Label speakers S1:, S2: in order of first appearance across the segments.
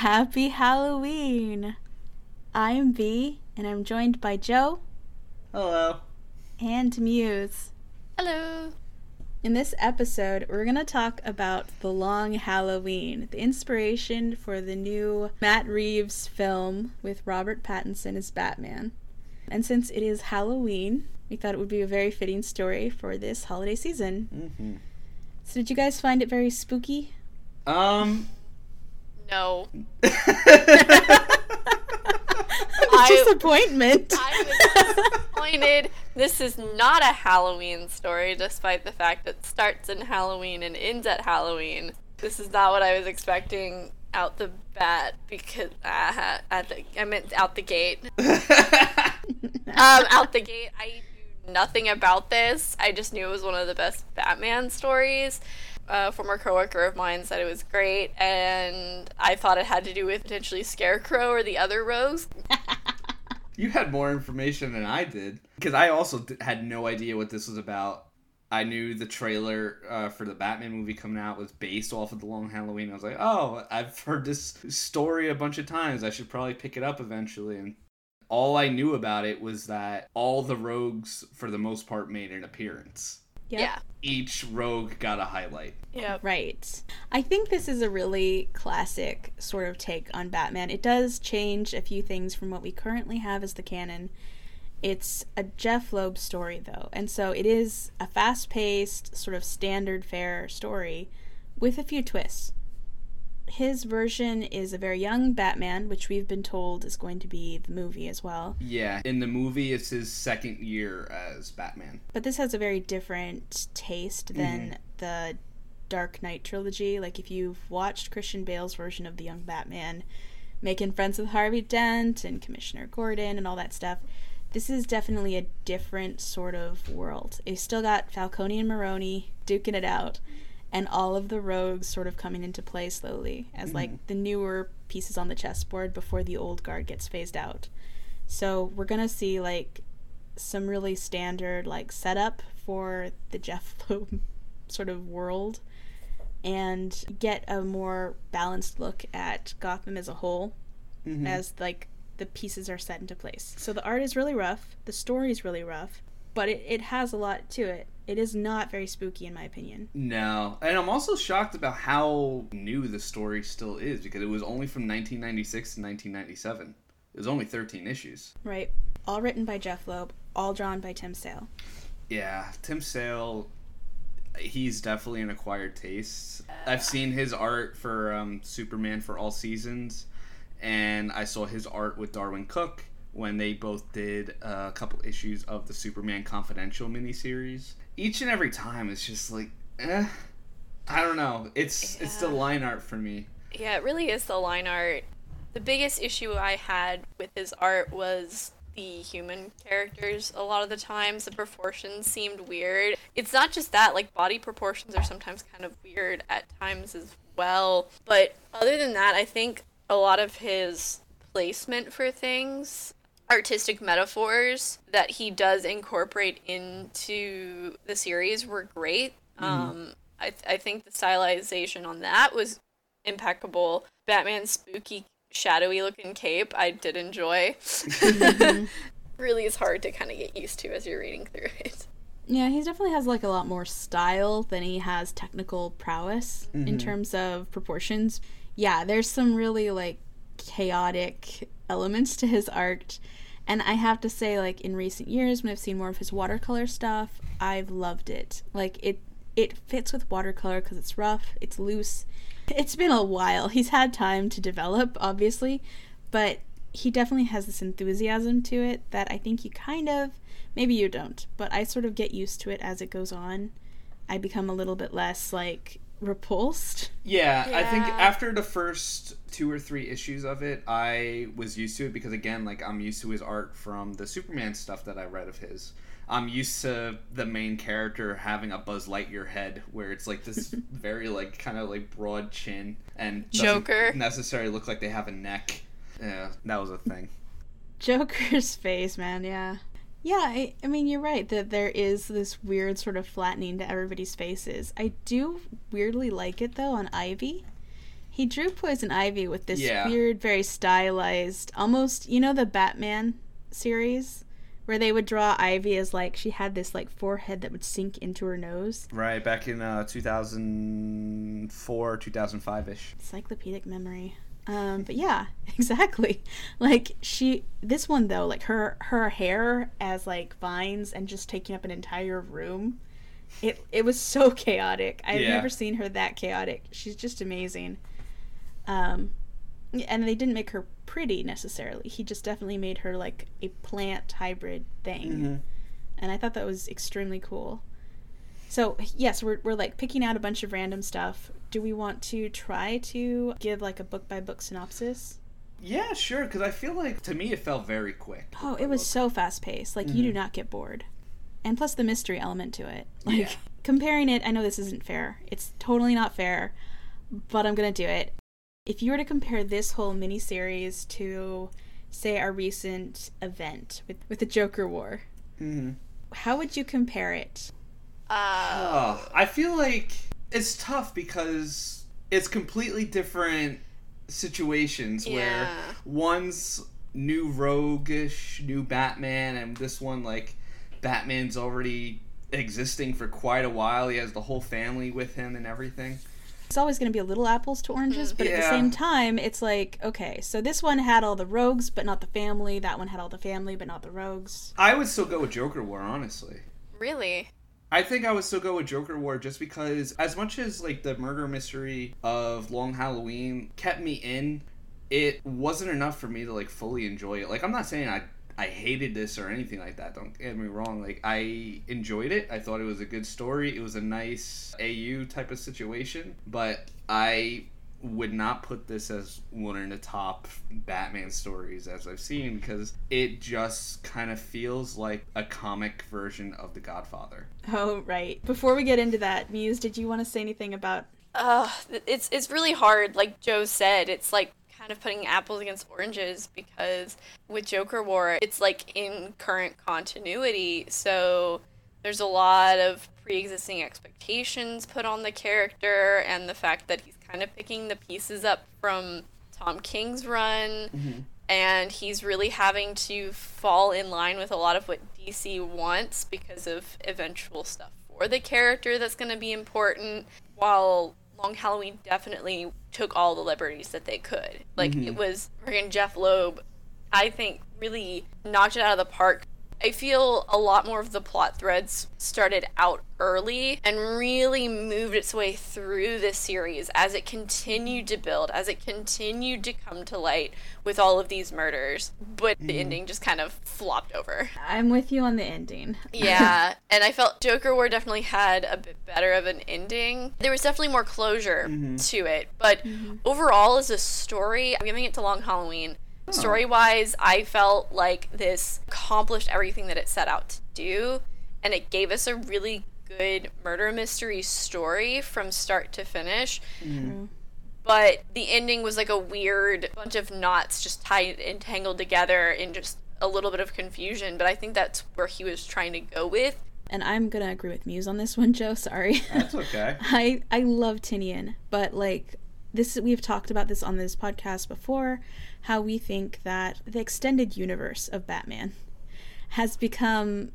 S1: Happy Halloween! I'm V, and I'm joined by Joe
S2: Hello.
S1: and Muse.
S3: Hello.
S1: In this episode, we're going to talk about The Long Halloween, the inspiration for the new Matt Reeves film with Robert Pattinson as Batman. And since it is Halloween, we thought it would be a very fitting story for this holiday season.
S2: Mm-hmm.
S1: So, did you guys find it very spooky?
S2: Um.
S3: No.
S1: Disappointment.
S3: I was disappointed. This is not a Halloween story, despite the fact that it starts in Halloween and ends at Halloween. This is not what I was expecting out the bat because uh, at the I meant out the gate. Um, out the gate, I knew nothing about this. I just knew it was one of the best Batman stories. A former coworker of mine said it was great, and I thought it had to do with potentially Scarecrow or the other rogues.
S2: you had more information than I did because I also had no idea what this was about. I knew the trailer uh, for the Batman movie coming out was based off of the Long Halloween. I was like, oh, I've heard this story a bunch of times. I should probably pick it up eventually. And all I knew about it was that all the rogues, for the most part, made an appearance.
S1: Yep.
S3: Yeah.
S2: Each rogue got a highlight.
S3: Yeah.
S1: Right. I think this is a really classic sort of take on Batman. It does change a few things from what we currently have as the canon. It's a Jeff Loeb story, though, and so it is a fast paced, sort of standard fare story with a few twists. His version is a very young Batman, which we've been told is going to be the movie as well.
S2: Yeah, in the movie, it's his second year as Batman.
S1: But this has a very different taste mm-hmm. than the Dark Knight trilogy. Like if you've watched Christian Bale's version of the Young Batman, making friends with Harvey Dent and Commissioner Gordon and all that stuff, this is definitely a different sort of world. It's still got Falcone and Maroni duking it out, and all of the rogues sort of coming into play slowly as like the newer pieces on the chessboard before the old guard gets phased out. So we're gonna see like some really standard like setup for the Jeff Loeb sort of world and get a more balanced look at Gotham as a whole
S2: Mhm.
S1: as like the pieces are set into place. So the art is really rough, the story is really rough, but it, it has a lot to it. It is not very spooky in my opinion.
S2: No, and I'm also shocked about how new the story still is because it was only from 1996 to 1997. It was only 13 issues.
S1: Right. All written by Jeff Loeb, all drawn by Tim Sale.
S2: Yeah, Tim Sale, he's definitely an acquired taste. I've seen his art for um, Superman for all seasons, and I saw his art with Darwyn Cooke when they both did a couple issues of the Superman Confidential miniseries. Each and every time, it's just like, eh, I don't know. It's it's the line art for me.
S3: Yeah, it really is the line art. The biggest issue I had with his art was the human characters. A lot of the times, the proportions seemed weird. It's not just that, like, body proportions are sometimes kind of weird at times as well. But other than that, I think a lot of his placement for things artistic metaphors that he does incorporate into the series were great. Mm-hmm. Um, I, I think the stylization on that was impeccable. Batman's spooky, shadowy looking cape, I did enjoy. Mm-hmm. really is hard to kind of get used to as you're reading through it.
S1: Yeah, he definitely has like a lot more style than he has technical prowess in mm-hmm. terms of proportions. Yeah, there's some really like chaotic elements to his art. And I have to say like in recent years when I've seen more of his watercolor stuff, I've loved it. Like it it fits with watercolor cuz it's rough, it's loose. It's been a while. He's had time to develop obviously, but he definitely has this enthusiasm to it that I think you kind of maybe you don't, but I sort of get used to it as it goes on. I become a little bit less like repulsed.
S2: Yeah, I think after the first two or three issues of it, I was used to it because again, like I'm used to his art from the Superman stuff that I read of his. I'm used to the main character having a Buzz Lightyear head, where it's like this very like kind of like broad chin and doesn't
S3: Joker.
S2: necessarily look like they have a neck. Yeah, that was a thing.
S1: Joker's face, man, yeah. Yeah, I, I mean, you're right that there is this weird sort of flattening to everybody's faces. I do weirdly like it though on Ivy. He drew Poison Ivy with this
S2: Yeah.
S1: weird, very stylized, almost you know the Batman series where they would draw Ivy as like she had this like forehead that would sink into her nose.
S2: Right back in uh, 2004, 2005 ish.
S1: Encyclopedic memory. Um, but yeah, exactly. Like she, this one though, like her her hair as like vines and just taking up an entire room. It it was so chaotic. I've
S2: Yeah.
S1: never seen her that chaotic. She's just amazing. Um, and they didn't make her pretty necessarily. He just definitely made her like a plant hybrid thing, and I thought that was extremely cool. So yes, we're we're like picking out a bunch of random stuff. Do we want to try to give like a book by book synopsis?
S2: Yeah, sure. Because I feel like to me it felt very quick.
S1: Oh, it was so fast paced. Like you do not get bored, and plus the mystery element to it. Like
S2: Yeah.
S1: comparing it, I know this isn't fair. It's totally not fair, but I'm gonna do it. If you were to compare this whole miniseries to, say, our recent event with with the Joker War,
S2: Mm-hmm.
S1: how would you compare it?
S3: Uh,
S2: Oh, I feel like it's tough because it's completely different situations where one's new roguish, new Batman, and this one like Batman's already existing for quite a while. He has the whole family with him and everything.
S1: It's always going to be a little apples to oranges, but at the same time, it's like, okay, so this one had all the rogues, but not the family. That one had all the family, but not the rogues.
S2: I would still go with Joker War, honestly.
S3: really?
S2: I think I would still go with Joker War just because, as much as like the murder mystery of Long Halloween kept me in, it wasn't enough for me to like fully enjoy it. Like I'm not saying I I hated this or anything like that. Don't get me wrong. Like I enjoyed it. I thought it was a good story. It was a nice AU type of situation, but I would not put this as one of the top Batman stories as I've seen because it just kind of feels like a comic version of The Godfather.
S1: Oh, right. Before we get into that, Muse, did you want to say anything about
S3: Uh, it's it's really hard. Like Joe said, it's like kind of putting apples against oranges because with Joker War, it's like in current continuity, so there's a lot of pre-existing expectations put on the character, and the fact that he's kind of picking the pieces up from Tom King's run. Mm-hmm. And he's really having to fall in line with a lot of what DC wants because of eventual stuff for the character that's going to be important. While Long Halloween definitely took all the liberties that they could. Like, mm-hmm. it was freaking Jeff Loeb, I think, really knocked it out of the park. I feel a lot more of the plot threads started out early and really moved its way through this series as it continued to build, as it continued to come to light with all of these murders. But the mm-hmm. ending just kind of flopped over.
S1: I'm with you on the ending.
S3: Yeah, and I felt Joker War definitely had a bit better of an ending. There was definitely more closure mm-hmm. to it, but mm-hmm. overall, as a story, I'm giving it to Long Halloween. Oh. Story wise, I felt like this accomplished everything that it set out to do, and it gave us a really good murder mystery story from start to finish. Mm-hmm. Mm-hmm. But the ending was like a weird bunch of knots just tied and tangled together in just a little bit of confusion. But I think that's where he was trying to go with.
S1: And I'm going to agree with Muse on this one, Joe. Sorry.
S2: That's okay.
S1: I I love Tynion, but like this we've talked about this on this podcast before how we think that the extended universe of Batman has become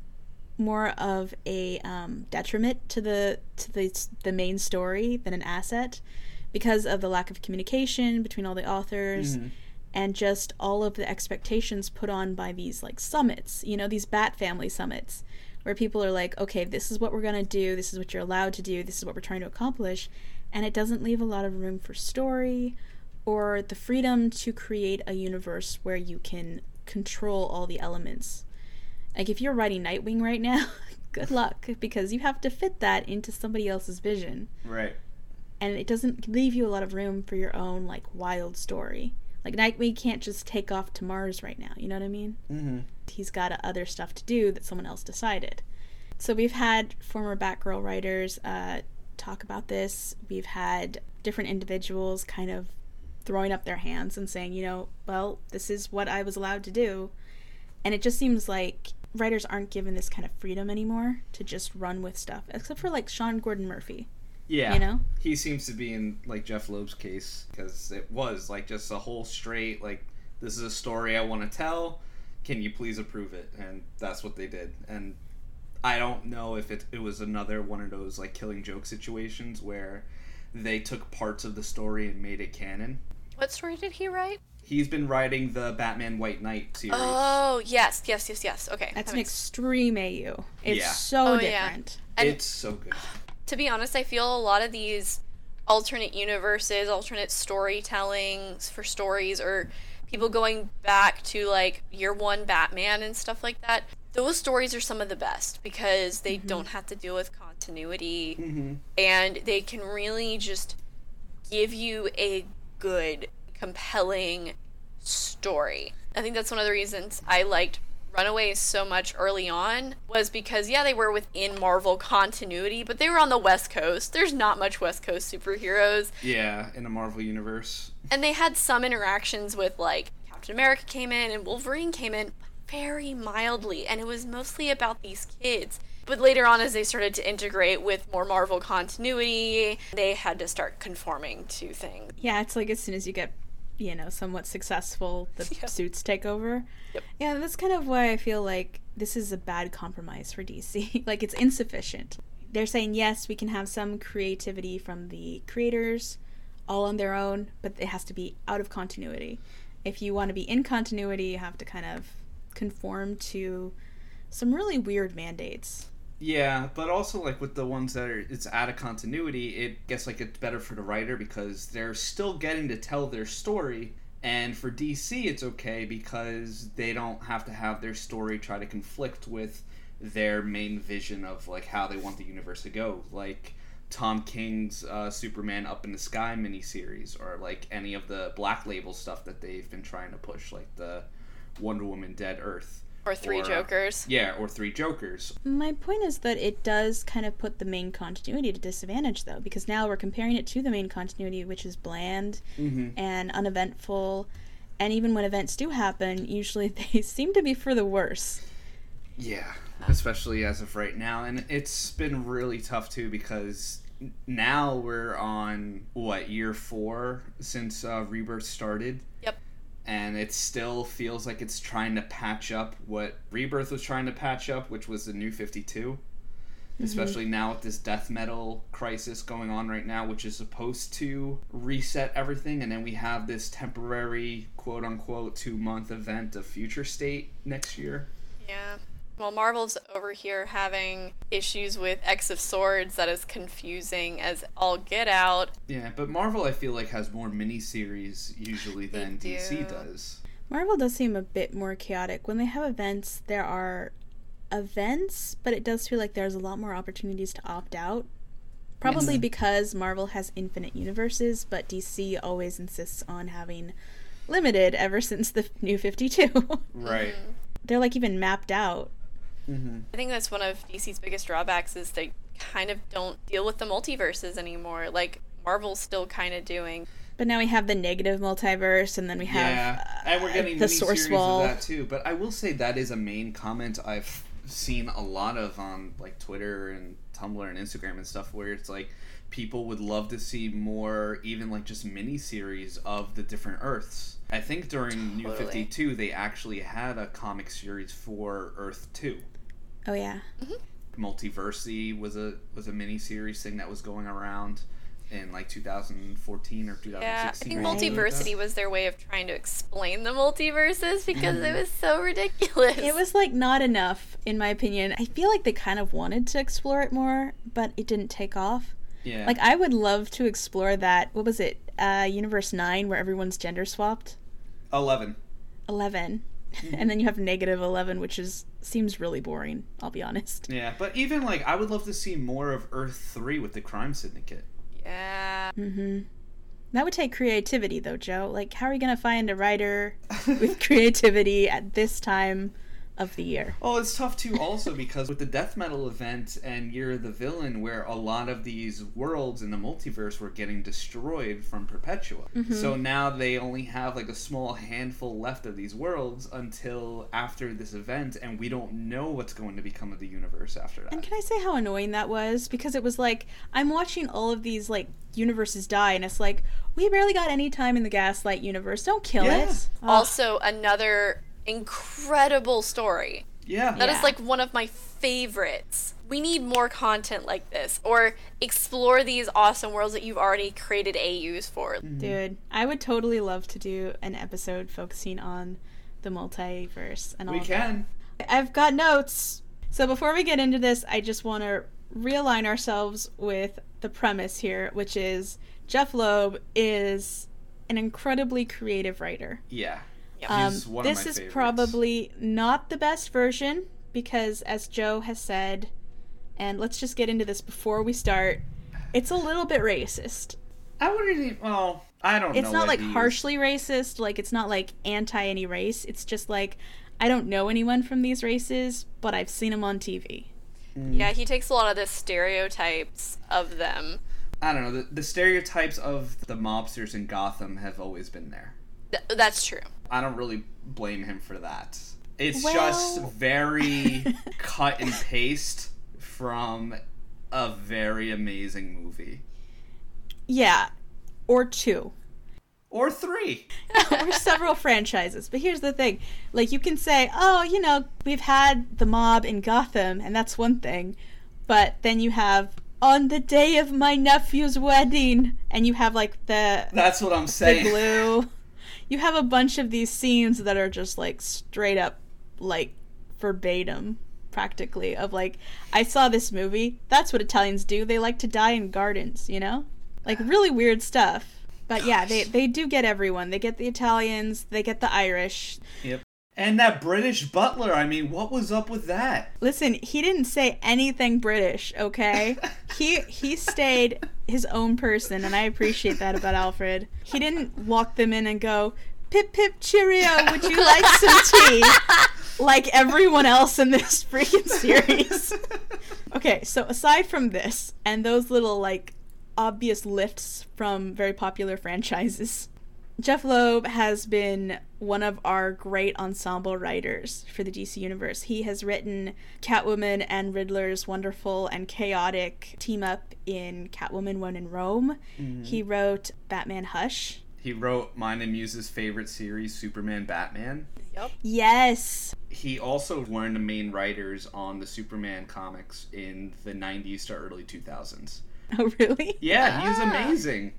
S1: more of a um, detriment to the to the the main story than an asset because of the lack of communication between all the authors and just all of the expectations put on by these like summits you know these bat family summits where people are like okay this is what we're going to do. This is what you're allowed to do. This is what we're trying to accomplish. And it doesn't leave a lot of room for story or the freedom to create a universe where you can control all the elements like if you're writing nightwing right now good luck because you have to fit that into somebody else's vision
S2: Right.
S1: and it doesn't leave you a lot of room for your own like wild story. Like Nightwing can't just take off to Mars right now. You know what I mean?
S2: Mm-hmm.
S1: He's got other stuff to do that someone else decided. So we've had former Batgirl writers uh, talk about this. We've had different individuals kind of throwing up their hands and saying, you know, well, this is what I was allowed to do. And it just seems like writers aren't given this kind of freedom anymore to just run with stuff, except for like Sean Gordon Murphy.
S2: Yeah.
S1: You know?
S2: He seems to be in like Jeff Loeb's case because it was like just a whole straight like this is a story I want to tell. Can you please approve it? And that's what they did. And I don't know if it it was another one of those like killing joke situations where they took parts of the story and made it canon.
S3: What story did he write?
S2: He's been writing the Batman White Knight series.
S3: Oh, yes, yes, yes, yes. Okay.
S1: That's
S3: that
S1: an
S3: makes-
S1: extreme AU. It's
S2: Yeah.
S1: so
S3: Oh, yeah.
S1: different.
S3: and-
S2: it's so good.
S3: to be honest, I feel a lot of these alternate universes, alternate storytellings for stories, or people going back to like year one Batman and stuff like that. Those stories are some of the best because they don't have to deal with continuity
S2: Mm-hmm.
S3: and they can really just give you a good, compelling story. I think that's one of the reasons I liked Runaways so much early on was because yeah, they were within Marvel continuity, but they were on the West Coast. There's not much West Coast superheroes,
S2: Yeah, in the Marvel universe.
S3: and they had some interactions with like Captain America came in and Wolverine came in, but very mildly, and it was mostly about these kids. But later on, as they started to integrate with more Marvel continuity, they had to start conforming to things.
S1: Yeah, it's like as soon as you get, you know, somewhat successful, the suits take over.
S3: Yep.
S1: Yeah, that's kind of why I feel like this is a bad compromise for DC. like it's insufficient. They're saying yes, we can have some creativity from the creators all on their own, but it has to be out of continuity. If you want to be in continuity, you have to kind of conform to some really weird mandates.
S2: Yeah, but also like with the ones that are it's out of continuity, it gets like it's better for the writer because they're still getting to tell their story. And for DC, it's okay because they don't have to have their story try to conflict with their main vision of like how they want the universe to go. Like Tom King's uh, Superman Up in the Sky miniseries, or like any of the Black Label stuff that they've been trying to push, like the Wonder Woman Dead Earth.
S3: Or three
S2: Or-
S3: Jokers.
S2: Yeah, or Three Jokers.
S1: My point is that it does kind of put the main continuity to disadvantage, though, because now we're comparing it to the main continuity, which is bland
S2: Mm-hmm.
S1: and uneventful. And even when events do happen, usually they seem to be for the worse.
S2: Yeah, especially as of right now, and it's been really tough too because now we're on what year four since uh, Rebirth started.
S3: Yep.
S2: And it still feels like it's trying to patch up what Rebirth was trying to patch up, which was the New Fifty Two. Mm-hmm. Especially now with this death metal crisis going on right now, which is supposed to reset everything, and then we have this temporary quote unquote two month event of Future State next year.
S3: Yeah. Well, Marvel's over here having issues with X of Swords that is confusing as all get out.
S2: Yeah, but Marvel I feel like has more miniseries usually
S3: They
S2: than DC does.
S1: Marvel does seem a bit more chaotic. When they have events, there are events, but it does feel like there's a lot more opportunities to opt out. Probably
S2: Yes.
S1: because Marvel has infinite universes, but DC always insists on having limited ever since the New 52.
S2: Right. Mm-hmm.
S1: They're like even mapped out.
S2: Mm-hmm.
S3: I think that's one of DC's biggest drawbacks is they kind of don't deal with the multiverses anymore. Like Marvel's still kind of doing.
S1: But now we have the negative multiverse, and then we have
S2: Yeah, and we're
S1: uh,
S2: getting
S1: the source wall.
S2: of that too. But I will say that is a main comment I've seen a lot of on like Twitter and Tumblr and Instagram and stuff, where it's like people would love to see more, even like just miniseries of the different Earths. I think during New Fifty Two, they actually had a comic series for Earth Two.
S1: Oh yeah,
S2: Multiversity was a was a mini series thing that was going around in like 2014 or 2016.
S3: Yeah, I think
S2: or like
S3: multiversity was their way of trying to explain the multiverses because it was so ridiculous.
S1: it was like not enough in my opinion. I feel like they kind of wanted to explore it more, but it didn't take off.
S2: Yeah.
S1: Like I would love to explore that. What was it? Uh, Universe nine, where everyone's gender swapped.
S2: 11.
S1: 11 and then you have negative 11 which is seems really boring i'll be honest
S2: Yeah, but even like I would love to see more of Earth 3 with the crime syndicate.
S3: yeah.
S1: mm-hmm that would take creativity though joe like how are you gonna find a writer with creativity at this time of the year.
S2: Oh, it's tough too, also because with the death metal event and you're the villain, where a lot of these worlds in the multiverse were getting destroyed from Perpetua.
S1: Mm-hmm.
S2: So now they only have like a small handful left of these worlds until after this event, and we don't know what's going to become of the universe after that.
S1: And can I say how annoying that was? Because it was like I'm watching all of these like universes die, and it's like we barely got any time in the Gaslight universe. Don't kill
S2: Yeah.
S1: it.
S3: Also, another incredible story.
S2: yeah.
S3: That is
S1: Yeah.
S3: like one of my favorites. We need more content like this, or explore these awesome worlds that you've already created AUs for. Mm-hmm.
S1: dude, I would totally love to do an episode focusing on the multiverse and all.
S2: we
S1: of that.
S2: can.
S1: I've got notes. So before we get into this, I just want to realign ourselves with the premise here, which is Jeff Loeb is an incredibly creative writer.
S2: Yeah.
S3: Yeah.
S2: He's
S1: Um,
S2: one of
S1: this
S2: my
S1: is
S2: favorites.
S1: probably not the best version because, as Joe has said, and let's just get into this before we start, it's a little bit racist.
S2: I wouldn't even. Well, I don't know.
S1: It's not like
S2: he
S1: harshly racist, like it's not like anti any race. It's just like I don't know anyone from these races, but I've seen them on TV.
S3: Yeah, he takes a lot of the stereotypes of them.
S2: I don't know. The, the stereotypes of the mobsters in Gotham have always been there.
S3: Th- that's true.
S2: I don't really blame him for that. It's
S1: Well-
S2: just very cut and paste from a very amazing movie.
S1: Yeah, or two.
S2: Or three.
S1: or several franchises. But here's the thing like, you can say, oh, you know, we've had the mob in Gotham, and that's one thing. But then you have on the day of my nephew's wedding, and you have like the,
S2: That's what I'm saying the
S1: glue. You have a bunch of these scenes that are just like straight up, like verbatim, practically, of like, I saw this movie. That's what Italians do. They like to die in gardens, you know? Like, really weird stuff. But yeah, they, they do get everyone. They get the Italians, they get the Irish.
S2: Yep. And that British butler, I mean, what was up with that?
S1: Listen, he didn't say anything British, okay? he he stayed his own person, and I appreciate that about Alfred. He didn't walk them in and go, "Pip pip cheerio, would you like some tea?" like everyone else in this freaking series. Okay, so aside from this and those little like obvious lifts from very popular franchises, Jeff Loeb has been one of our great ensemble writers for the DC Universe. He has written Catwoman and Riddler's wonderful and chaotic team up in Catwoman When in Rome. He wrote Batman Hush.
S2: He wrote mine and Muse's favorite series, Superman Batman.
S3: Yep.
S1: Yes.
S2: He also one of the main writers on the Superman comics in the 90s to early 2000s.
S1: Oh, really?
S2: Yeah, he's
S3: Ah.
S2: amazing.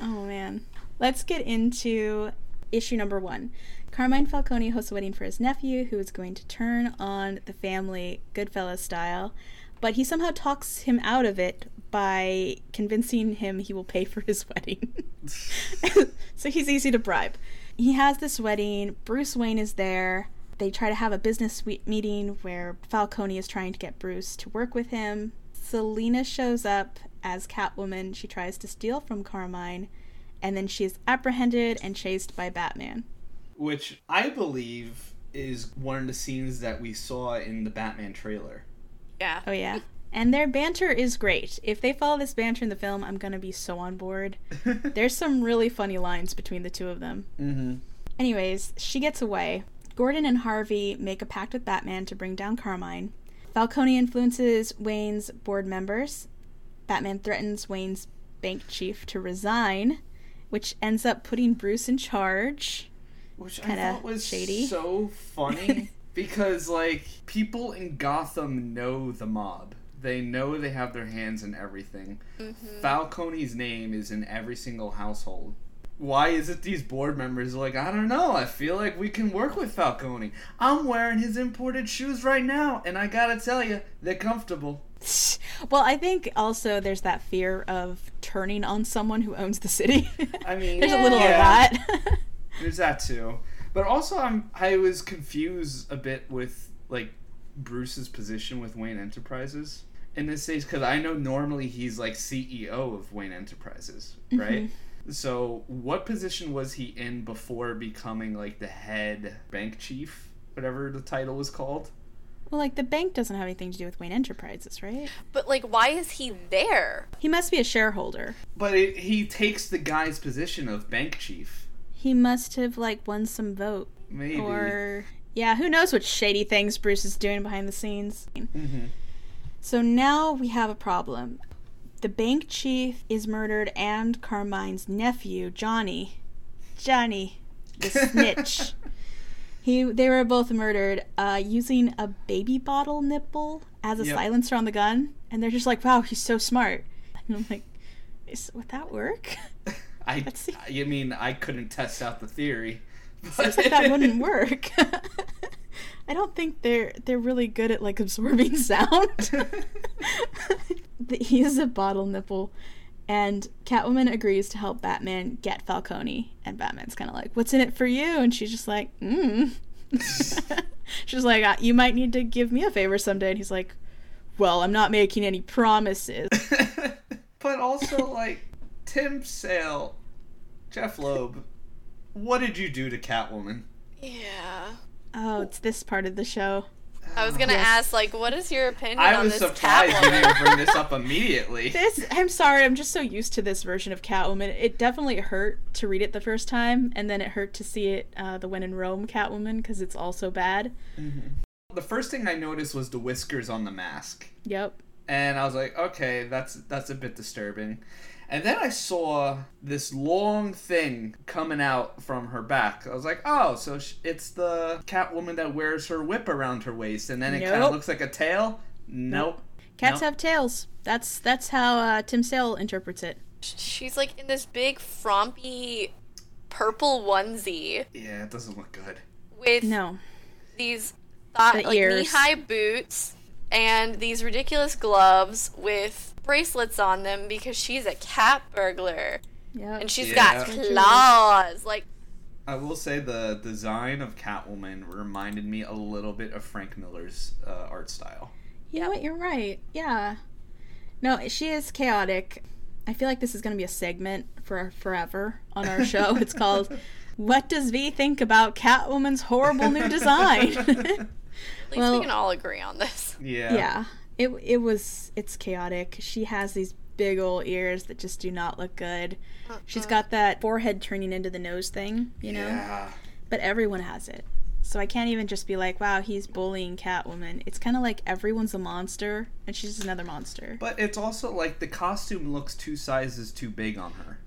S1: Oh, man. Let's get into issue number one. Carmine Falcone hosts a wedding for his nephew, who is going to turn on the family Goodfellas style, but he somehow talks him out of it by convincing him he will pay for his wedding. so he's easy to bribe. He has this wedding, Bruce Wayne is there. They try to have a business meeting where Falcone is trying to get Bruce to work with him. Selina shows up as Catwoman. She tries to steal from Carmine, and then she's apprehended and chased by Batman.
S2: Which I believe is one of the scenes that we saw in the Batman trailer.
S3: Yeah.
S1: Oh, yeah. And their banter is great. If they follow this banter in the film, I'm gonna be so on board. There's some really funny lines between the two of them.
S2: mm-hmm.
S1: Anyways, she gets away. Gordon and Harvey make a pact with Batman to bring down Carmine. Falcone influences Wayne's board members. Batman threatens Wayne's bank chief to resign, which ends up putting Bruce in charge.
S2: Which I
S1: Kinda
S2: thought was
S1: shady.
S2: so funny because like people in Gotham know the mob. They know they have their hands in everything. Mm-hmm. Falcone's name is in every single household. Why is it these board members are like, I don't know, I feel like we can work with Falcone. I'm wearing his imported shoes right now, and I gotta tell you, they're comfortable.
S1: Well, I think also there's that fear of turning on someone who owns the city.
S2: I mean,
S1: there's a little
S2: yeah.
S1: of that.
S2: There's that too. But also I'm I was confused a bit with like Bruce's position with Wayne Enterprises in this stage cuz I know normally he's like CEO of Wayne Enterprises, mm-hmm. right? So what position was he in before becoming like the head bank chief whatever the title was called.
S1: Well, like the bank doesn't have anything to do with Wayne Enterprises, right?
S3: But like, why is he there?
S1: He must be a shareholder.
S2: But it, he takes the guy's position of bank chief.
S1: He must have like won some vote,
S2: Maybe.
S1: or yeah, who knows what shady things Bruce is doing behind the scenes.
S2: Mhm.
S1: So now we have a problem. The bank chief is murdered, and Carmine's nephew, Johnny, Johnny, the snitch. He, they were both murdered uh, using a baby bottle nipple as a
S2: Yep.
S1: silencer on the gun, and they're just like, "Wow, he's so smart." And I'm like, Is, "Would that work?"
S2: I. I mean, I couldn't test out the theory.
S1: Seems like that wouldn't work. I don't think they're they're really good at like absorbing sound. he is a bottle nipple, and Catwoman agrees to help Batman get Falcone, and Batman's kind of like, "What's in it for you?" And she's just like, "Hmm." she's like, "Uh, "You might need to give me a favor someday," and he's like, "Well, I'm not making any promises."
S2: but also, like, Tim Sale, Jeff Loeb, what did you do to Catwoman?
S3: Yeah.
S1: Oh, it's this part of the show.
S3: I was gonna
S1: Yes.
S3: ask, like, what is your opinion
S2: I
S3: on
S2: was
S3: this
S2: surprised you
S3: Catwoman?
S2: didn't bring this up immediately.
S1: This I'm sorry, I'm just so used to this version of Catwoman. It definitely hurt to read it the first time, and then it hurt to see it uh, the When in Rome Catwoman because it's also bad.
S2: The first thing I noticed was the whiskers on the mask.
S1: Yep.
S2: and I was like, okay, that's that's a bit disturbing. And then I saw this long thing coming out from her back. I was like, oh, so sh- it's the Catwoman that wears her whip around her waist, and then it kind of looks like a tail. Nope.
S1: Cats
S2: Nope.
S1: have tails. That's that's how uh, Tim Sale interprets it.
S3: She's like in this big frumpy purple onesie
S2: Yeah, it doesn't look good.
S3: with
S1: No.
S3: these thigh,
S1: The
S3: like knee-high boots and these ridiculous gloves with bracelets on them because she's a cat burglar
S1: Yep.
S3: and she's
S2: Yeah.
S3: got claws. Like
S2: I will say the design of Catwoman reminded me a little bit of Frank Miller's uh, art style.
S1: You know what? You're right. Yeah. No, she is chaotic. I feel like this is going to be a segment for forever on our show. it's called "What Does V Think About Catwoman's Horrible New Design?"
S3: at least
S1: Well-
S3: we can all agree on this.
S2: Yeah.
S1: yeah. It it was it's chaotic. She has these big old ears that just do not look good. She's uh-uh. got that forehead turning into the nose thing, you know.
S2: Yeah.
S1: But everyone has it. So I can't even just be like, "Wow, he's bullying Catwoman." It's kind of like everyone's a monster and she's just another monster.
S2: But it's also like the costume looks two sizes too big on her.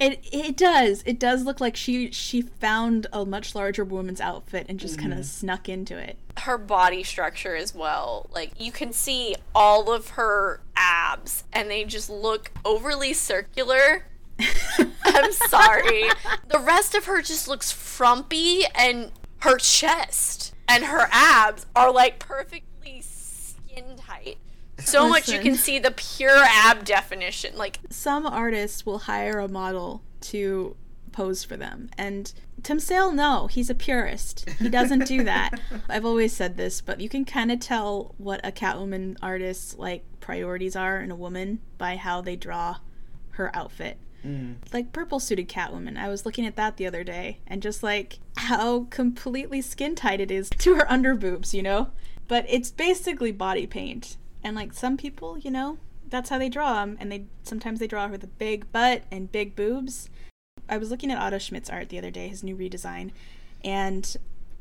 S1: It it does. It does look like she she found a much larger woman's outfit and just kind of mm-hmm. snuck into it.
S3: her body structure as well. Like you can see all of her abs and they just look overly circular. I'm sorry. The rest of her just looks frumpy and her chest and her abs are like perfectly skin tight. So much you can see the pure ab definition. Like
S1: Some artists will hire a model to pose for them, and Tim Sale, no, he's a purist. He doesn't do that. I've always said this, but you can kind of tell what a Catwoman artist's like priorities are in a woman by how they draw her outfit. Mm. like purple suited Catwoman. I was looking at that the other day and just like how completely skin tight it is to her under boobs, you know? But it's basically body paint. And like some people, you know, that's how they draw them. And they sometimes they draw her with a big butt and big boobs. I was looking at Otto Schmidt's art the other day, his new redesign, and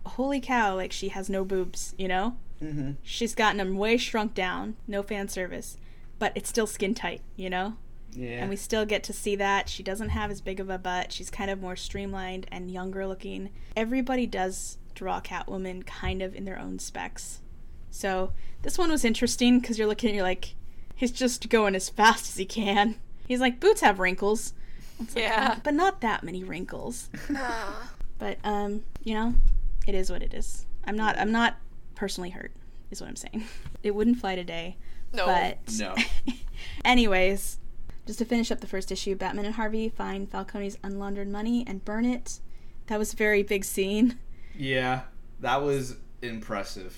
S1: holy cow, like she has no boobs, you know?
S2: Mm-hmm.
S1: She's gotten them way shrunk down, no fan service, but it's still skin tight, you know?
S2: Yeah.
S1: and we still get to see that she doesn't have as big of a butt she's kind of more streamlined and younger looking everybody does draw catwoman kind of in their own specs so this one was interesting because you're looking and you're like he's just going as fast as he can he's like boots have wrinkles It's like,
S3: Yeah.
S1: but not that many wrinkles but um you know it is what it is i'm not i'm not personally hurt is what i'm saying it wouldn't fly today
S3: no.
S1: but
S2: No.
S1: anyways, just to finish up the first issue, Batman and Harvey find Falcone's unlaundered money and burn it. That was a very big scene.
S2: Yeah, that was impressive.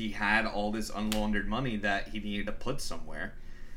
S2: He had all this unlaundered money that he needed to put somewhere.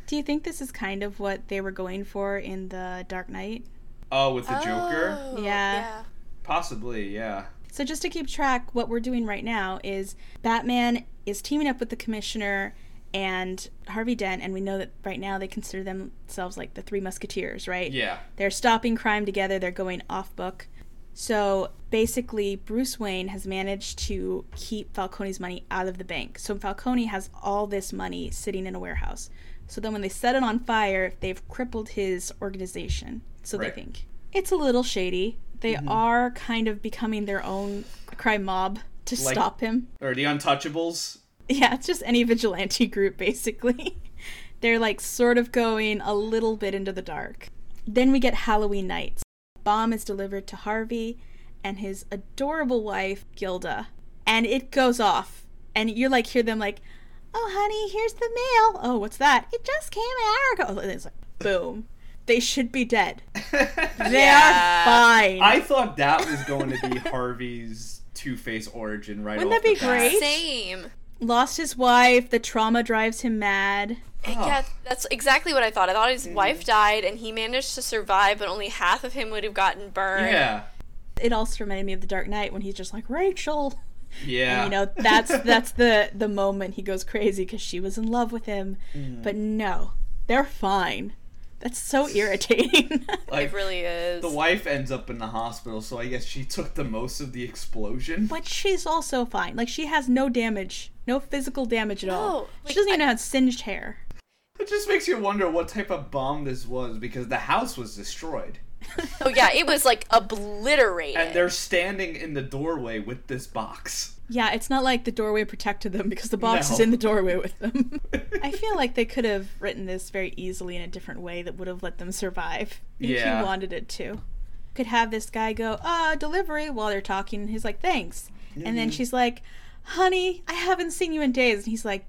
S1: Do you think this is kind of what they were going for in the Dark Knight?
S2: Oh, with the Joker?
S3: Oh,
S1: Yeah.
S2: Possibly, yeah.
S1: So just to keep track, what we're doing right now is Batman is teaming up with the Commissioner and Harvey Dent, and we know that right now they consider themselves like the Three Musketeers, right?
S2: Yeah.
S1: They're stopping crime together. They're going off book. So basically, Bruce Wayne has managed to keep Falcone's money out of the bank. So Falcone has all this money sitting in a warehouse. So then when they set it on fire, they've crippled his organization. So
S2: Right.
S1: they think it's a little shady. They mm-hmm. are kind of becoming their own crime mob to
S2: Like-
S1: stop him.
S2: Or the Untouchables.
S1: Yeah, it's just any vigilante group, basically. They're like sort of going a little bit into the dark. Then we get Halloween night. Bomb is delivered to Harvey and his adorable wife, Gilda. And it goes off. And you like hear them like, oh, honey, here's the mail. Oh, what's that? It just came an hour ago. And it's like, boom. They should be dead. They
S3: Yeah.
S1: are fine.
S2: I thought that was going to be Harvey's Two Face origin right
S1: Wouldn't
S2: off
S1: that be
S2: the bat.
S1: great?
S3: Same.
S1: Lost his wife. The trauma drives him mad.
S3: Yeah, that's exactly what I thought. I thought his
S2: Mm.
S3: wife died and he managed to survive, but only half of him would have gotten burned.
S2: Yeah.
S1: it also reminded me of the Dark Knight when he's just like Rachel.
S2: Yeah.
S1: And, you know, that's that's the the moment he goes crazy because she was in love with him.
S2: Mm.
S1: But no, they're fine. That's so irritating.
S2: like,
S3: It really is.
S2: the wife ends up in the hospital, so I guess she took the most of the explosion.
S1: but she's also fine. Like she has no damage, no physical damage at all.
S3: No,
S1: she doesn't even
S3: I-
S1: have singed hair.
S2: It just makes you wonder what type of bomb this was because the house was destroyed.
S3: oh yeah, it was like obliterated.
S2: And they're standing in the doorway with this box.
S1: Yeah, it's not like the doorway protected them because the box is in the doorway with them. I feel like they could have written this very easily in a different way that would have let them survive if
S2: Yeah.
S1: you wanted it to. Could have this guy go, uh, delivery while they're talking, he's like, thanks. And then she's like, honey, I haven't seen you in days. And he's like,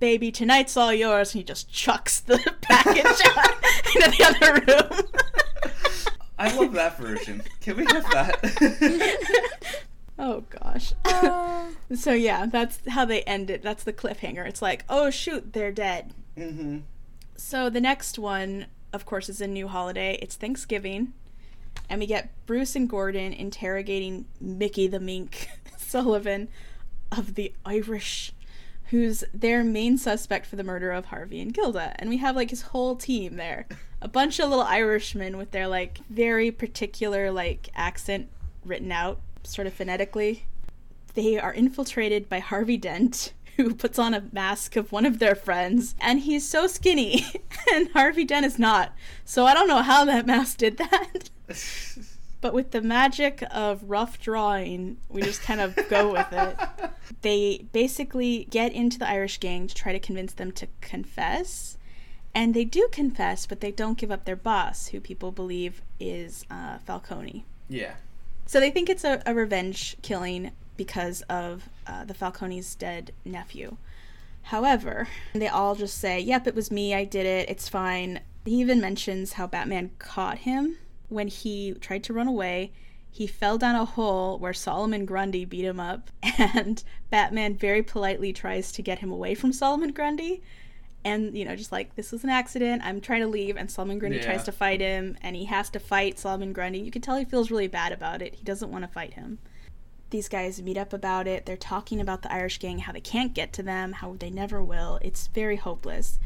S1: baby, tonight's all yours. And he just chucks the package out into the other room.
S2: I love that version. Can we have that?
S1: Oh, gosh. so, yeah, that's how they end it. That's the cliffhanger. It's like, oh, shoot, they're dead.
S2: mm-hmm.
S1: So the next one, of course, is a new holiday. It's Thanksgiving. And we get Bruce and Gordon interrogating Mickey the Mink Sullivan of the Irish, who's their main suspect for the murder of Harvey and Gilda. And we have like his whole team there. A bunch of little Irishmen with their like very particular like accent written out, sort of phonetically. They are infiltrated by Harvey Dent, who puts on a mask of one of their friends, and he's so skinny, and Harvey Dent is not. So I don't know how that mask did that. But with the magic of rough drawing, we just kind of go with it. They basically get into the Irish gang to try to convince them to confess. And they do confess, but they don't give up their boss, who people believe is uh, Falcone.
S2: yeah.
S1: So they think it's a, a revenge killing because of uh, the Falcone's dead nephew. However, they all just say, Yep, it was me, I did it, it's fine. He even mentions how Batman caught him when he tried to run away. He fell down a hole where Solomon Grundy beat him up, and Batman very politely tries to get him away from Solomon Grundy. And, you know, just like, this was an accident, I'm trying to leave, and Solomon Grundy
S2: Yeah.
S1: tries to fight him, and he has to fight Solomon Grundy. You can tell he feels really bad about it. He doesn't want to fight him these guys meet up about it. They're talking about the Irish gang, how they can't get to them, how they never will. It's very hopeless.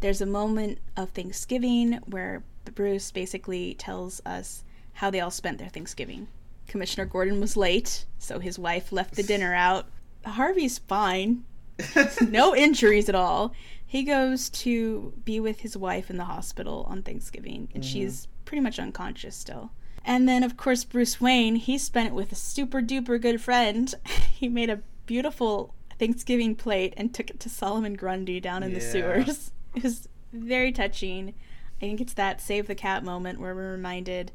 S1: There's a moment of Thanksgiving where Bruce basically tells us how they all spent their Thanksgiving. Commissioner Gordon was late, so his wife left the dinner out. Harvey's fine, no injuries at all. He goes to be with his wife in the hospital on Thanksgiving, and she's pretty much unconscious still. And then, of course, Bruce Wayne, he spent it with a super duper good friend. he made a beautiful Thanksgiving plate and took it to Solomon Grundy down in the sewers. It was very touching. I think it's that save the cat moment where we're reminded,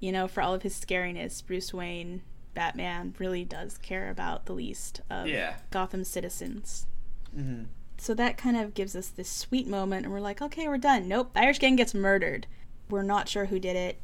S1: you know, for all of his scariness, Bruce Wayne, Batman, really does care about the least of
S2: Yeah.
S1: Gotham's citizens.
S2: Mm-hmm.
S1: So that kind of gives us this sweet moment, and we're like, okay, we're done. Nope, the Irish gang gets murdered. We're not sure who did it.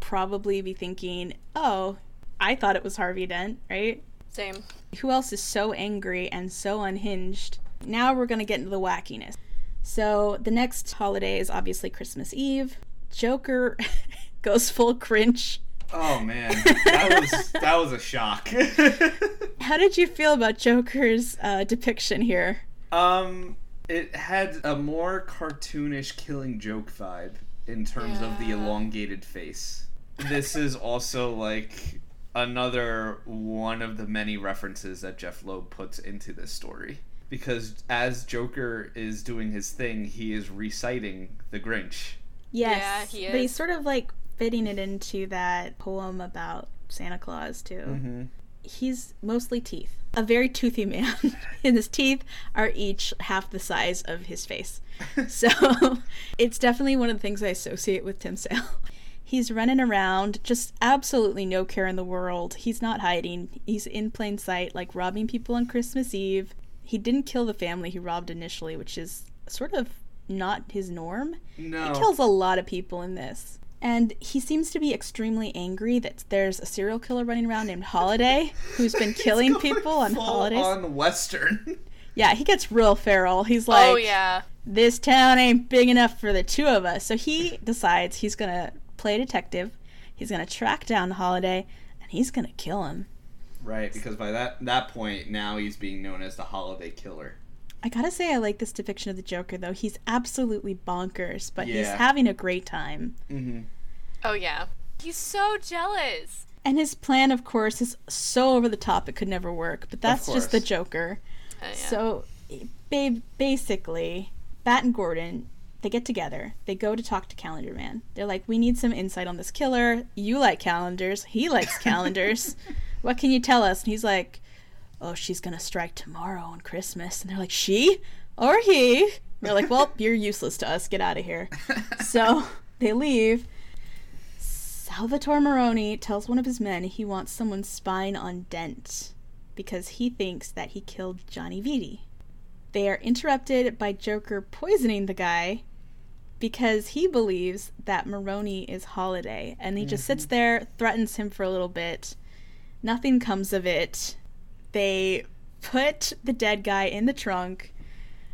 S1: Probably be thinking, oh, I thought it was Harvey Dent, right?
S3: Same.
S1: Who else is so angry and so unhinged? Now we're going to get into the wackiness. So the next holiday is obviously Christmas Eve. Joker goes full cringe
S2: Oh man, that was that was a shock.
S1: How did you feel about Joker's uh, depiction here?
S2: Um, it had a more cartoonish Killing Joke vibe in terms of the elongated face. This is also like another one of the many references that Jeff Loeb puts into this story. Because as Joker is doing his thing, he is reciting the Grinch.
S1: Yes,
S3: he
S1: but he's sort of like fitting it into that poem about Santa Claus too.
S2: Mm-hmm.
S1: He's mostly teeth. A very toothy man. and his teeth are each half the size of his face. So it's definitely one of the things I associate with Tim Sale. He's running around, just absolutely no care in the world. He's not hiding. He's in plain sight, like robbing people on Christmas Eve. He didn't kill the family he robbed initially, which is sort of not his norm.
S2: No.
S1: He kills a lot of people in this. And he seems to be extremely angry that there's a serial killer running around named Holiday who's been killing
S2: He's going
S1: people on
S2: full
S1: holidays.
S2: On Western.
S1: Yeah, he gets real feral. He's oh, like,
S3: oh yeah.
S1: this town ain't big enough for the two of us. So he decides he's going to play detective. He's going to track down Holiday and he's going to kill him.
S2: Right, because by that that point now he's being known as the holiday killer.
S1: I gotta say, I like this depiction of the Joker, though. He's absolutely bonkers, but he's having a great time.
S2: Mm-hmm.
S3: Oh yeah. He's so jealous.
S1: And his plan, of course, is so over the top it could never work. But that's just the. Joker.
S3: Uh, yeah.
S1: So, babe, basically, Bat and Gordon they get together. They go to talk to Calendar Man. They're like, "We need some insight on this killer. You like calendars. He likes calendars. what can you tell us?" And he's like, "Oh, she's gonna strike tomorrow on Christmas." And they're like, "She or he?" And they're like, "Well, you're useless to us. Get out of here." So they leave. Salvatore Maroni tells one of his men he wants someone spying on Dent because he thinks that he killed Johnny Viti. They are interrupted by Joker poisoning the guy because he believes that Maroni is Holiday and he just sits mm-hmm. there, threatens him for a little bit. Nothing comes of it. They put the dead guy in the trunk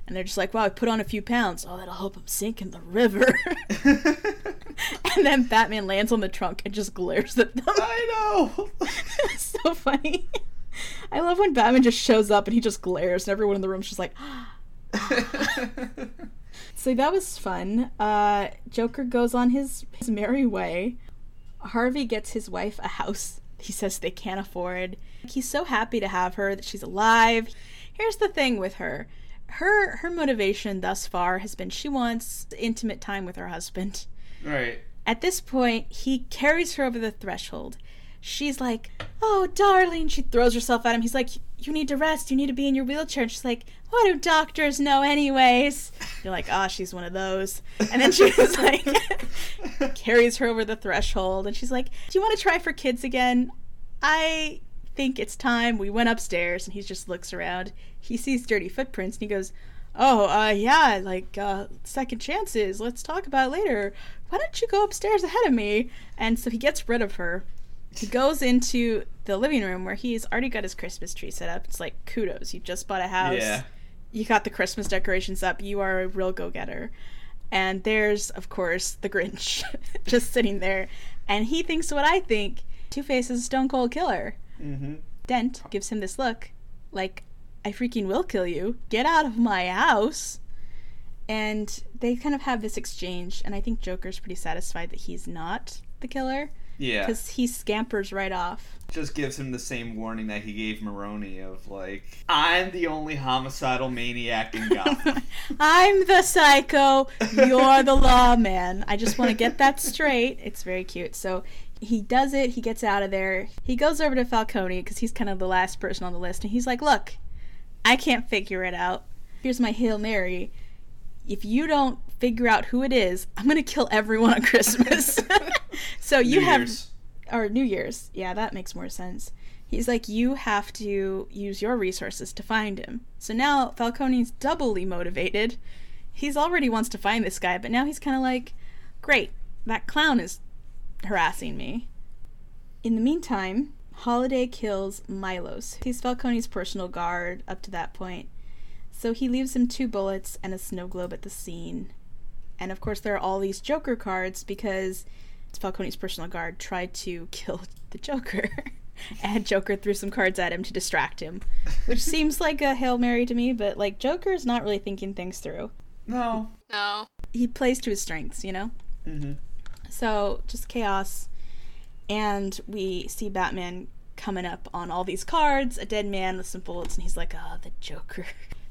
S1: and they're just like, wow, I put on a few pounds. Oh, that'll help him sink in the river. and then Batman lands on the trunk and just glares at them.
S2: I know.
S1: it's so funny. I love when Batman just shows up and he just glares, and everyone in the room's just like. so that was fun. Uh, Joker goes on his, his merry way. Harvey gets his wife a house he says they can't afford. He's so happy to have her that she's alive. Here's the thing with her. Her her motivation thus far has been she wants intimate time with her husband.
S2: right.
S1: At this point, he carries her over the threshold. She's like, Oh, darling. She throws herself at him. He's like, You need to rest. You need to be in your wheelchair. And she's like, What do doctors know, anyways? You're like, Ah, she's one of those. And then she's like, carries her over the threshold. And she's like, Do you want to try for kids again? I think it's time. We went upstairs. And he just looks around. He sees dirty footprints and he goes, Oh, uh, yeah, like, uh, second chances. Let's talk about later. Why don't you go upstairs ahead of me? And so he gets rid of her. He goes into the living room where he's already got his Christmas tree set up. It's like, kudos, you just bought a house.
S2: Yeah.
S1: You got the Christmas decorations up. You are a real go getter. And there's, of course, the Grinch just sitting there. And he thinks what I think Two Face is a stone cold killer.
S2: Mm-hmm.
S1: Dent gives him this look like, I freaking will kill you. Get out of my house. And they kind of have this exchange, and I think Joker's pretty satisfied that he's not the killer
S2: Yeah.
S1: because he scampers right off.
S2: Just gives him the same warning that he gave Maroni of like, I'm the only homicidal maniac in Gotham.
S1: I'm the psycho, you're the lawman. I just want to get that straight. It's very cute. So he does it, he gets out of there. He goes over to Falcone because he's kind of the last person on the list, and he's like, Look, I can't figure it out. Here's my Hail Mary. If you don't figure out who it is, I'm going to kill everyone on Christmas. so you
S2: New
S1: have
S2: Year's.
S1: or New Year's. Yeah, that makes more sense. He's like, you have to use your resources to find him. So now Falcone's doubly motivated. He's already wants to find this guy, but now he's kind of like, great, that clown is harassing me. In the meantime, Holiday kills Milos. He's Falcone's personal guard up to that point. So he leaves him two bullets and a snow globe at the scene. And of course, there are all these Joker cards because Falcone's personal guard, tried to kill the Joker. and Joker threw some cards at him to distract him, which seems like a Hail Mary to me, but like Joker's not really thinking things through.
S2: No.
S3: No.
S1: He plays to his strengths, you know?
S2: Mm-hmm.
S1: So just chaos. And we see Batman coming up on all these cards, a dead man with some bullets, and he's like, ah, oh, the Joker.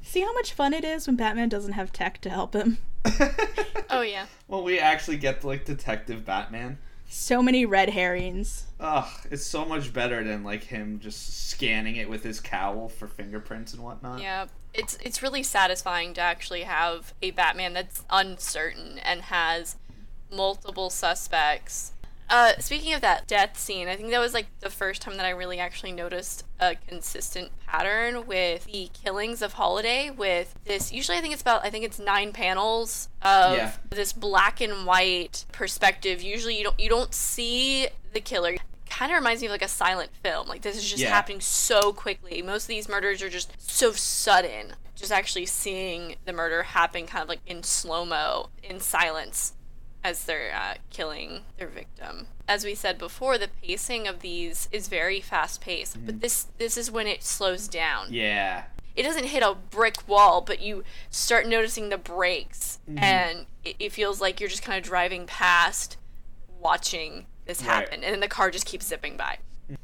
S1: See how much fun it is when Batman doesn't have tech to help him?
S3: oh, yeah.
S2: Well, we actually get, like, Detective Batman.
S1: So many red herrings.
S2: Ugh, it's so much better than, like, him just scanning it with his cowl for fingerprints and whatnot.
S3: Yeah. It's, it's really satisfying to actually have a Batman that's uncertain and has multiple suspects uh, speaking of that death scene, I think that was like the first time that I really actually noticed a consistent pattern with the killings of Holiday. With this, usually I think it's about I think it's nine panels of
S2: Yeah.
S3: this black and white perspective. Usually you don't you don't see the killer. Kind of reminds me of like a silent film. Like this is just
S2: Yeah.
S3: happening so quickly. Most of these murders are just so sudden. Just actually seeing the murder happen kind of like in slow mo, in silence as they're uh, killing their victim. As we said before, the pacing of these is very fast paced, but this this is when it slows down.
S2: Yeah.
S3: It doesn't hit a brick wall, but you start noticing the brakes, and it, it feels like you're just kind of driving past, watching this
S2: Right.
S3: happen, and then the car just keeps zipping by.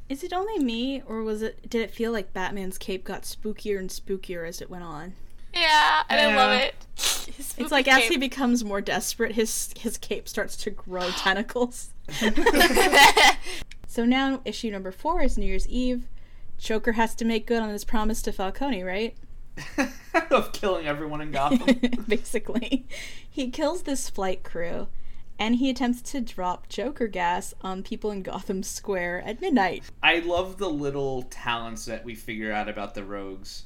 S1: Is it only me, or was it? Did it feel like Batman's cape got spookier and spookier as it went on?
S3: Yeah, and I love it.
S1: It's like
S3: spooky
S1: as he becomes more desperate, his his cape starts to grow tentacles. So now issue number four is New Year's Eve. Joker has to make good on his promise to Falcone, right?
S2: of killing everyone in Gotham.
S1: Basically, he kills this flight crew, and he attempts to drop Joker gas on people in Gotham Square at midnight.
S2: I love the little talents that we figure out about the rogues.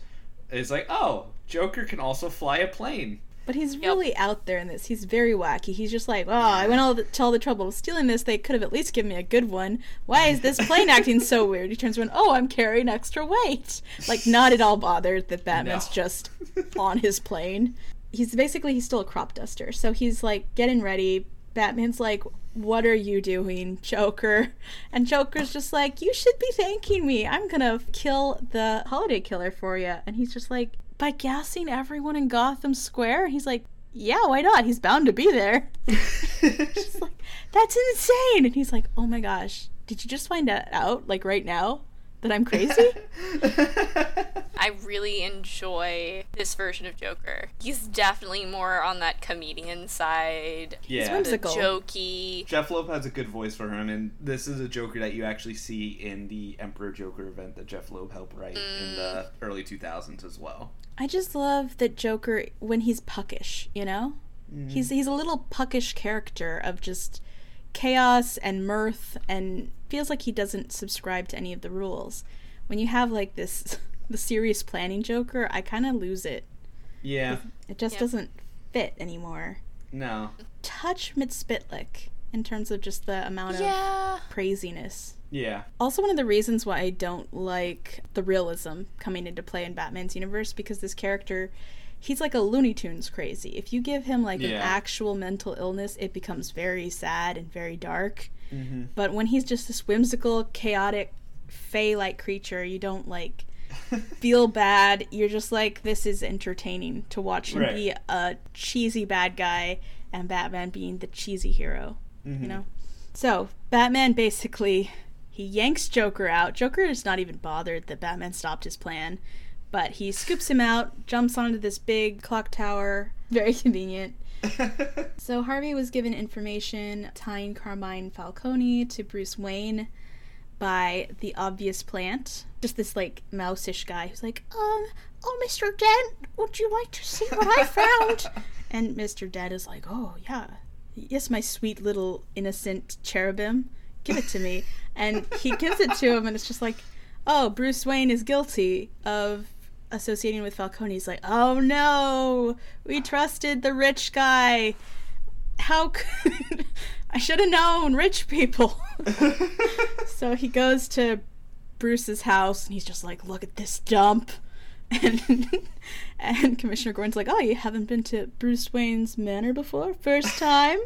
S2: It's like, oh, Joker can also fly a plane.
S1: But he's really out there in this. He's very wacky. He's just like, oh, I went all the, to all the trouble of stealing this. They could have at least given me a good one. Why is this plane acting so weird? He turns around, oh, I'm carrying extra weight. Like, not at all bothered that Batman's
S2: No.
S1: just on his plane. He's basically, he's still a crop duster. So he's like getting ready. Batman's like, what are you doing, Joker? And Joker's just like, you should be thanking me. I'm gonna kill the holiday killer for you. And he's just like, by gassing everyone in Gotham Square? And he's like, yeah, why not? He's bound to be there. She's like, that's insane. And he's like, oh my gosh, did you just find that out, like right now, that I'm crazy?
S3: I really enjoy this version of Joker. He's definitely more on that comedian side.
S2: Yeah.
S3: The
S1: whimsical.
S3: jokey.
S2: Jeph Loeb has a good voice for him, and this is a Joker that you actually see in the Emperor Joker event that Jeph Loeb helped write in mm. the early 2000s as well.
S1: I just love that Joker when he's puckish, you know? Mm-hmm. He's he's a little puckish character of just chaos and mirth and feels like he doesn't subscribe to any of the rules. When you have like this the serious planning Joker, I kind of lose it.
S2: Yeah.
S1: It just
S3: Yeah.
S1: doesn't fit anymore.
S2: No.
S1: Touch Mxyzptlk in terms of just the amount
S3: Yeah.
S1: of craziness.
S2: Yeah.
S1: Also, one of the reasons why I don't like the realism coming into play in Batman's universe because this character, he's like a Looney Tunes crazy. If you give him like an actual mental illness, it becomes very sad and very dark.
S2: Mm-hmm.
S1: But when he's just this whimsical, chaotic, fey-like creature, you don't like feel bad. You're just like, this is entertaining to watch him
S2: Right.
S1: be a cheesy bad guy and Batman being the cheesy hero.
S2: Mm-hmm.
S1: You know? So, Batman basically he yanks Joker out. Joker is not even bothered that Batman stopped his plan, but he scoops him out, jumps onto this big clock tower. Very convenient. So Harvey was given information tying Carmine Falcone to Bruce Wayne by the obvious plant. Just this like mouse-ish guy who's like, um, oh Mr. Dent, would you like to see what I found? and Mr. Dent is like, oh yeah, yes, my sweet little innocent cherubim, give it to me. And he gives it to him, and it's just like, oh, Bruce Wayne is guilty of associating with Falcone. He's like, oh no, we trusted the rich guy. How could I should have known rich people? so he goes to Bruce's house, and he's just like, look at this dump. And and Commissioner Gordon's like, oh, you haven't been to Bruce Wayne's manor before? First time?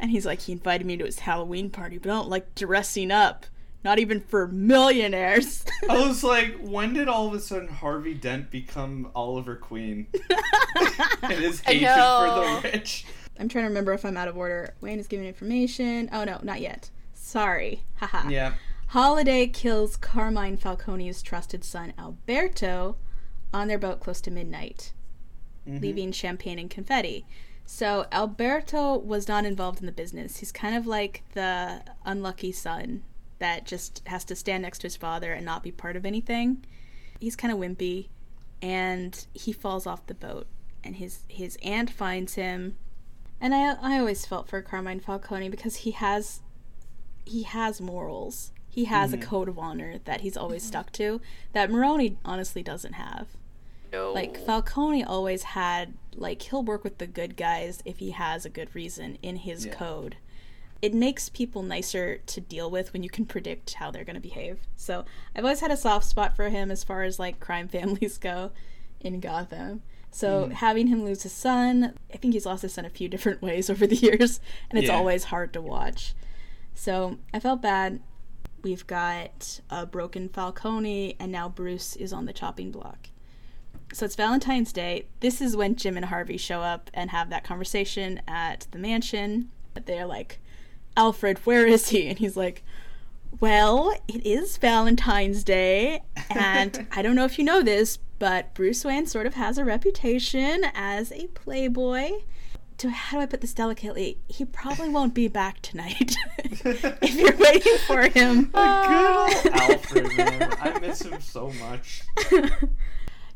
S1: And he's like, he invited me to his Halloween party, but I don't like dressing up. Not even for millionaires.
S2: I was like, when did all of a sudden Harvey Dent become Oliver Queen? and his
S3: I
S2: hatred for the rich.
S1: I'm trying to remember if I'm out of order. Wayne is giving information. Oh no, not yet. Sorry. Haha.
S2: Yeah.
S1: Holiday kills Carmine Falcone's trusted son Alberto on their boat close to midnight, mm-hmm. leaving champagne and confetti. So Alberto was not involved in the business. He's kind of like the unlucky son that just has to stand next to his father and not be part of anything. He's kind of wimpy and he falls off the boat and his his aunt finds him. And I I always felt for Carmine Falcone because he has he has morals. He has a mm-hmm. code of honor that he's always mm-hmm. stuck to that Maroni honestly doesn't have.
S3: No.
S1: Like Falcone always had like he'll work with the good guys if he has a good reason in his
S2: Yeah.
S1: code. It makes people nicer to deal with when you can predict how they're going to behave. So, I've always had a soft spot for him as far as like crime families go in Gotham. So, hmm. having him lose his son, I think he's lost his son a few different ways over the years, and it's
S2: Yeah.
S1: always hard to watch. So, I felt bad. We've got a broken Falcone, and now Bruce is on the chopping block. So it's Valentine's Day. This is when Jim and Harvey show up and have that conversation at the mansion. They're like, Alfred, where is he? And he's like, Well, it is Valentine's Day. And I don't know if you know this, but Bruce Wayne sort of has a reputation as a playboy. To, how do I put this delicately? He probably won't be back tonight if you're waiting for him.
S2: Good old Alfred, man. I miss him so much.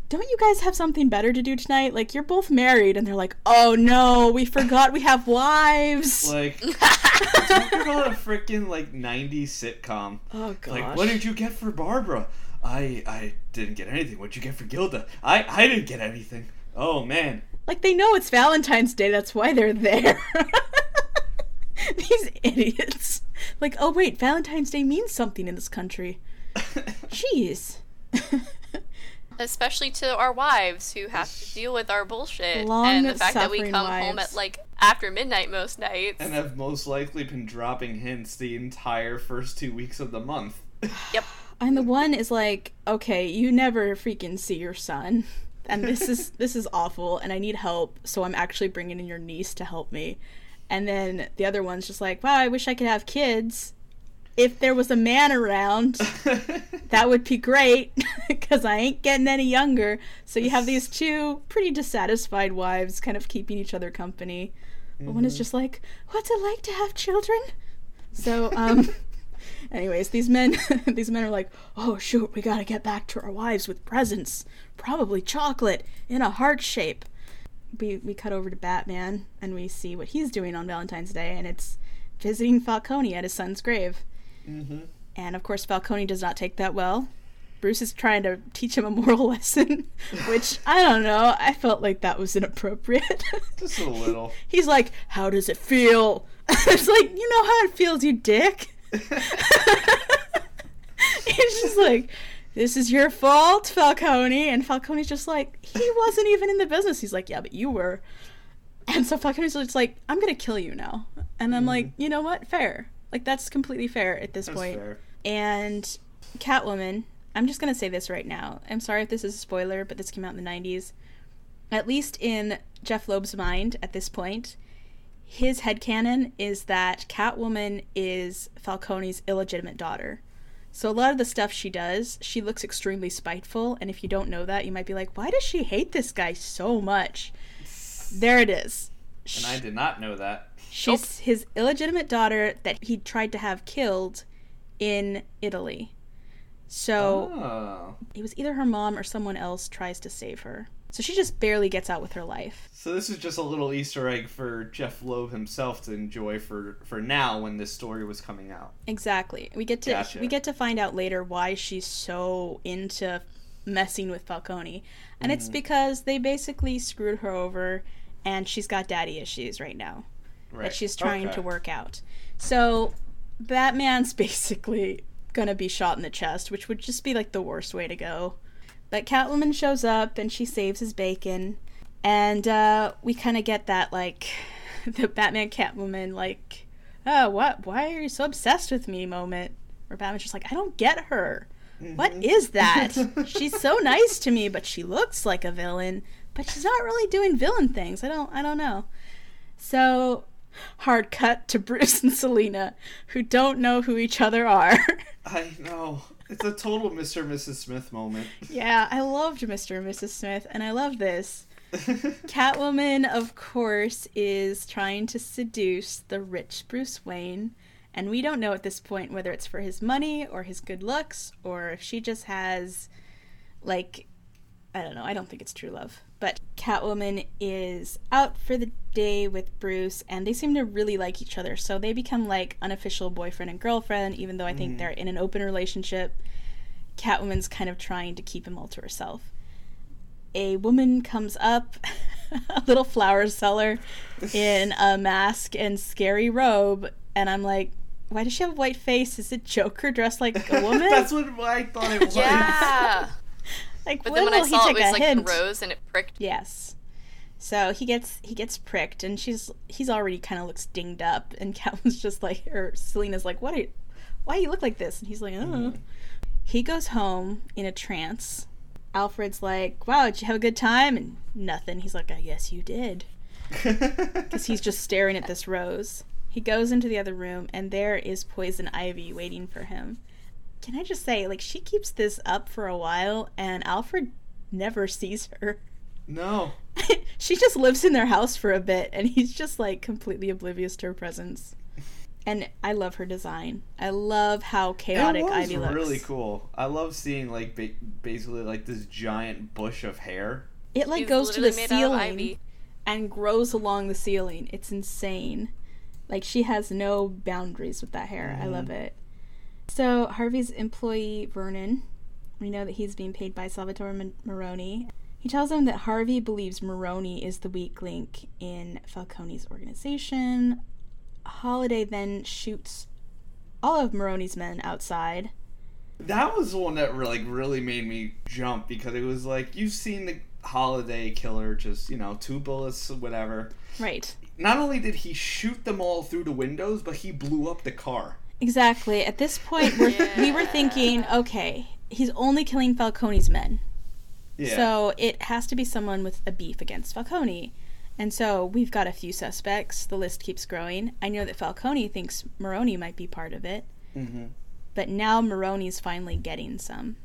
S1: Don't you guys have something better to do tonight? Like, you're both married. And they're like, oh no, we forgot we have wives.
S2: Like, talk about a freaking like '90s sitcom.
S1: oh gosh.
S2: Like, what did you get for Barbara? I I didn't get anything. What'd you get for Gilda? I I didn't get anything. Oh man.
S1: Like, they know it's Valentine's Day. That's why they're there. These idiots. Like, oh wait, Valentine's Day means something in this country. Jeez.
S3: Especially to our wives who have to deal with our bullshit
S1: Long,
S3: and the fact that we
S1: suffering
S3: come home at like after midnight most nights.
S2: and have most likely been dropping hints the entire first two weeks of the month.
S3: yep.
S1: And the one is like, okay, you never freaking see your son. And this is this is awful and I need help, so I'm actually bringing in your niece to help me. And then the other one's just like, wow, I wish I could have kids. If there was a man around, that would be great because I ain't getting any younger. So you have these two pretty dissatisfied wives kind of keeping each other company. But one is just like, what's it like to have children? So, um, anyways, these men, these men are like, oh shoot, we gotta get back to our wives with presents, probably chocolate in a heart shape. We we cut over to Batman and we see what he's doing on Valentine's Day, and it's visiting Falcone at his son's grave.
S2: Mm-hmm.
S1: And of course, Falcone does not take that well. Bruce is trying to teach him a moral lesson, which I don't know. I felt like that was inappropriate.
S2: Just a little.
S1: He's like, How does it feel? it's like, You know how it feels, you dick. He's just like, This is your fault, Falcone. And Falcone's just like, He wasn't even in the business. He's like, Yeah, but you were. And so Falcone's just like, I'm going to kill you now. And I'm like, You know what? Fair. Like, that's completely fair at this
S2: That's
S1: point.
S2: fair.
S1: And Catwoman, I'm just going to say this right now. I'm sorry if this is a spoiler, but this came out in the 90s. At least in Jeph Loeb's mind at this point, his head headcanon is that Catwoman is Falcone's illegitimate daughter. So a lot of the stuff she does, she looks extremely spiteful, and if you don't know that, you might be like, why does she hate this guy so much? There it is.
S2: And I did not know that.
S1: She's his illegitimate daughter that he tried to have killed in Italy. So
S2: Oh.
S1: it was either her mom or someone else tries to save her. So she just barely gets out with her life.
S2: So this is just a little Easter egg for Jeph Loeb himself to enjoy for for now when this story was coming out.
S1: Exactly. We get to
S2: Gotcha.
S1: we get to find out later why she's so into messing with Falcone. And it's mm. because they basically screwed her over and she's got daddy issues right now.
S2: Right.
S1: that she's trying
S2: Okay.
S1: to work out. So Batman's basically gonna be shot in the chest, which would just be like the worst way to go. But Catwoman shows up and she saves his bacon, and uh, we kind of get that like the Batman Catwoman like, oh what? Why are you so obsessed with me? Moment where Batman's just like, I don't get her. What is that? she's so nice to me, but she looks like a villain. But she's not really doing villain things. I don't. I don't know. So hard cut to Bruce and Selina, who don't know who each other are.
S2: I know. It's a total Mr. and Mrs. Smith moment.
S1: yeah, I loved Mr. and Mrs. Smith, and I love this. Catwoman, of course, is trying to seduce the rich Bruce Wayne, and we don't know at this point whether it's for his money or his good looks, or if she just has, like, I don't know, I don't think it's true love. But Catwoman is out for the day with Bruce, and they seem to really like each other, so they become like unofficial boyfriend and girlfriend, even though I think mm. they're in an open relationship. Catwoman's kind of trying to keep him all to herself a woman comes up, a little flower seller in a mask and scary robe, and I'm like, why does she have a white face? Is it Joker dressed like a woman?
S2: That's what I thought it was.
S3: Yeah.
S1: Like,
S3: But
S1: when
S3: then when I saw it, was like
S1: hint?
S3: the rose and it pricked.
S1: Yes. So he gets he gets pricked, and she's he's already kind of looks dinged up, and Catwoman's just like, or Selina's like, what? Are you, why you look like this? And he's like, oh. He goes home in a trance. Alfred's like, wow, did you have a good time? And nothing. He's like, I guess you did. Because he's just staring at this rose. He goes into the other room, and there is Poison Ivy waiting for him. Can I just say, like, she keeps this up for a while, and Alfred never sees her.
S2: no.
S1: she just lives in their house for a bit, and he's just, like, completely oblivious to her presence. And I love her design. I love how chaotic
S2: it was
S1: Ivy looks.
S2: really cool. I love seeing like ba- basically like this giant bush of hair.
S1: It like
S3: She's
S1: goes to the
S3: literally made out of
S1: ceiling and grows along the ceiling. It's insane. Like she has no boundaries with that hair. I love mm-hmm. it. So Harvey's employee Vernon, we know that he's being paid by Salvatore Maroni. He tells him that Harvey believes Maroni is the weak link in Falcone's organization. Holiday then shoots all of Maroni's men outside.
S2: That was the one that really, like really made me jump because it was like you've seen the holiday killer just you know two bullets whatever.
S1: Right.
S2: Not only did he shoot them all through the windows, but he blew up the car.
S1: Exactly. At this point, we're, we were thinking, okay, he's only killing Falcone's men.
S2: Yeah.
S1: So it has to be someone with a beef against Falcone. And so we've got a few suspects. The list keeps growing. I know that Falcone thinks Maroni might be part of it.
S2: hmm
S1: But now Maroni's finally getting some.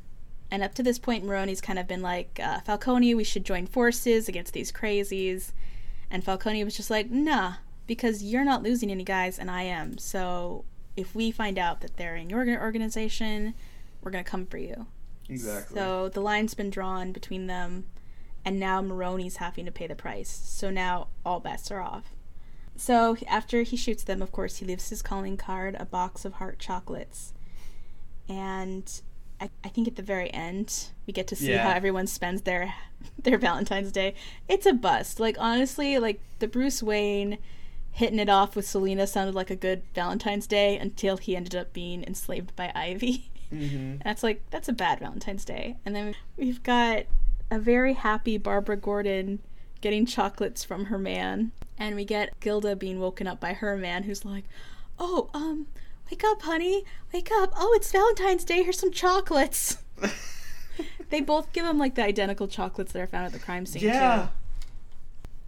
S1: And up to this point, Maroni's kind of been like, uh, Falcone, we should join forces against these crazies. And Falcone was just like, nah, because you're not losing any guys and I am. So if we find out that they're in your organization, we're going to come for you.
S2: Exactly.
S1: So the line's been drawn between them, and now Maroni's having to pay the price. So now all bets are off. So after he shoots them, of course, he leaves his calling card, a box of heart chocolates. And I, I think at the very end, we get to see
S2: Yeah.
S1: how everyone spends their their Valentine's Day. It's a bust. Like honestly, like the Bruce Wayne hitting it off with Selina sounded like a good Valentine's Day until he ended up being enslaved by Ivy.
S2: hmm
S1: That's like that's a bad Valentine's Day. And then we've got a very happy Barbara Gordon getting chocolates from her man, and we get Gilda being woken up by her man who's like, "Oh, um, wake up, honey. Wake up. Oh, it's Valentine's Day. Here's some chocolates." they both give him like the identical chocolates that are found at the crime scene.
S2: yeah.
S1: Too.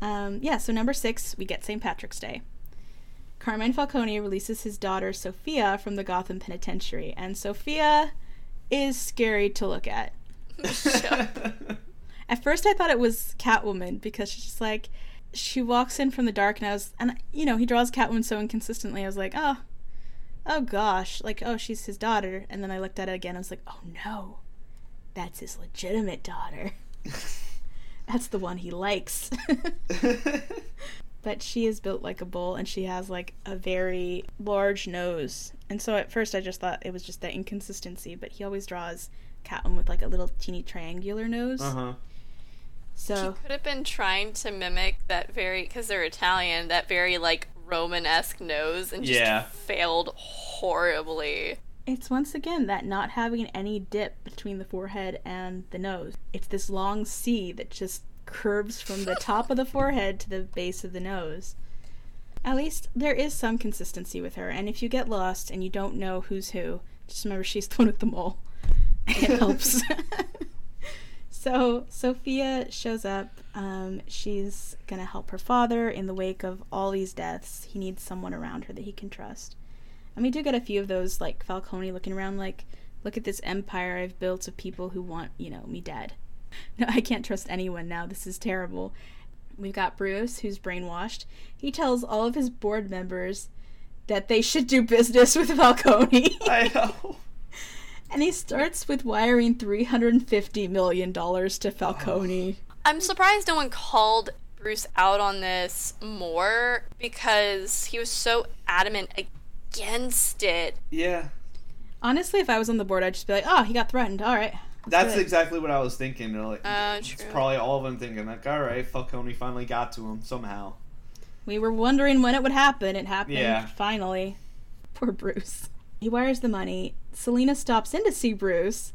S1: Um, yeah, so number 6, we get St. Patrick's Day. Carmine Falcone releases his daughter Sophia from the Gotham Penitentiary, and Sophia is scary to look at. At first, I thought it was Catwoman because she's just like, she walks in from the dark, and I was, and you know, he draws Catwoman so inconsistently. I was like, oh, oh gosh, like, oh, she's his daughter. And then I looked at it again. I was like, oh no, that's his legitimate daughter. That's the one he likes. but she is built like a bull, and she has like a very large nose. And so at first, I just thought it was just that inconsistency. But he always draws Catwoman with like a little teeny triangular nose.
S2: uh huh.
S1: So she
S3: Could have been trying to mimic that very because they're Italian, that very like Roman-esque nose, and just
S2: Yeah.
S3: failed horribly.
S1: It's once again that not having any dip between the forehead and the nose. It's this long C that just curves from the top of the forehead to the base of the nose. At least there is some consistency with her, and if you get lost and you don't know who's who, just remember she's the one with the mole. It helps. so Sophia shows up. Um, she's gonna help her father in the wake of all these deaths. He needs someone around her that he can trust. And we do get a few of those, like Falcone looking around, like, look at this empire I've built of people who want, you know, me dead. No, I can't trust anyone now. This is terrible. We've got Bruce, who's brainwashed. He tells all of his board members that they should do business with Falcone.
S2: I know.
S1: and he starts with wiring $350 million to Falcone. Oh.
S3: I'm surprised no one called Bruce out on this more because he was so adamant against it.
S2: Yeah.
S1: Honestly, if I was on the board, I'd just be like, oh, he got threatened. All right.
S2: That's exactly what I was thinking. They're like,
S3: Oh,
S2: it's
S3: true.
S2: probably all of them thinking like, all right, Falcone finally got to him somehow.
S1: We were wondering when it would happen. It happened
S2: Yeah.
S1: finally. Poor Bruce. He wires the money. Selina stops in to see Bruce.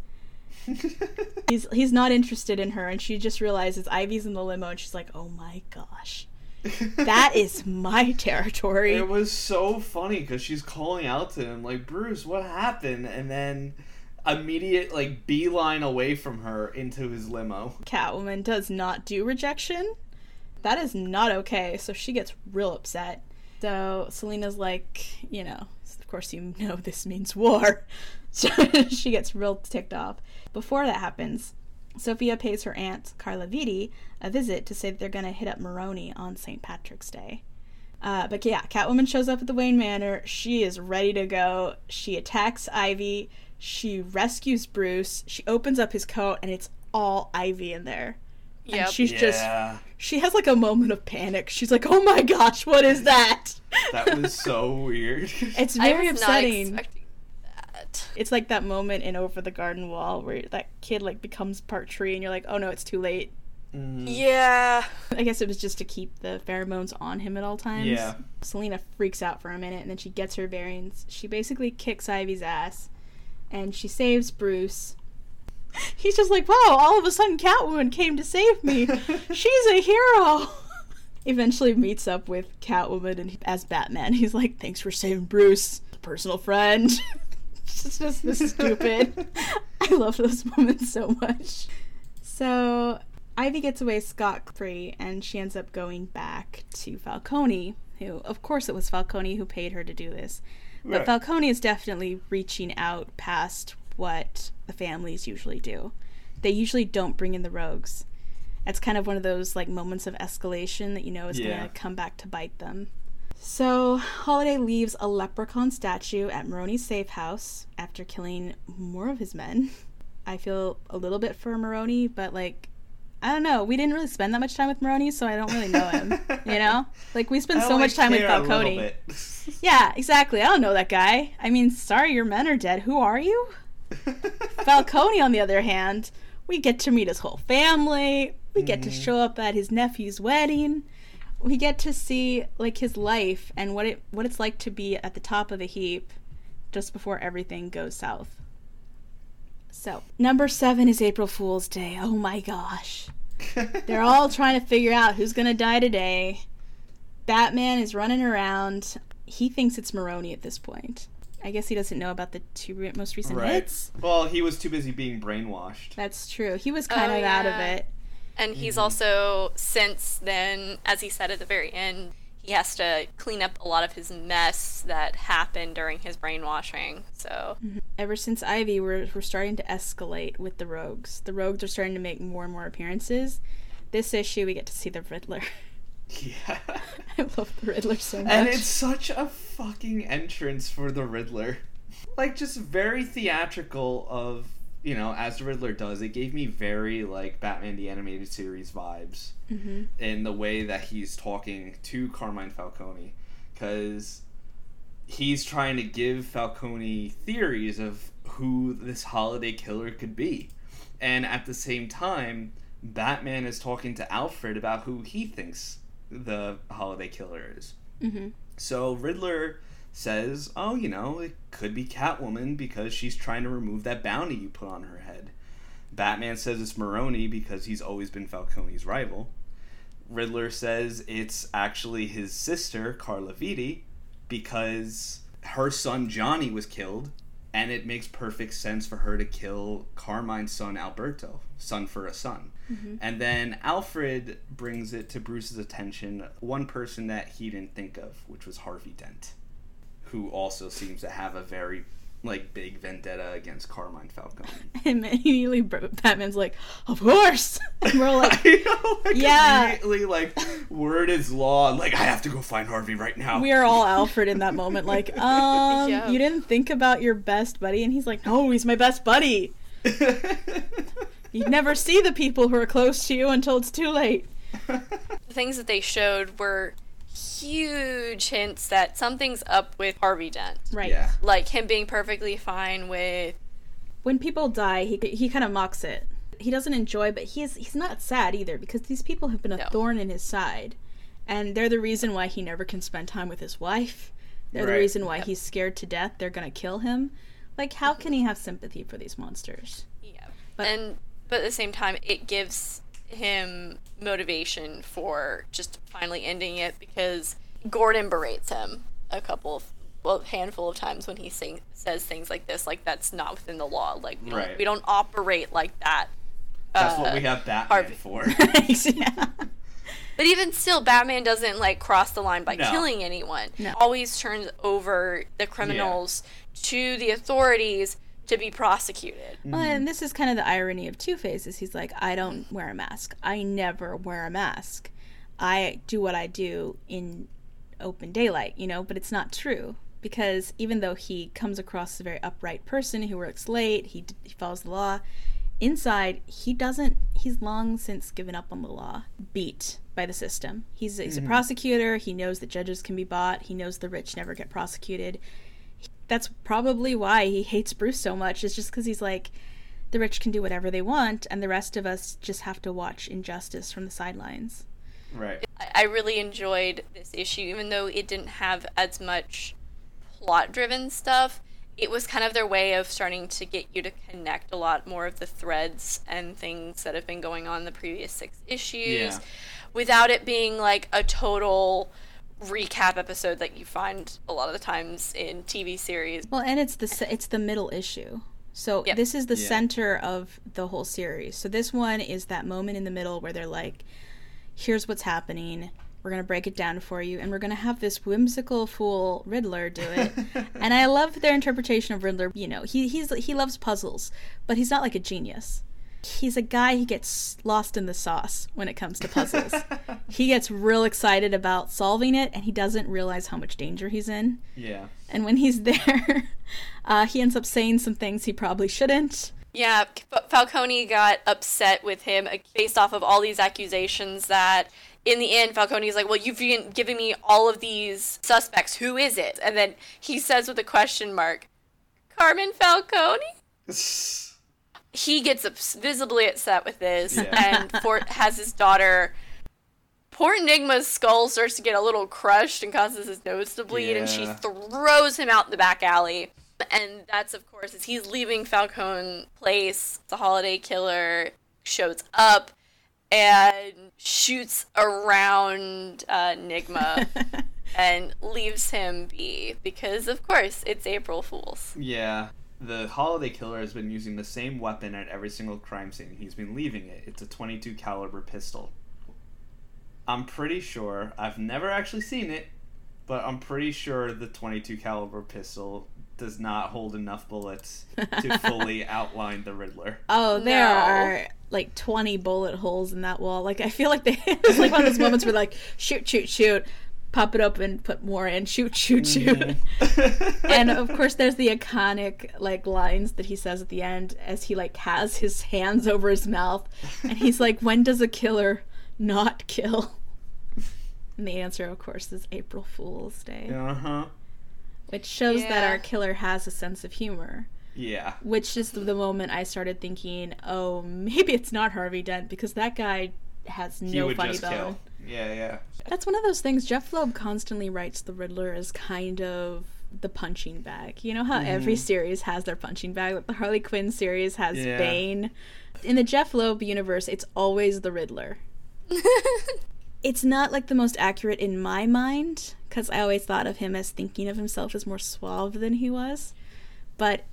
S1: He's he's not interested in her, and she just realizes Ivy's in the limo, and she's like, "Oh my gosh, that is my territory."
S2: It was so funny because she's calling out to him like, Bruce, what happened? And then immediate like beeline away from her into his limo.
S1: Catwoman does not do rejection. That is not okay. So she gets real upset. So Selina's like, you know, of course you know this means war. So she gets real ticked off. Before that happens, Sophia pays her aunt, Carla Viti, a visit to say that they're going to hit up Maroni on St. Patrick's Day. Uh, but yeah, Catwoman shows up at the Wayne Manor. She is ready to go. She attacks Ivy. She rescues Bruce. She opens up his coat, and it's all Ivy in there.
S3: Yep.
S1: And she's just she has like a moment of panic. She's like, "Oh my gosh, what is that?"
S2: that was so weird.
S1: it's
S3: I
S1: very
S3: was
S1: upsetting.
S3: not expecting that.
S1: It's like that moment in Over the Garden Wall where that kid like becomes part tree, and you're like, "Oh no, it's too late."
S2: Mhm.
S3: Yeah.
S1: I guess it was just to keep the pheromones on him at all times.
S2: Yeah.
S1: Selina freaks out for a minute, and then she gets her bearings. She basically kicks Ivy's ass, and she saves Bruce. He's just like, "Wow! All of a sudden, Catwoman came to save me. She's a hero." Eventually meets up with Catwoman and as Batman. He's like, "Thanks for saving Bruce, personal friend." It's just this stupid. I love those moments so much. So Ivy gets away scot free, and she ends up going back to Falcone, who, of course, it was Falcone who paid her to do this. But
S2: Right.
S1: Falcone is definitely reaching out past what the families usually do. They usually don't bring in the rogues. It's kind of one of those like moments of escalation that you know is
S2: Yeah.
S1: gonna come back to bite them. So Holiday leaves a leprechaun statue at Maroni's safe house after killing more of his men. I feel a little bit for Maroni, but like I don't know. We didn't really spend that much time with Maroni, so I don't really know him. you know, like we spent
S2: I
S1: so much time with Falcone. Yeah, exactly. I don't know that guy. I mean, sorry, your men are dead. Who are you? Falcone, on the other hand, we get to meet his whole family. We get to
S2: Mhm.
S1: show up at his nephew's wedding. We get to see like his life and what it what it's like to be at the top of the heap just before everything goes south. So, number 7 is April Fool's Day. Oh my gosh. They're all trying to figure out who's going to die today. Batman is running around. He thinks it's Maroni at this point. I guess he doesn't know about the two re- most recent
S2: right.
S1: hits.
S2: Well, he was too busy being brainwashed.
S1: That's true. He was kind
S3: Oh,
S1: of out of it.
S3: And he's mm-hmm. also, since then, as he said at the very end, he has to clean up a lot of his mess that happened during his brainwashing. So, mm-hmm.
S1: Ever since Ivy, we're, we're starting to escalate with the rogues. The rogues are starting to make more and more appearances. This issue, we get to see the Riddler.
S2: Yeah.
S1: I love the Riddler so much.
S2: And it's such a fucking entrance for the Riddler. Like, just very theatrical of, you know, as the Riddler does. It gave me very, like, Batman the Animated Series vibes
S1: hmm
S2: in the way that he's talking to Carmine Falcone. Because he's trying to give Falcone theories of who this holiday killer could be. And at the same time, Batman is talking to Alfred about who he thinks the holiday killer is.
S1: hmm
S2: So Riddler says, "Oh, you know, it could be Catwoman because she's trying to remove that bounty you put on her head." Batman says it's Maroni because he's always been Falcone's rival. Riddler says it's actually his sister, Carla Viti, because her son Johnny was killed, and it makes perfect sense for her to kill Carmine's son Alberto, son for a son. Mm-hmm. And then Alfred brings it to Bruce's attention one person that he didn't think of, which was Harvey Dent, who also seems to have a very like big vendetta against Carmine Falcone.
S1: And immediately Bro- Batman's like, "Of course." And we're all like,
S2: I know, like
S1: Yeah.
S2: immediately like word is law. Like I have to go find Harvey right now.
S1: we are all Alfred in that moment. Like, um,
S3: Yeah.
S1: you didn't think about your best buddy, and he's like, "No, he's my best buddy." You never see the people who are close to you until it's too late.
S3: The things that they showed were huge hints that something's up with Harvey Dent.
S1: Right.
S2: Yeah.
S3: Like him being perfectly fine with
S1: When people die, he he kind of mocks it. He doesn't enjoy, but he's he's not sad either because these people have been a
S3: No.
S1: thorn in his side, and they're the reason why he never can spend time with his wife. They're the reason why he's scared to death. They're gonna kill him. Like, how can he have sympathy for these monsters?
S3: Yeah.
S1: But-
S3: and but at the same time it gives him motivation for just finally ending it because Gordon berates him a couple of well, handful of times when he sing, says things like this, like that's not within the law. Like we don't, we don't operate like that.
S2: That's
S3: Uh,
S2: what we have Batman
S3: Harvey.
S2: for.
S1: yeah.
S3: But even still, Batman doesn't like cross the line by
S2: No.
S3: killing anyone.
S1: No.
S3: Always turns over the criminals to the authorities to be prosecuted. Mm-hmm.
S1: Well, and this is kind of the irony of Two Faces. He's like, I don't wear a mask. I never wear a mask. I do what I do in open daylight, you know, but it's not true because even though he comes across as a very upright person who works late, he, he follows the law, inside he doesn't he's long since given up on the law beat by the system he's, he's a mm-hmm. prosecutor he knows that judges can be bought he knows the rich never get prosecuted that's probably why he hates bruce so much is just because he's like the rich can do whatever they want and the rest of us just have to watch injustice from the sidelines
S2: right.
S3: I, I really enjoyed this issue, even though it didn't have as much plot driven stuff. It was kind of their way of starting to get you to connect a lot more of the threads and things that have been going on in the previous six issues
S2: Yeah.
S3: without it being like a total recap episode that you find a lot of the times in TV series.
S1: Well, and it's the it's the middle issue. So
S3: Yep.
S1: this is the
S2: Yeah.
S1: center of the whole series. So this one is that moment in the middle where they're like, "Here's what's happening. We're gonna break it down for you, and we're gonna have this whimsical fool Riddler do it." and I love their interpretation of Riddler. You know, he he's he loves puzzles, but he's not like a genius. He's a guy who gets lost in the sauce when it comes to puzzles. he gets real excited about solving it, and he doesn't realize how much danger he's in.
S2: Yeah.
S1: And when he's there, uh, he ends up saying some things he probably shouldn't.
S3: Yeah, F- Falcone got upset with him based off of all these accusations that in the end Falcone's like, "Well, you've been giving me all of these suspects. Who is it?" And then he says with a question mark, "Carmen Falcone?" He gets visibly upset with this
S2: Yeah.
S3: and for- has his daughter Poor Enigma's skull starts to get a little crushed and causes his nose to bleed, and she throws him out the back alley. And that's, of course, as he's leaving Falcone Place, the holiday killer shows up and shoots around uh, Enigma and leaves him be because, of course, it's April Fool's.
S2: Yeah. The holiday killer has been using the same weapon at every single crime scene. He's been leaving it. It's a 22 caliber pistol. I'm pretty sure I've never actually seen it, but I'm pretty sure the 22 caliber pistol does not hold enough bullets to fully outline the Riddler.
S1: Oh, there
S3: No.
S1: are like 20 bullet holes in that wall. Like, I feel like they, it's like one of those moments where, like, shoot, shoot, shoot, pop it up and put more in, shoot, shoot, shoot. and of course, there's the iconic, like, lines that he says at the end as he, like, has his hands over his mouth. And he's like, when does a killer not kill? And the answer, of course, is April Fool's Day,
S2: uh huh.
S1: which shows that our killer has a sense of humor.
S2: Yeah.
S1: Which is the moment I started thinking, oh, maybe it's not Harvey Dent because that guy has
S2: He
S1: no
S2: would
S1: funny
S2: just
S1: bone.
S2: kill. Yeah, yeah.
S1: That's one of those things. Jeph Loeb constantly writes the Riddler as kind of the punching bag. You know how every mm-hmm. series has their punching bag? Like the Harley Quinn series has
S2: Yeah.
S1: Bane. In the Jeph Loeb universe, it's always the Riddler. it's not like the most accurate in my mind because I always thought of him as thinking of himself as more suave than he was. But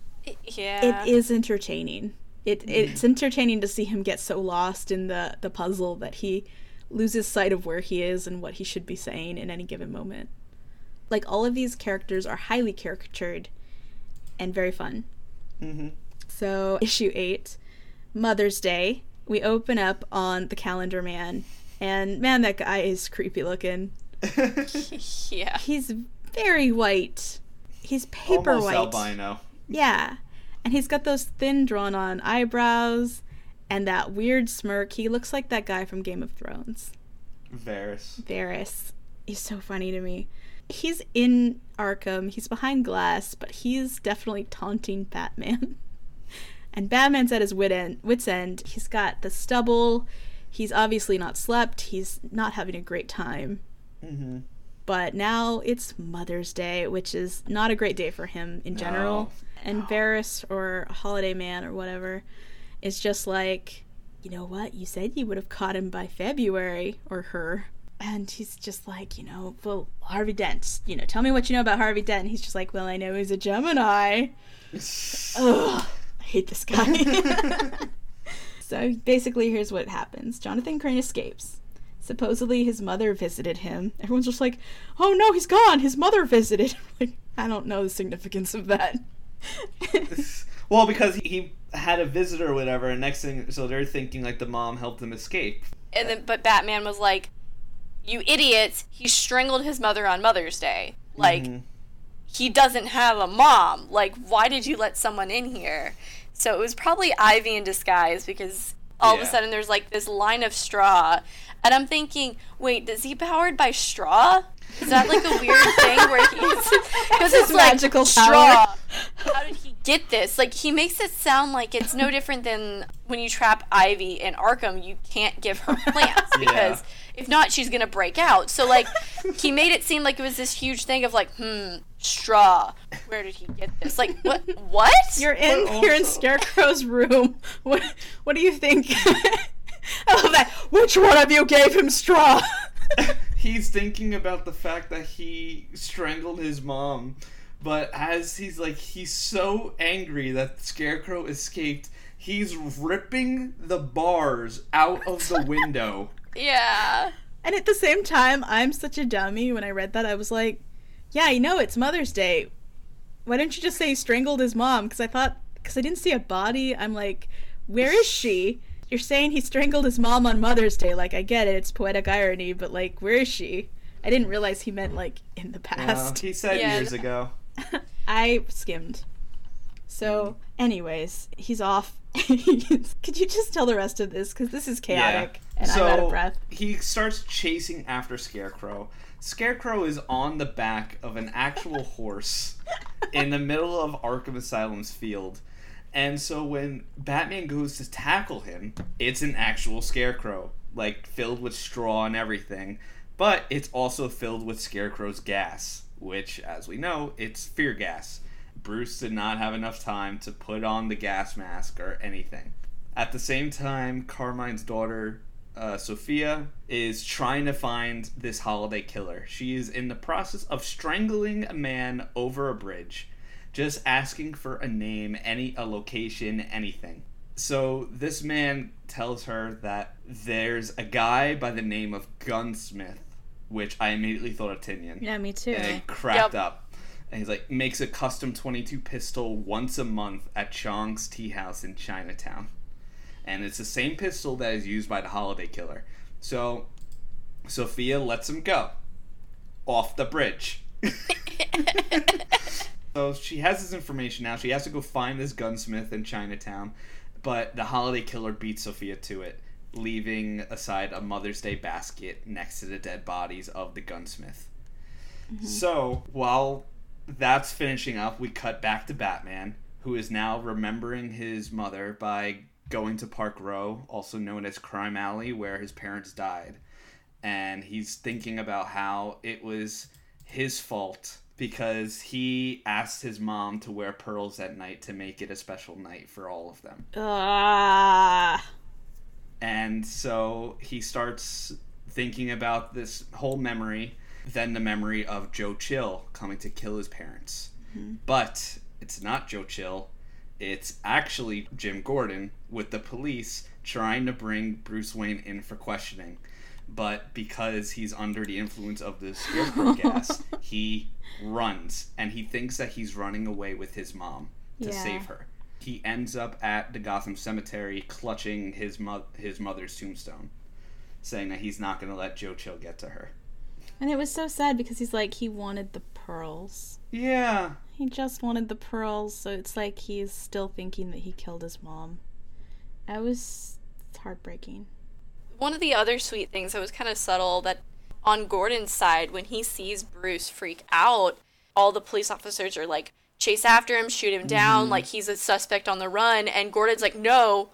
S3: yeah,
S1: it is entertaining. It it's mm. entertaining to see him get so lost in the the puzzle that he loses sight of where he is and what he should be saying in any given moment. Like all of these characters are highly caricatured and very fun.
S2: Mm-hmm.
S1: So issue eight, Mother's Day. We open up on the Calendar Man, and man, that guy is creepy looking.
S3: yeah.
S1: He's very white. He's paper
S2: Almost
S1: white.
S2: albino.
S1: Yeah. And he's got those thin drawn on eyebrows and that weird smirk. He looks like that guy from Game of Thrones.
S2: Varys.
S1: Varys. He's so funny to me. He's in Arkham. He's behind glass, but he's definitely taunting Batman. and Batman's at his wit end, wit's end. He's got the stubble. He's obviously not slept. He's not having a great time.
S2: Mm-hmm.
S1: But now it's Mother's Day, which is not a great day for him in general. And Varys or Holiday Man or whatever is just like, you know what? You said you would have caught him by February or her. And he's just like, you know, well, Harvey Dent, you know, tell me what you know about Harvey Dent. And he's just like, well, I know he's a Gemini. Ugh, I hate this guy. so basically, here's what happens Jonathan Crane escapes. Supposedly, his mother visited him. Everyone's just like, oh no, he's gone. His mother visited. like, I don't know the significance of that.
S2: well, because he had a visitor or whatever, and next thing, so they're thinking like the mom helped them escape.
S3: And then, but Batman was like, "You idiots! He strangled his mother on Mother's Day. Like,
S2: Mhm.
S3: he doesn't have a mom. Like, why did you let someone in here?" So it was probably Ivy in disguise because all of a sudden there's like this line of straw, and I'm thinking, wait, is he powered by straw? Is that like a weird thing where he's because
S1: his
S3: it's like
S1: magical
S3: straw? How did he get this? Like he makes it sound like it's no different than when you trap Ivy in Arkham, you can't give her plants
S2: Yeah.
S3: because if not, she's gonna break out. So like he made it seem like it was this huge thing of like, hmm, straw. Where did he get this? Like what? What?
S1: You're in
S2: But
S1: you're in Scarecrow's room. What what do you think? I love that. Which one of you gave him straw?
S2: he's thinking about the fact that he strangled his mom, but as he's like he's so angry that Scarecrow escaped, he's ripping the bars out of the window.
S3: yeah.
S1: and at the same time, I'm such a dummy. When I read that, I was like, "Yeah, I know it's Mother's Day. Why didn't you just say he strangled his mom?" Because I thought, because I didn't see a body. I'm like, "Where is she?" You're saying he strangled his mom on Mother's Day. Like, I get it. It's poetic irony, but like, where is she? I didn't realize he meant like in the past.
S2: he said
S3: Yeah.
S2: years ago.
S1: I skimmed. So, mm. anyways, he's off. Could you just tell the rest of this? Because this is chaotic and
S2: so
S1: I'm out of breath.
S2: he starts chasing after Scarecrow. Scarecrow is on the back of an actual horse in the middle of Arkham Asylum's field. And so when Batman goes to tackle him, it's an actual Scarecrow, like filled with straw and everything. But it's also filled with Scarecrow's gas, which, as we know, it's fear gas. Bruce did not have enough time to put on the gas mask or anything. At the same time, Carmine's daughter, uh, Sophia, is trying to find this holiday killer. She is in the process of strangling a man over a bridge, just asking for a name, any a location, anything. So this man tells her that there's a guy by the name of Gunsmith, which I immediately thought of Tynion
S1: Yeah, me too.
S2: and it cracked
S3: Yep.
S2: up. And he's like, makes a custom 22 pistol once a month at Chong's Tea House in Chinatown. And it's the same pistol that is used by the Holiday Killer. So, Sophia lets him go. Off the bridge. so she has this information now. She has to go find this gunsmith in Chinatown. But the Holiday Killer beats Sophia to it, leaving aside a Mother's Day basket next to the dead bodies of the gunsmith. Mm-hmm. So while that's finishing up, we cut back to Batman, who is now remembering his mother by going to Park Row, also known as Crime Alley, where his parents died. And he's thinking about how it was his fault because he asked his mom to wear pearls at night to make it a special night for all of them.
S1: Ah.
S2: And so he starts thinking about this whole memory, then the memory of Joe Chill coming to kill his parents. But it's not Joe Chill. It's actually Jim Gordon with the police trying to bring Bruce Wayne in for questioning. But because he's under the influence of the scarecrow gas, he runs and he thinks that he's running away with his mom to
S1: Yeah.
S2: save her. He ends up at the Gotham Cemetery clutching his mo- his mother's tombstone, saying that he's not going to let Joe Chill get to her.
S1: And it was so sad because he's like he wanted the pearls.
S2: Yeah,
S1: He just wanted the pearls, so it's like he's still thinking that he killed his mom. That was heartbreaking.
S3: One of the other sweet things that was kind of subtle that on Gordon's side, when he sees Bruce freak out, all the police officers are like, chase after him, shoot him down, mm-hmm. like he's a suspect on the run. And Gordon's like, no,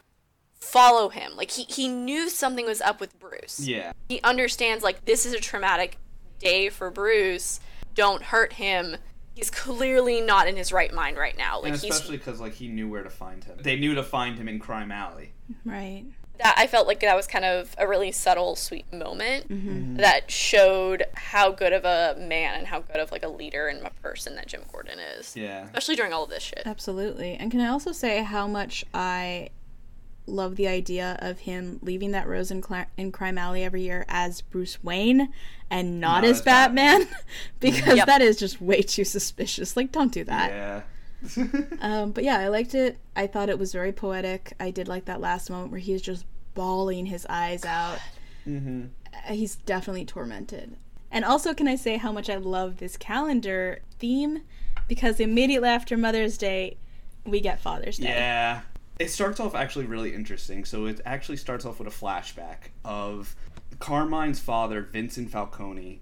S3: follow him. Like he, he knew something was up with Bruce.
S2: yeah.
S3: He understands, like, this is a traumatic day for Bruce. Don't hurt him. He's clearly not in his right mind right now. Like
S2: and especially because like he knew where to find him. They knew to find him in Crime Alley.
S1: Right.
S3: That I felt like that was kind of a really subtle, sweet moment
S1: Mm-hmm.
S3: that showed how good of a man and how good of like a leader and a person that Jim Gordon is,
S2: Yeah.
S3: especially during all of this shit.
S1: Absolutely. And can I also say how much I love the idea of him leaving that rose in, Cla- in Crime Alley every year as Bruce Wayne and not,
S2: Not
S1: as
S2: as
S1: Batman, because
S3: Yep.
S1: that is just way too suspicious. Like, don't do that.
S2: Yeah.
S1: Um, but yeah, I liked it. I thought it was very poetic. I did like that last moment where he's just bawling his eyes out.
S2: hmm
S1: Uh, He's definitely tormented. And also, can I say how much I love this calendar theme? Because immediately after Mother's Day, we get Father's Day.
S2: Yeah. It starts off actually really interesting. So it actually starts off with a flashback of Carmine's father, Vincent Falcone,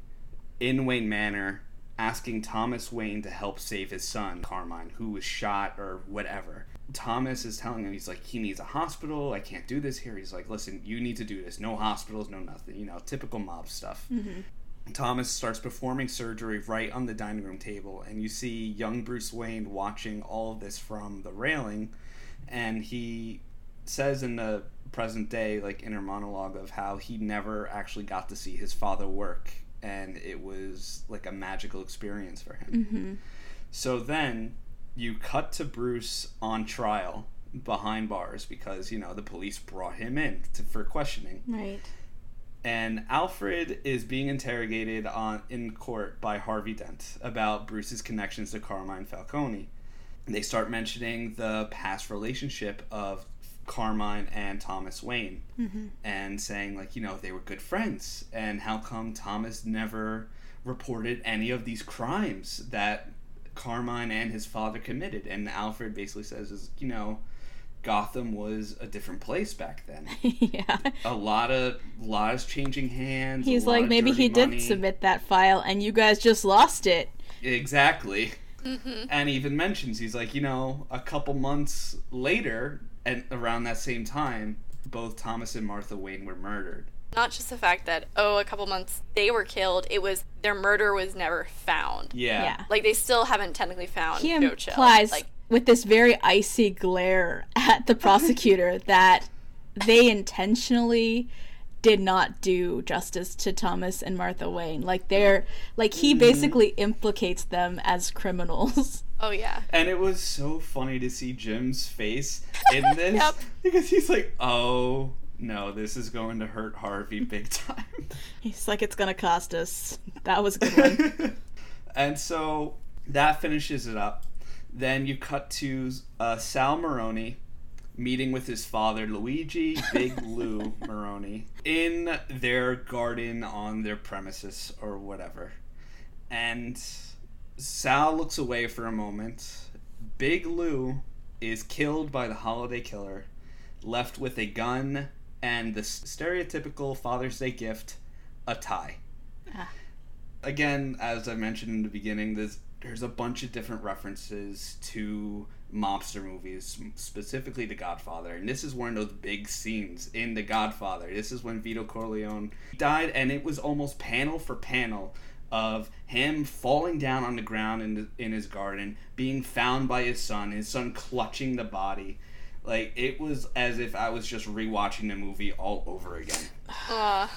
S2: in Wayne Manor, asking Thomas Wayne to help save his son, Carmine, who was shot or whatever. Thomas is telling him, he's like, he needs a hospital. I can't do this here. He's like, listen, you need to do this. No hospitals, no nothing. You know, typical mob stuff. Mm-hmm. Thomas starts performing surgery right on the dining room table, and you see young Bruce Wayne watching all of this from the railing, and he says in the present day, like inner monologue, of how he never actually got to see his father work, and it was like a magical experience for him.
S1: hmm
S2: So then you cut to Bruce on trial behind bars because you know the police brought him in to, for questioning
S1: Right.
S2: and Alfred is being interrogated on in court by Harvey Dent about Bruce's connections to Carmine Falcone. They start mentioning the past relationship of Carmine and Thomas Wayne
S1: hmm
S2: and saying like, you know, they were good friends and how come Thomas never reported any of these crimes that Carmine and his father committed and Alfred basically says is, you know, Gotham was a different place back then
S1: yeah.
S2: a lot of laws changing hands.
S1: He's like, maybe
S2: dirty
S1: he did submit that file and you guys just lost it.
S2: exactly,
S3: hmm
S2: and even mentions he's like, you know, a couple months later, and around that same time, both Thomas and Martha Wayne were murdered.
S3: Not just the fact that oh, a couple months they were killed. It was their murder was never found.
S2: Yeah,
S1: Yeah.
S3: Like they still haven't technically found
S1: He
S3: Joe Chill.
S1: implies
S3: Like
S1: with this very icy glare at the prosecutor that they intentionally did not do justice to Thomas and Martha Wayne. Like they're like he
S2: Mm-hmm.
S1: basically implicates them as criminals.
S3: oh yeah,
S2: And it was so funny to see Jim's face in this
S3: Yep.
S2: because he's like, "Oh no, this is going to hurt Harvey big time."
S1: He's like it's going to cost us. That was a good one.
S2: and so that finishes it up. Then you cut to uh, Sal Maroni meeting with his father, Luigi Big Lou Maroni, in their garden on their premises or whatever. And Sal looks away for a moment. Big Lou is killed by the holiday killer, left with a gun and the stereotypical Father's Day gift, a tie
S1: Ah.
S2: again, as I mentioned in the beginning, there's there's a bunch of different references to mobster movies, specifically The Godfather, and this is one of those big scenes in The Godfather. This is when Vito Corleone died, and it was almost panel for panel of him falling down on the ground in the, in his garden, being found by his son, his son clutching the body. Like it was as if I was just rewatching the movie all over again.
S3: uh,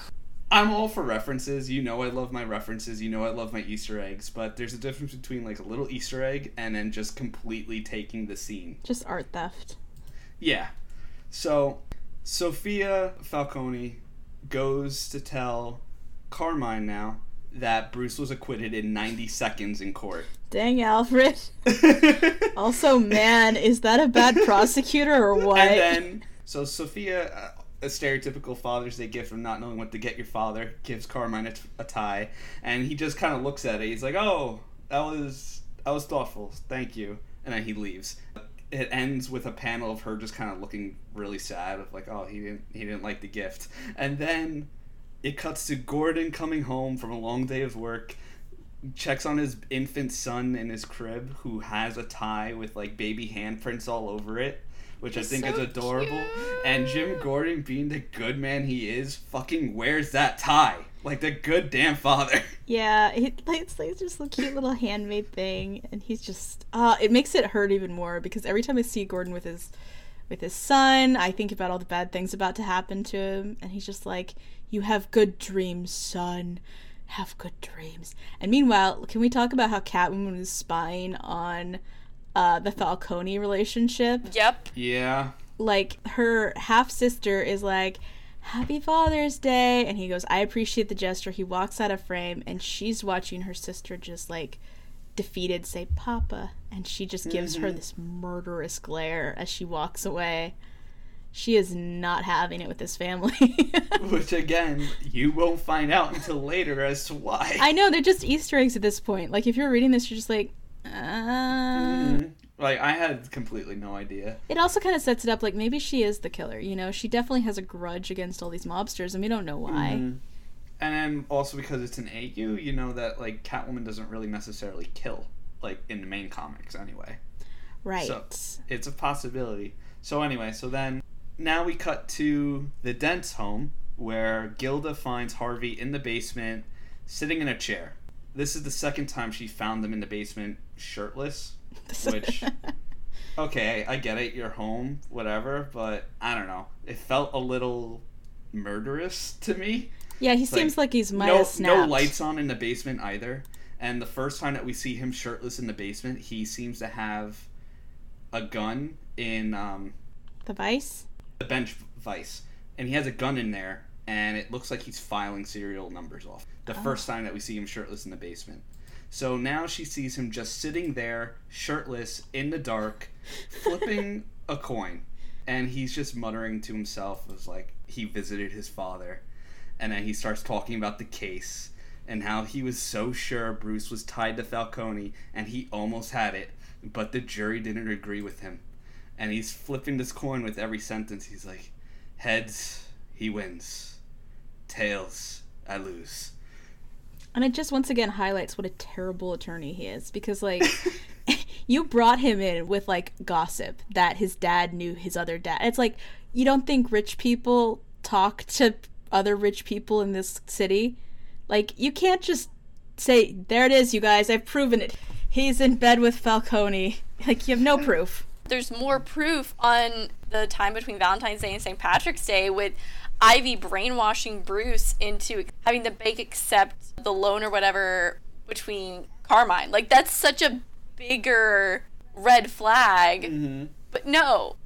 S2: I'm all for references. You know I love my references. You know I love my Easter eggs, but there's a difference between like a little Easter egg and then just completely taking the scene.
S1: Just art theft.
S2: Yeah. So Sophia Falcone goes to tell Carmine now that Bruce was acquitted in 90 seconds in court.
S1: Dang, Alfred. also, man, is that a bad prosecutor or what?
S2: And then, so Sophia, uh, a stereotypical Father's Day gift of not knowing what to get your father, gives Carmine a, t- a tie, and he just kind of looks at it. He's like, "Oh, that was that was thoughtful, thank you," and then he leaves. It ends with a panel of her just kind of looking really sad, of like, "Oh, he didn't he didn't like the gift," and then it cuts to Gordon coming home from a long day of work checks on his infant son in his crib who has a tie with like baby handprints all over it which
S3: He's
S2: i think is adorable
S3: cute.
S2: and jim gordon being the good man he is fucking wears that tie like the good damn father
S1: Yeah, it, like, it's like just a cute little handmade thing, and he's just uh it makes it hurt even more because every time I see Gordon with his with his son, I think about all the bad things about to happen to him, and he's just like, "You have good dreams, son. Have good dreams." And meanwhile, can we talk about how Catwoman was spying on uh the Falcone relationship?
S3: Yep.
S2: yeah
S1: like her half sister is like happy father's day and he goes i appreciate the gesture he walks out of frame and she's watching her sister just like defeated say papa and she just gives her this murderous glare as she walks away she is not having it with this family
S2: which again you won't find out until later as to why
S1: i know they're just easter eggs at this point like if you're reading this you're just like uh...
S2: Mhm. like i had completely no idea
S1: It also kind of sets it up like maybe she is the killer. You know, she definitely has a grudge against all these mobsters, and we don't know why.
S2: Mhm. And then also because it's an AU, you know that like Catwoman doesn't really necessarily kill, like in the main comics anyway.
S1: Right.
S2: So it's a possibility. So anyway, so then now we cut to the Dent's home where Gilda finds Harvey in the basement, sitting in a chair. This is the second time she found them in the basement shirtless. Which okay, I get it, you're home, whatever, but I don't know. It felt a little murderous to me.
S1: yeah, he seems like he's
S2: no, no lights on in the basement either. And the first time that we see him shirtless in the basement, he seems to have a gun in um,
S1: The vice.
S2: The bench vice, and he has a gun in there, and it looks like he's filing serial numbers off. The oh. first time that we see him shirtless in the basement. So now she sees him just sitting there, shirtless, in the dark, flipping a coin. And he's just muttering to himself, was like, he visited his father. And then he starts talking about the case and how he was so sure Bruce was tied to Falcone and he almost had it, but the jury didn't agree with him. And he's flipping this coin with every sentence. He's like, heads, he wins. Tails, I lose.
S1: And it just once again highlights what a terrible attorney he is because like you brought him in with like gossip that his dad knew his other dad. It's like you don't think rich people talk to other rich people in this city? Like you can't just say there it is you guys, I've proven it. He's in bed with Falcone. Like you have no proof.
S3: There's more proof on the time between Valentine's Day and St. Patrick's Day with Ivy brainwashing Bruce into having the bank accept the loan or whatever between Carmine. Like that's such a bigger red flag.
S2: Mm-hmm.
S3: But no,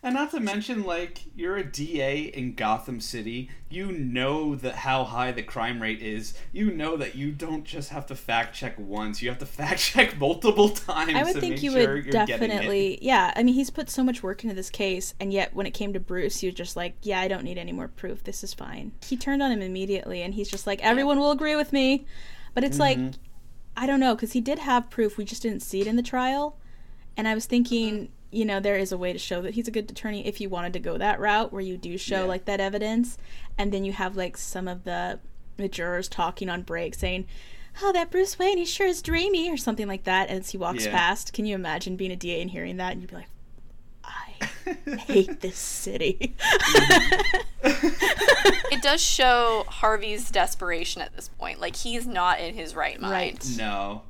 S2: And not to mention, like, you're a DA in Gotham City. You know that how high the crime rate is. You know that you don't just have to fact check once. You have to fact check multiple times.
S1: I would
S2: to
S1: think
S2: make
S1: you
S2: sure
S1: would
S2: you're
S1: definitely, yeah. I mean, he's put so much work into this case, and yet when it came to Bruce, he was just like, "Yeah, I don't need any more proof. This is fine." He turned on him immediately, and he's just like, "Everyone will agree with me," but it's like,
S2: Mm-hmm.
S1: I don't know, because he did have proof. We just didn't see it in the trial, and I was thinking, you know, there is a way to show that he's a good attorney if you wanted to go that route, where you do show
S2: Yeah.
S1: like that evidence, and then you have like some of the the jurors talking on break saying. Oh, that Bruce Wayne, he sure is dreamy, or something like that. As he walks
S2: Yeah.
S1: past, can you imagine being a DA and hearing that, and you'd be like, "I hate this city." Mm-hmm.
S3: it does show Harvey's desperation at this point. Like he's not in his right mind.
S1: Right.
S2: No.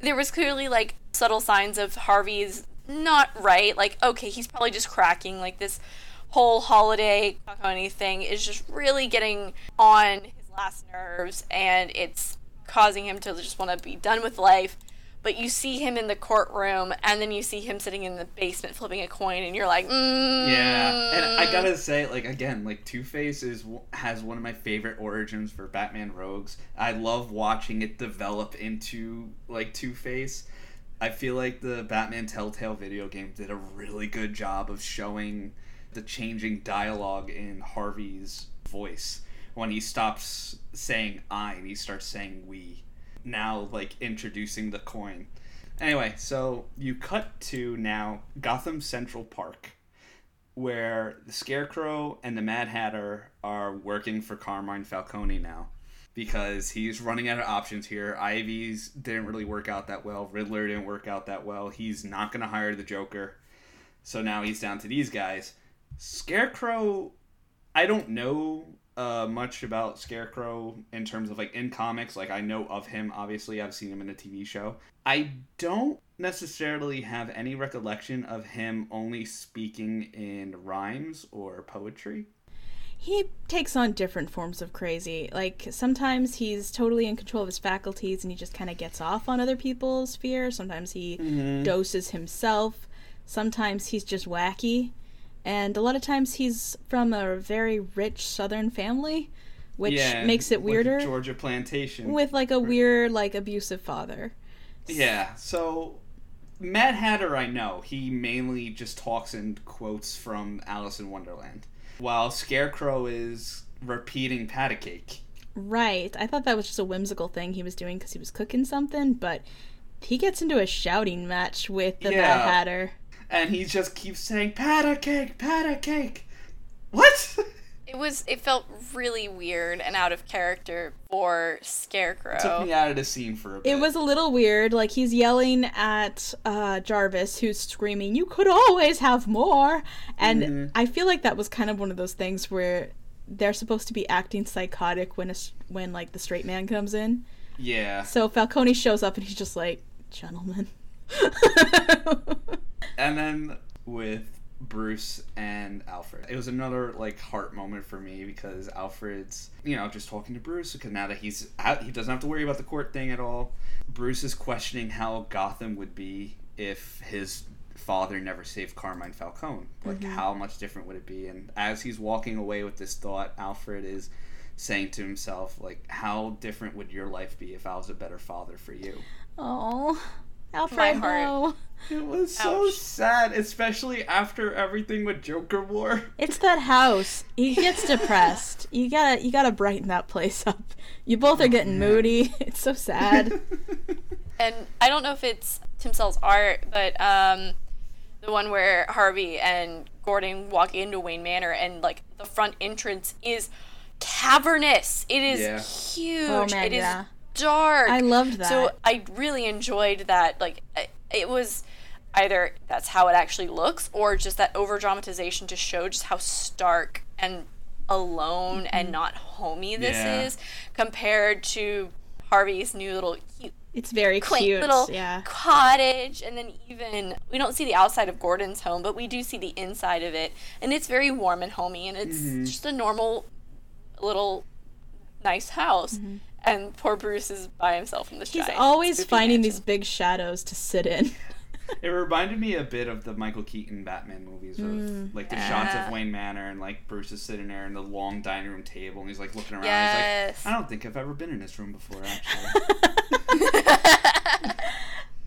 S3: there was clearly like subtle signs of Harvey's not right. Like, okay, he's probably just cracking. Like this whole holiday Falcone thing is just really getting on his last nerves and it's causing him to just want to be done with life. But you see him in the courtroom, and then you see him sitting in the basement flipping a coin, and you're like, mm.
S2: Yeah, and I gotta say, like again, like Two Face is has one of my favorite origins for Batman Rogues. I love watching it develop into like Two Face. I feel like the Batman Telltale video game did a really good job of showing the changing dialogue in Harvey's voice when he stops saying I and he starts saying we. Now, like introducing the coin. Anyway, so you cut to now Gotham Central Park, where the Scarecrow and the Mad Hatter are working for Carmine Falcone now because he's running out of options here. Ivy's didn't really work out that well. Riddler didn't work out that well. He's not going to hire the Joker. So now he's down to these guys. Scarecrow, I don't know uh, much about Scarecrow in terms of like in comics. Like I know of him, obviously. I've seen him in a TV show. I don't necessarily have any recollection of him only speaking in rhymes or poetry.
S1: He takes on different forms of crazy. Like sometimes he's totally in control of his faculties and he just kind of gets off on other people's fear. Sometimes he
S2: Mm-hmm.
S1: doses himself. Sometimes he's just wacky. And a lot of times he's from a very rich southern family, which
S2: Yeah,
S1: makes it
S2: like
S1: weirder
S2: Georgia plantation.
S1: with like a weird like abusive father.
S2: Yeah, so Mad Hatter, I know he mainly just talks in quotes from Alice in Wonderland, while Scarecrow is repeating patty cake.
S1: Right. I thought that was just a whimsical thing he was doing because he was cooking something, but he gets into a shouting match with the
S2: Yeah.
S1: Mad Hatter.
S2: and he just keeps saying "patta cake, patta cake." What?
S3: It was. It felt really weird and out of character for Scarecrow.
S2: Took me out of the scene for a bit.
S1: It was a little weird. Like he's yelling at uh, Jervis, who's screaming, "You could always have more!" And
S2: Mhm.
S1: I feel like that was kind of one of those things where they're supposed to be acting psychotic when a, s- when like the straight man comes in.
S2: yeah,
S1: So Falcone shows up and he's just like, "Gentlemen."
S2: and then with Bruce and Alfred, it was another like heart moment for me because Alfred's you know just talking to Bruce because now that he's out, he doesn't have to worry about the court thing at all. Bruce is questioning how Gotham would be if his father never saved Carmine Falcone. Like mm-hmm. how much different would it be? And as he's walking away with this thought, Alfred is saying to himself like how different would your life be if I was a better father for you?
S1: Oh,
S3: My
S1: Alfred.
S3: heart.
S2: It was so
S3: Ouch.
S2: sad, especially after everything with Joker War.
S1: It's that house. He gets depressed. You gotta you gotta brighten that place up. You both are getting moody. It's so sad.
S3: and I don't know if it's Tim Sale's art, but um, the one where Harvey and Gordon walk into Wayne Manor and like the front entrance is cavernous. It is
S2: Yeah.
S3: huge.
S1: Oh, man,
S3: it is
S1: yeah.
S3: Dark.
S1: I loved that.
S3: So I really enjoyed that. Like it was either that's how it actually looks or just that over dramatization to show just how stark and alone and not homey this
S2: Yeah.
S3: is compared to Harvey's new little cute
S1: It's very
S3: quaint
S1: cute.
S3: little
S1: yeah.
S3: cottage and then even we don't see the outside of Gordon's home but we do see the inside of it and it's very warm and homey and it's
S2: Mm-hmm.
S3: just a normal little nice house and poor Bruce is by himself in
S1: the. He's
S3: giant
S1: always finding
S3: mansion.
S1: these big shadows to sit in.
S2: It reminded me a bit of the Michael Keaton Batman movies, of like the shots of Wayne Manor and like Bruce is sitting there in the long dining room table and he's like looking around.
S3: Yes.
S2: He's like, I don't think I've ever been in this room before, actually.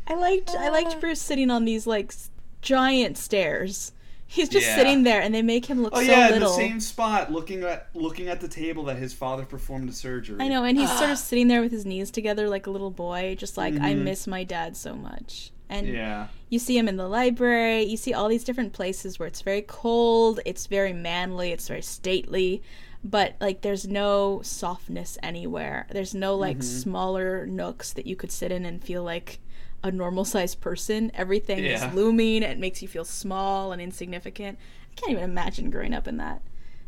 S1: I liked I
S3: Uh.
S1: liked Bruce sitting on these like giant stairs. He's just
S2: Yeah.
S1: sitting there and they make him look so much.
S2: oh
S1: so
S2: yeah, in
S1: little.
S2: the same spot, looking at looking at the table that his father performed the surgery.
S1: I know, and he's
S3: Ah.
S1: sort of sitting there with his knees together like a little boy, just like I
S2: Mhm.
S1: miss my dad so much. And
S2: Yeah.
S1: you see him in the library, you see all these different places where it's very cold, it's very manly, it's very stately, but like there's no softness anywhere. There's no like smaller nooks that you could sit in and feel like a normal sized person. Everything
S2: Yeah.
S1: is looming, it makes you feel small and insignificant. I can't even imagine growing up in that.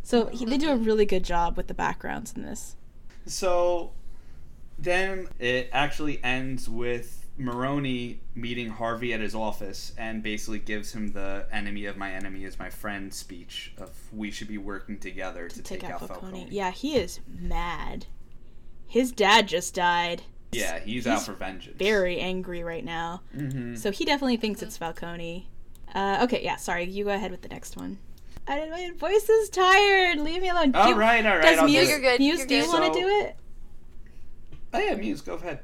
S1: So he, they do a really good job with the backgrounds in this.
S2: So then it actually ends with Maroni meeting Harvey at his office and basically gives him the enemy of my enemy is my friend speech of we should be working together to,
S1: Take, out, Falcone.
S2: Falcone.
S1: Yeah, he is mad. his dad just died.
S2: Yeah, he's, out for vengeance.
S1: Very angry right now.
S2: Mm-hmm.
S1: So he definitely thinks it's Falcone. Uh, okay, yeah, sorry. You go ahead with the next one. I, my voice is tired. Leave me alone.
S2: All
S1: Do-
S2: right, all right.
S1: Does
S2: I'll do
S1: Muse,
S2: it.
S3: You're good,
S1: Muse,
S3: you're
S1: do you
S3: good.
S1: want to
S2: So-
S1: do it?
S2: Oh yeah, Muse, go ahead.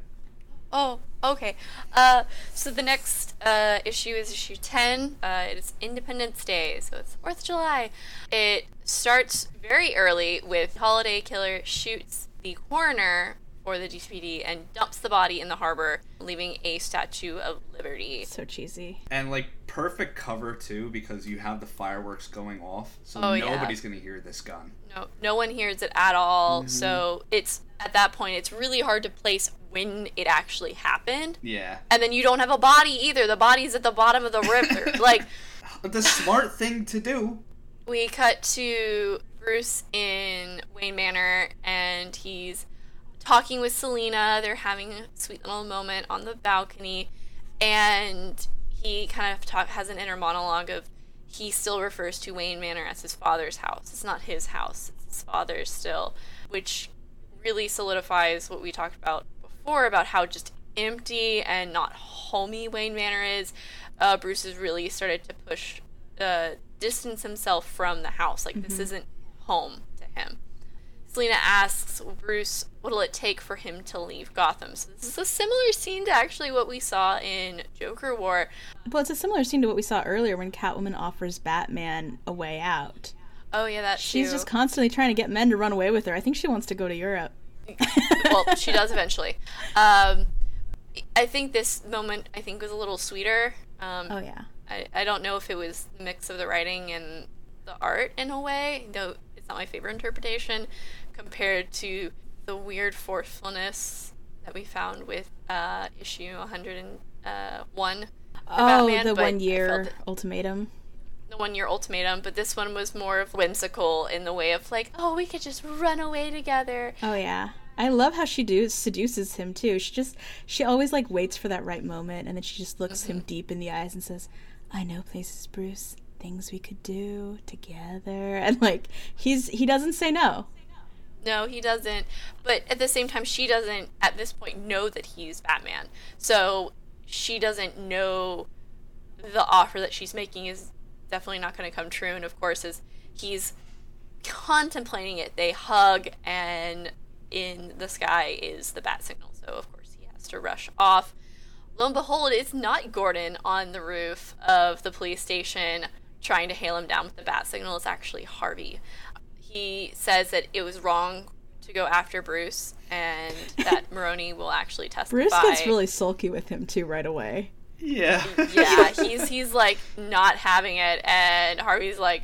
S3: Oh, okay. Uh, so the next uh, issue is issue 10. Uh, it's Independence Day, so it's 4th of July. It starts very early with Holiday Killer shoots the coroner for the GCPD and dumps the body in the harbor, leaving a Statue of Liberty.
S1: So cheesy.
S2: And like perfect cover too, because you have the fireworks going off, so
S3: Oh, yeah.
S2: nobody's gonna hear this gun.
S3: No, no one hears it at all. Mm-hmm. So it's at that point, it's really hard to place when it actually happened.
S2: Yeah.
S3: And then you don't have a body either. The body's at the bottom of the river. like,
S2: The smart thing to do.
S3: we cut to Bruce in Wayne Manor, and he's talking with Selina. They're having a sweet little moment on the balcony, and he kind of talk, has an inner monologue of he still refers to Wayne Manor as his father's house. It's not his house; it's his father's still, which really solidifies what we talked about before about how just empty and not homey Wayne Manor is. Uh, Bruce has really started to push, uh, distance himself from the house. Like this isn't home to him. Selina asks Bruce, "What'll it take for him to leave Gotham?" So this is a similar scene to actually what we saw in Joker War.
S1: Well, it's a similar scene to what we saw earlier when Catwoman offers Batman a way out.
S3: Oh yeah, that
S1: She's
S3: too.
S1: just constantly trying to get men to run away with her. I think she wants to go to Europe.
S3: well, she does eventually. Um, I think this moment I think was a little sweeter. Um,
S1: Oh yeah.
S3: I, I don't know if it was the mix of the writing and the art in a way, though it's not my favorite interpretation, compared to the weird forcefulness that we found with uh, issue 101.
S1: Oh,
S3: Batman,
S1: the one year ultimatum.
S3: The one year ultimatum, but this one was more of whimsical in the way of like, oh, we could just run away together.
S1: Oh yeah. I love how she do seduces him too. She just she always like waits for that right moment and then she just looks him deep in the eyes and says, "I know places, Bruce. Things we could do together." And like he's he doesn't say no.
S3: No, he doesn't. But at the same time, she doesn't, at this point, know that he's Batman. So she doesn't know the offer that she's making is definitely not going to come true. And of course, as he's contemplating it, they hug, and in the sky is the bat signal. So, of course, he has to rush off. Lo and behold, it's not Gordon on the roof of the police station trying to hail him down with the bat signal. It's actually Harvey he says that it was wrong to go after Bruce and that Maroni will actually testify.
S1: Bruce gets really sulky with him too right away.
S2: Yeah.
S3: yeah, he's he's like not having it, and Harvey's like,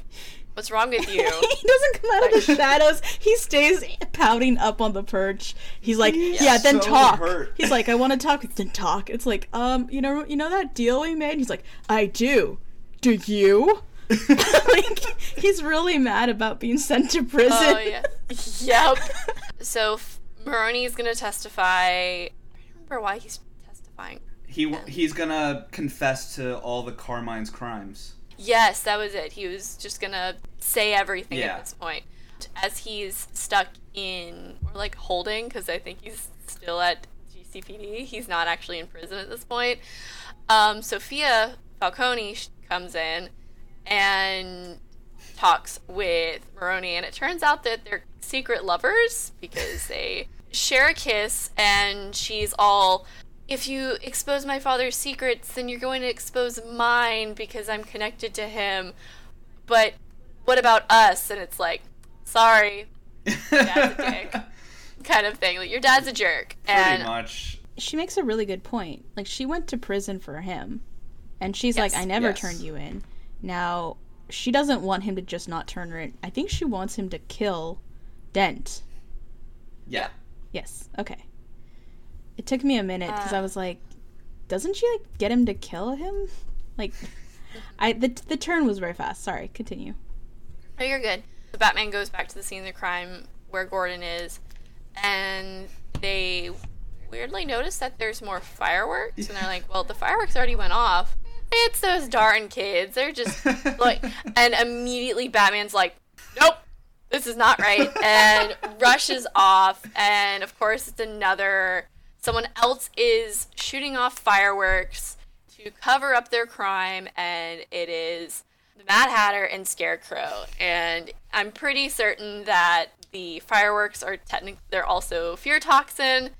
S3: "What's wrong with you?"
S1: he doesn't come out of the shadows. He stays pouting up on the perch. He's like, yeah, then
S2: so
S1: talk.
S2: hurt.
S1: He's like, I want to talk. Then talk. It's like, um, you know, you know that deal we made. He's like, I do. Do you? like, he's really mad about being sent to prison.
S3: Oh yeah, yep. So f- Maroni's gonna testify. I don't remember why he's testifying.
S2: He he's gonna confess to all the Carmine's crimes.
S3: Yes, that was it. He was just gonna say everything
S2: Yeah.
S3: at this point. As he's stuck in, or like holding, because I think he's still at GCPD. He's not actually in prison at this point. Um, Sophia Falcone sh- comes in and talks with Maroni, and it turns out that they're secret lovers because they share a kiss, and she's all. If you expose my father's secrets, then you're going to expose mine because I'm connected to him. But what about us? And it's like, sorry, dad's a dick, kind of thing. Like your dad's a jerk,
S2: Pretty
S3: and
S2: much.
S1: she makes a really good point. Like, she went to prison for him, and she's like, I never
S2: Yes.
S1: turned you in. Now, she doesn't want him to just not turn her in. I think she wants him to kill Dent.
S2: Yeah.
S1: Yes. Okay. It took me a minute because I
S3: Uh.
S1: was like, doesn't she like get him to kill him? Like, I the the turn was very fast. Sorry. Continue.
S3: Oh, you're good. The Batman goes back to the scene of the crime where Gordon is, and they weirdly notice that there's more fireworks, and they're like, "Well, the fireworks already went off. It's those darn kids. They're just like." And immediately Batman's like, "Nope, this is not right, and rushes off. And of course, it's another someone else is shooting off fireworks to cover up their crime, and it is the Mad Hatter and Scarecrow. And I'm pretty certain that the fireworks are technically they're also fear toxin,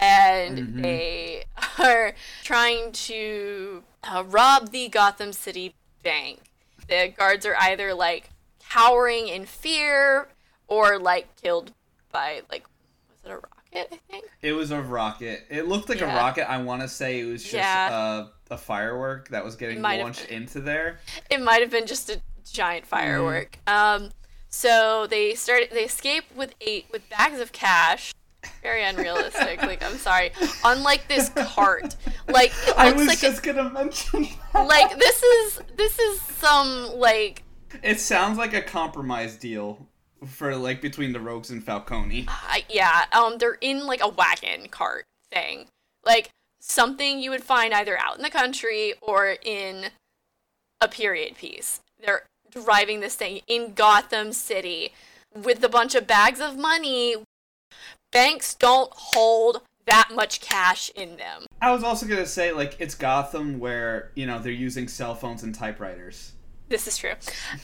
S3: and
S2: Mhm.
S3: they are trying to uh, rob the Gotham City bank. The guards are either like cowering in fear or like killed by like was it a rocket? I think.
S2: It was a rocket. It looked like
S3: Yeah.
S2: a rocket. I want to say it was just
S3: Yeah.
S2: a, a firework that was getting launched
S3: been.
S2: into there.
S3: It might have been just a giant firework. Um, so they start. They escape with eight with bags of cash. Very unrealistic. like I'm sorry. On like this cart. Like it looks
S2: I
S3: looks
S2: was
S3: like
S2: just gonna mention. that.
S3: like this is this is some like
S2: It sounds like a compromise deal for like between the Rogues and Falcone.
S3: I yeah, um, they're in like a wagon cart thing, like something you would find either out in the country or in a period piece. They're driving this thing in Gotham City with a bunch of bags of money. Banks don't hold that much cash in them.
S2: I was also gonna say like it's Gotham where you know they're using cell phones and typewriters.
S3: This is true.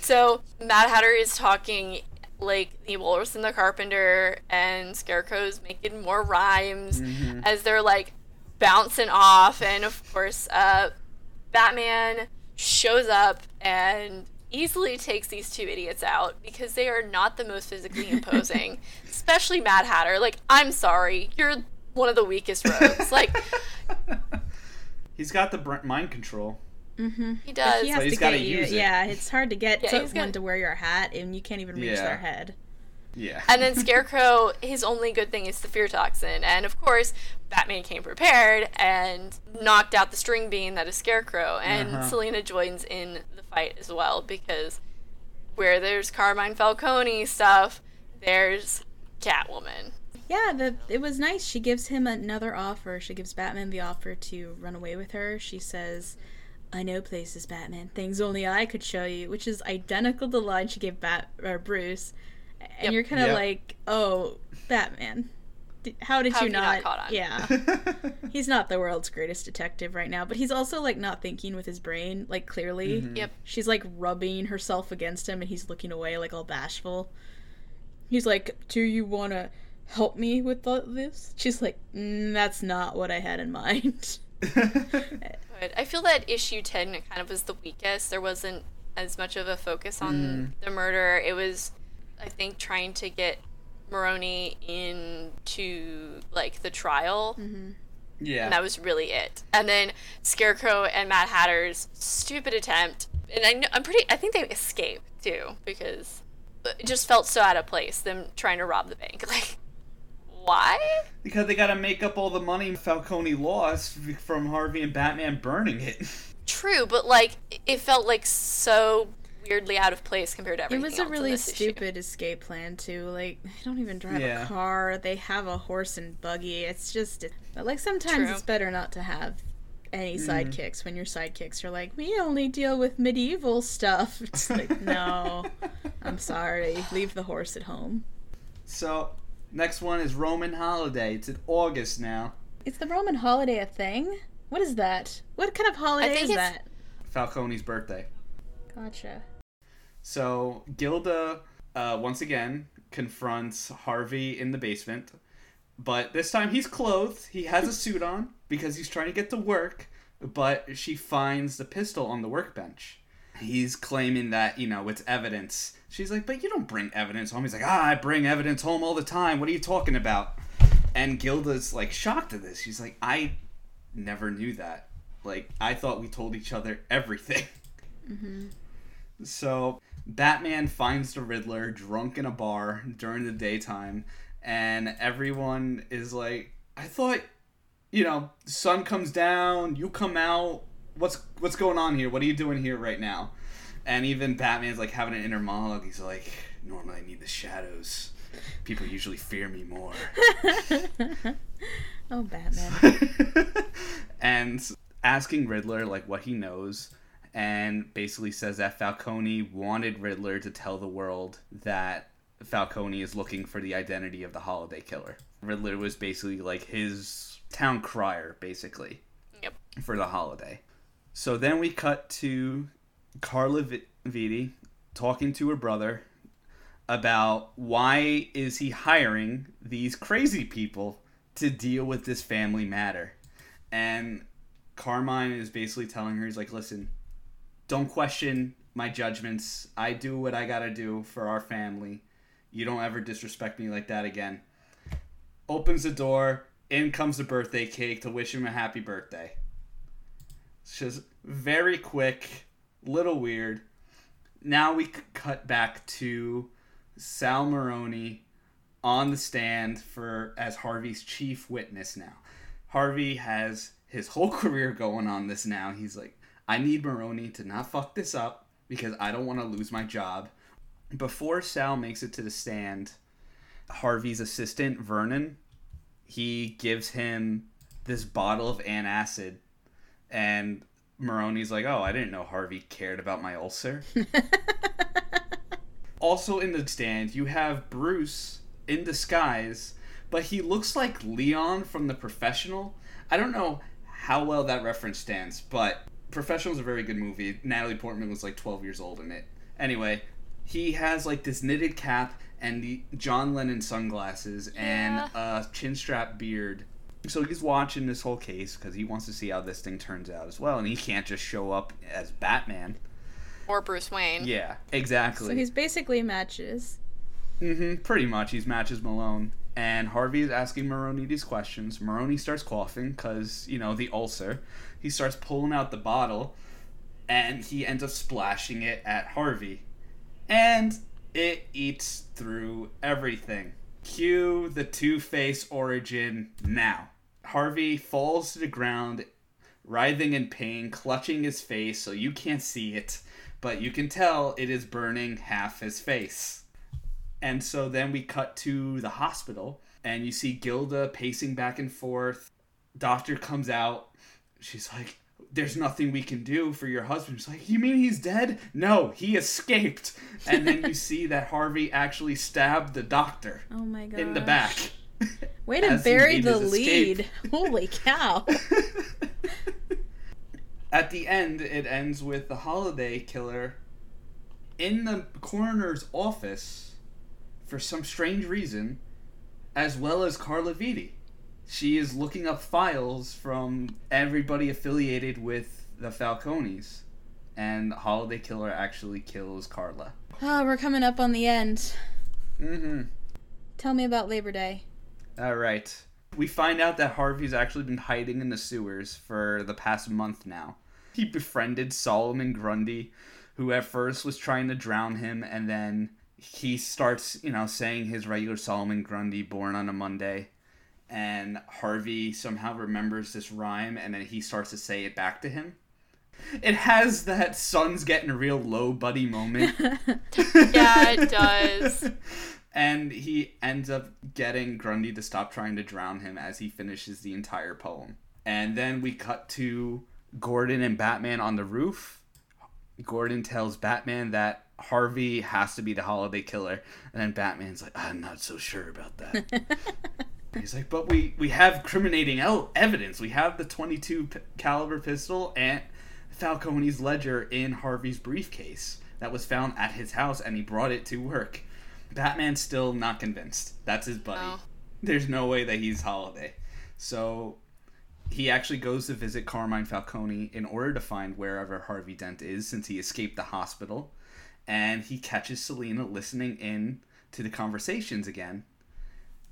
S3: So Mad Hatter is talking like the Walrus and the Carpenter, and Scarecrow's making more rhymes
S2: Mhm.
S3: as they're like bouncing off, and of course, uh, Batman shows up and easily takes these two idiots out because they are not the most physically imposing, especially Mad Hatter. Like, I'm sorry, you're one of the weakest rogues. Like,
S2: He's got the br- mind control.
S1: Mm-hmm.
S3: he does.
S1: He has
S2: So he's
S1: to
S2: gotta
S1: get you.
S2: use it.
S1: Yeah, it's hard to get
S3: Yeah,
S1: someone
S3: got-
S1: to wear your hat, and you can't even reach
S2: Yeah.
S1: their head.
S2: Yeah.
S3: And then Scarecrow, his only good thing is the fear toxin. And of course, Batman came prepared and knocked out the string bean that is Scarecrow. And
S2: Uh-huh.
S3: Selina joins in the fight as well because where there's Carmine Falcone stuff, there's Catwoman.
S1: Yeah, the it was nice. She gives him another offer. She gives Batman the offer to run away with her. She says, "I know places, Batman. Things only I could show you," which is identical to the line she gave Bat or Bruce. And
S3: Yep.
S1: you're kind of
S2: Yep.
S1: like, "Oh, Batman, Did, how did
S3: How
S1: you
S3: have you not
S1: not?"
S3: caught on?
S1: Yeah, he's not the world's greatest detective right now, but he's also like not thinking with his brain. Like clearly,
S2: Mhm.
S3: Yep.
S1: she's like rubbing herself against him, and he's looking away, like all bashful. He's like, "Do you want to help me with all this?" She's like, mm, "That's not what I had in mind."
S3: I feel that issue 10 kind of was the weakest. There wasn't as much of a focus on the murder. It was, I think, trying to get Maroni into like the trial.
S2: yeah.
S3: and that was really it. And then Scarecrow and Mad Hatter's stupid attempt, and I know, I'm pretty. I think they escaped too because it just felt so out of place. Them trying to rob the bank, like why?
S2: because they got to make up all the money Falcone lost from Harvey and Batman burning it.
S3: True, but like it felt like so weirdly out of place compared to everything.
S1: It was a
S3: else
S1: really
S3: this issue.
S1: stupid escape plan too. Like they don't even drive
S2: Yeah.
S1: a car. They have a horse and buggy. It's just but like sometimes
S3: True.
S1: it's better not to have any
S2: Mhm.
S1: sidekicks when your sidekicks are like, we only deal with medieval stuff. It's like, no, I'm sorry. Leave the horse at home.
S2: So, next one is Roman holiday. It's in August now.
S1: Is the Roman holiday a thing? What is that? What kind of holiday is
S3: it's-
S1: that?
S2: Falcone's birthday.
S1: Gotcha.
S2: So Gilda uh, once again confronts Harvey in the basement, but this time he's clothed. He has a suit on because he's trying to get to work. But she finds the pistol on the workbench. He's claiming that you know it's evidence. She's like, "But you don't bring evidence home." He's like, "Ah, I bring evidence home all the time. What are you talking about?" And Gilda's like shocked at this. She's like, "I never knew that. Like, I thought we told each other everything." So Batman finds the Riddler drunk in a bar during the daytime, and everyone is like, "I thought, you know, sun comes down, you come out. What's what's going on here? What are you doing here right now?" And even Batman's like having an inner monologue. He's like, "Normally I need the shadows. People usually fear me more."
S1: oh, Batman.
S2: and asking Riddler like what he knows and basically says that Falcone wanted Riddler to tell the world that Falcone is looking for the identity of the holiday killer. Riddler was basically like his town crier, basically.
S3: Yep.
S2: For the holiday. So then we cut to Carla Viti talking to her brother about why is he hiring these crazy people to deal with this family matter. And Carmine is basically telling her, he's like, listen, don't question my judgments. I do what I gotta do for our family. You don't ever disrespect me like that again. Opens the door, in comes the birthday cake to wish him a happy birthday. It's just very quick, little weird. Now we cut back to Sal Maroni on the stand for as Harvey's chief witness now. Harvey has his whole career going on this now. He's like, I need Maroni to not fuck this up because I don't want to lose my job. Before Sal makes it to the stand, Harvey's assistant, Vernon, he gives him this bottle of antacid and Maroni's like, "Oh, I didn't know Harvey cared about my ulcer." also in the stand, you have Bruce in disguise, but he looks like Leon from The Professional. I don't know how well that reference stands, but Professional is a very good movie. Natalie Portman was like 12 years old in it. Anyway, he has like this knitted cap and the John Lennon sunglasses
S3: Yeah.
S2: and a chin strap beard. So he's watching this whole case because he wants to see how this thing turns out as well, and he can't just show up as Batman.
S3: Or Bruce Wayne.
S2: Yeah, exactly.
S1: So he's basically matches.
S2: Mm-hmm. Pretty much, he's matches Malone, and Harvey is asking Maroni these questions. Maroni starts coughing because you know the ulcer. He starts pulling out the bottle, and he ends up splashing it at Harvey, and it eats through everything. Cue the Two Face origin now. Harvey falls to the ground, writhing in pain, clutching his face so you can't see it, but you can tell it is burning half his face. And so then we cut to the hospital, and you see Gilda pacing back and forth. Doctor comes out. She's like, There's nothing we can do for your husband. She's like, You mean he's dead? No, he escaped. And then you see that Harvey actually stabbed the doctor
S1: Oh my god.
S2: in the back.
S1: Way to bury the
S2: escape.
S1: lead. Holy cow.
S2: At the end, it ends with the holiday killer in the coroner's office for some strange reason, as well as Carla Viti. She is looking up files from everybody affiliated with the Falcones, and the holiday killer actually kills Carla.
S1: Oh, we're coming up on the end.
S2: Mm-hmm.
S1: Tell me about Labor Day.
S2: All right. We find out that Harvey's actually been hiding in the sewers for the past month now. He befriended Solomon Grundy, who at first was trying to drown him, and then he starts, you know, saying his regular Solomon Grundy, born on a Monday. And Harvey somehow remembers this rhyme, and then he starts to say it back to him. It has that sun's getting a real low buddy moment.
S3: Yeah, it does.
S2: and he ends up getting Grundy to stop trying to drown him as he finishes the entire poem. And then we cut to Gordon and Batman on the roof. Gordon tells Batman that Harvey has to be the holiday killer, and then Batman's like, "I'm not so sure about that." He's like, "But we we have criminating el- evidence. We have the 22 p- caliber pistol and Falcone's ledger in Harvey's briefcase that was found at his house, and he brought it to work." Batman's still not convinced. That's his buddy.
S3: Oh.
S2: There's no way that he's Holiday. So he actually goes to visit Carmine Falcone in order to find wherever Harvey Dent is since he escaped the hospital. And he catches Selina listening in to the conversations again.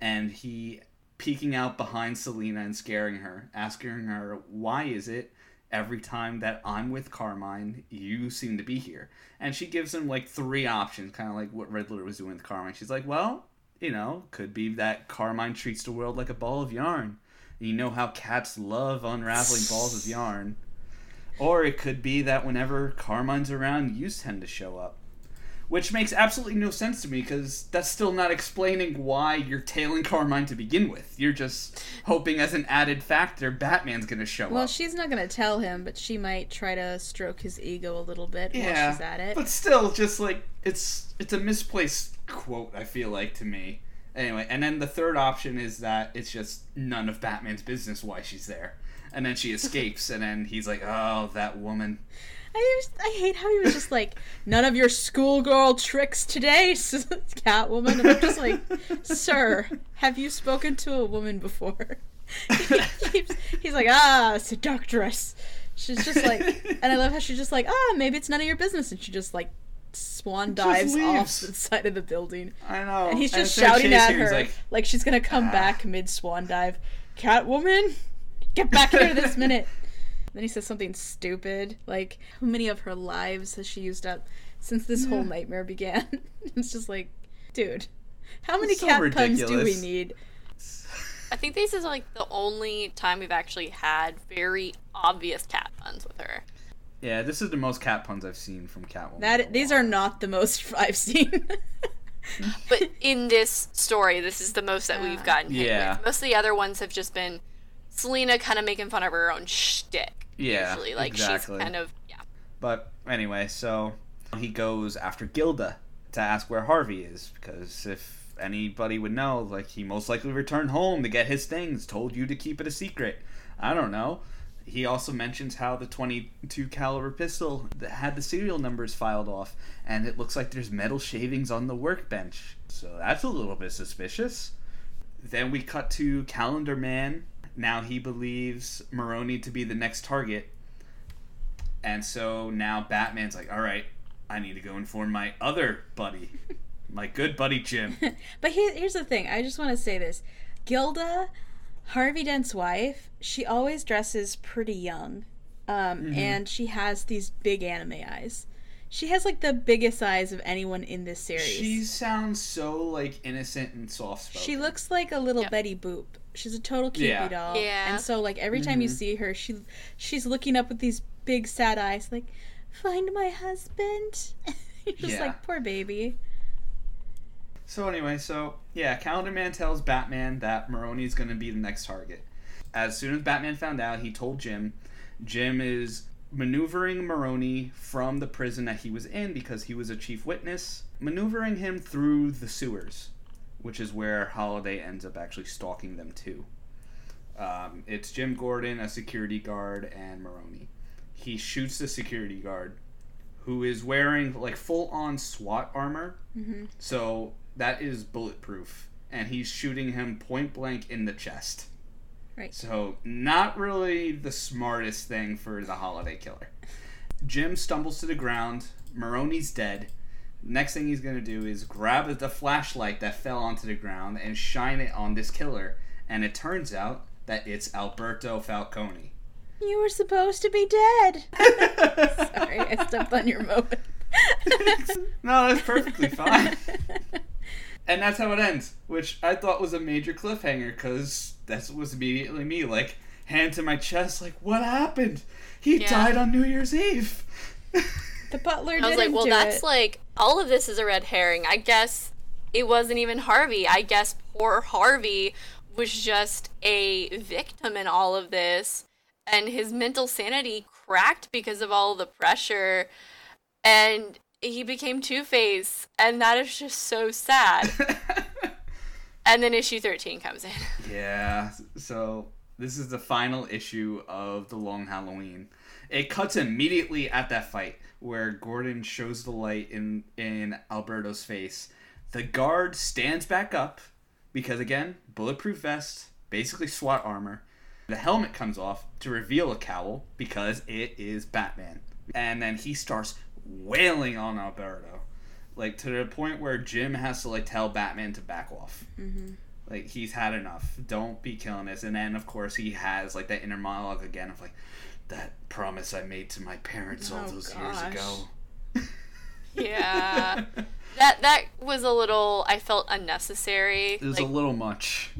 S2: And he peeking out behind Selina and scaring her, asking her, Why is it every time that I'm with Carmine, you seem to be here? And she gives him like three options, kind of like what Riddler was doing with Carmine. She's like, Well, you know, could be that Carmine treats the world like a ball of yarn. You know how cats love unraveling balls of yarn. Or it could be that whenever Carmine's around, you tend to show up. Which makes absolutely no sense to me because that's still not explaining why you're tailing Carmine to begin with. You're just hoping, as an added factor, Batman's gonna show
S1: Well,
S2: up.
S1: Well, she's not gonna tell him, but she might try to stroke his ego a little bit
S2: yeah,
S1: while she's at it.
S2: but still, just like it's it's a misplaced quote. I feel like to me. Anyway, and then the third option is that it's just none of Batman's business why she's there, and then she escapes, and then he's like, "Oh, that woman."
S1: I just, I hate how he was just like, none of your schoolgirl tricks today, Catwoman. And I'm just like, sir, have you spoken to a woman before? he keeps, he's like, ah, seductress. She's just like, and I love how she's just like, ah, maybe it's none of your business, and she just like swan dives off the side of the building.
S2: I know.
S1: And he's just
S2: of
S1: shouting at
S2: her,
S1: her like,
S2: like,
S1: she's gonna come
S2: "Ah."
S1: back mid swan dive. Catwoman, get back here this minute. Then he says something stupid, like how many of her lives has she used up since this whole nightmare began? it's just like, dude, how many
S2: So
S1: cat puns do we need?
S3: I think this is like the only time we've actually had very obvious cat puns with her.
S2: Yeah, this is the most cat puns I've seen from Catwoman. in
S1: That these are not the most I've seen.
S3: But in this story, this is the most that we've gotten hit
S2: Yeah.
S3: with. Most of the other ones have just been Selina kind of making fun of her own shtick.
S2: Yeah,
S3: usually. Like
S2: exactly.
S3: she's kind of yeah.
S2: But anyway, so he goes after Gilda to ask where Harvey is because if anybody would know, like he most likely returned home to get his things. Told you to keep it a secret. I don't know. He also mentions how the 22 caliber pistol that had the serial numbers filed off, and it looks like there's metal shavings on the workbench. So that's a little bit suspicious. Then we cut to Calendar Man. Now he believes Maroni to be the next target, and so now Batman's like, all right, I need to go inform my other buddy, my good buddy Jim.
S1: But here, here's the thing. I just want to say this. Gilda, Harvey Dent's wife, she always dresses pretty young. Um, And she has these big anime eyes. She has like the biggest eyes of anyone in this series.
S2: She sounds so like innocent and soft spoken.
S1: she looks like a little
S3: Yep.
S1: Betty Boop. She's a total Cupid
S2: Yeah.
S1: doll.
S3: Yeah.
S1: And so like every time you mm-hmm. see her, she she's looking up with these big sad eyes, like, find my husband. You're just
S2: Yeah.
S1: like, poor baby.
S2: So anyway, so yeah, Calendar Man tells Batman that Maroni's going to be the next target. As soon as Batman found out, he told Jim. Jim is maneuvering Maroni from the prison that he was in because he was a chief witness, maneuvering him through the sewers, which is where Holiday ends up actually stalking them too. Um, it's Jim Gordon, a security guard, and Maroni. He shoots the security guard, who is wearing like full on SWAT armor.
S1: hmm
S2: So that is bulletproof, and he's shooting him point blank in the chest.
S1: Right.
S2: So not really the smartest thing for the holiday killer. Jim stumbles to the ground. Maroni's dead. Next thing he's gonna do is grab the flashlight that fell onto the ground and shine it on this killer. And it turns out that it's Alberto Falcone.
S1: You were supposed to be dead. Sorry, I stepped on your moment.
S2: no, that's perfectly fine. And that's how it ends, which I thought was a major cliffhanger because that was immediately me, like, hand to my chest, like, what happened? He
S3: Yeah.
S2: died on New Year's Eve.
S1: The butler
S3: I was
S1: didn't
S3: like, well, that's
S1: it.
S3: like all of this is a red herring. I guess it wasn't even Harvey. I guess poor Harvey was just a victim in all of this, and his mental sanity cracked because of all the pressure, and he became Two Face, and that is just so sad. and then issue thirteen comes in.
S2: yeah, so this is the final issue of The Long Halloween. It cuts immediately at that fight where Gordon shows the light in, in Alberto's face. The guard stands back up because, again, bulletproof vest, basically SWAT armor. The helmet comes off to reveal a cowl because it is Batman. And then he starts wailing on Alberto. Like to the point where Jim has to like tell Batman to back off. Mm-hmm. Like he's had enough. Don't be killing us. And then of course he has like that inner monologue again of like that promise I made to my parents all
S1: Oh,
S2: those
S1: gosh.
S2: years ago.
S3: Yeah, that that was a little. I felt unnecessary.
S2: It was
S3: like,
S2: a little much.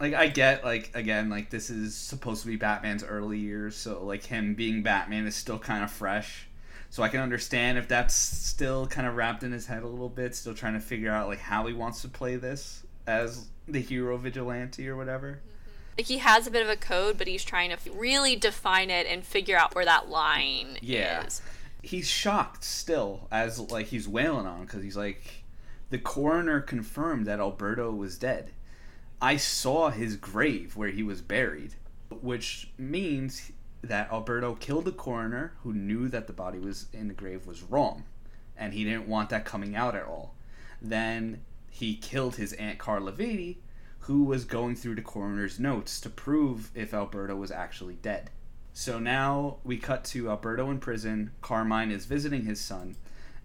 S2: Like I get like again like this is supposed to be Batman's early years, so like him being Batman is still kind of fresh. So I can understand if that's still kind of wrapped in his head a little bit, still trying to figure out like how he wants to play this as the hero vigilante or whatever.
S3: Like he has a bit of a code, but he's trying to really define it and figure out where that line
S2: Yeah.
S3: is.
S2: He's shocked still as like he's wailing on because he's like The coroner confirmed that Alberto was dead. I saw his grave where he was buried, which means that Alberto killed the coroner who knew that the body was in the grave was wrong, and he didn't want that coming out at all. Then he killed his aunt Carla Viti, who was going through the coroner's notes to prove if Alberto was actually dead. So now we cut to Alberto in prison. Carmine is visiting his son,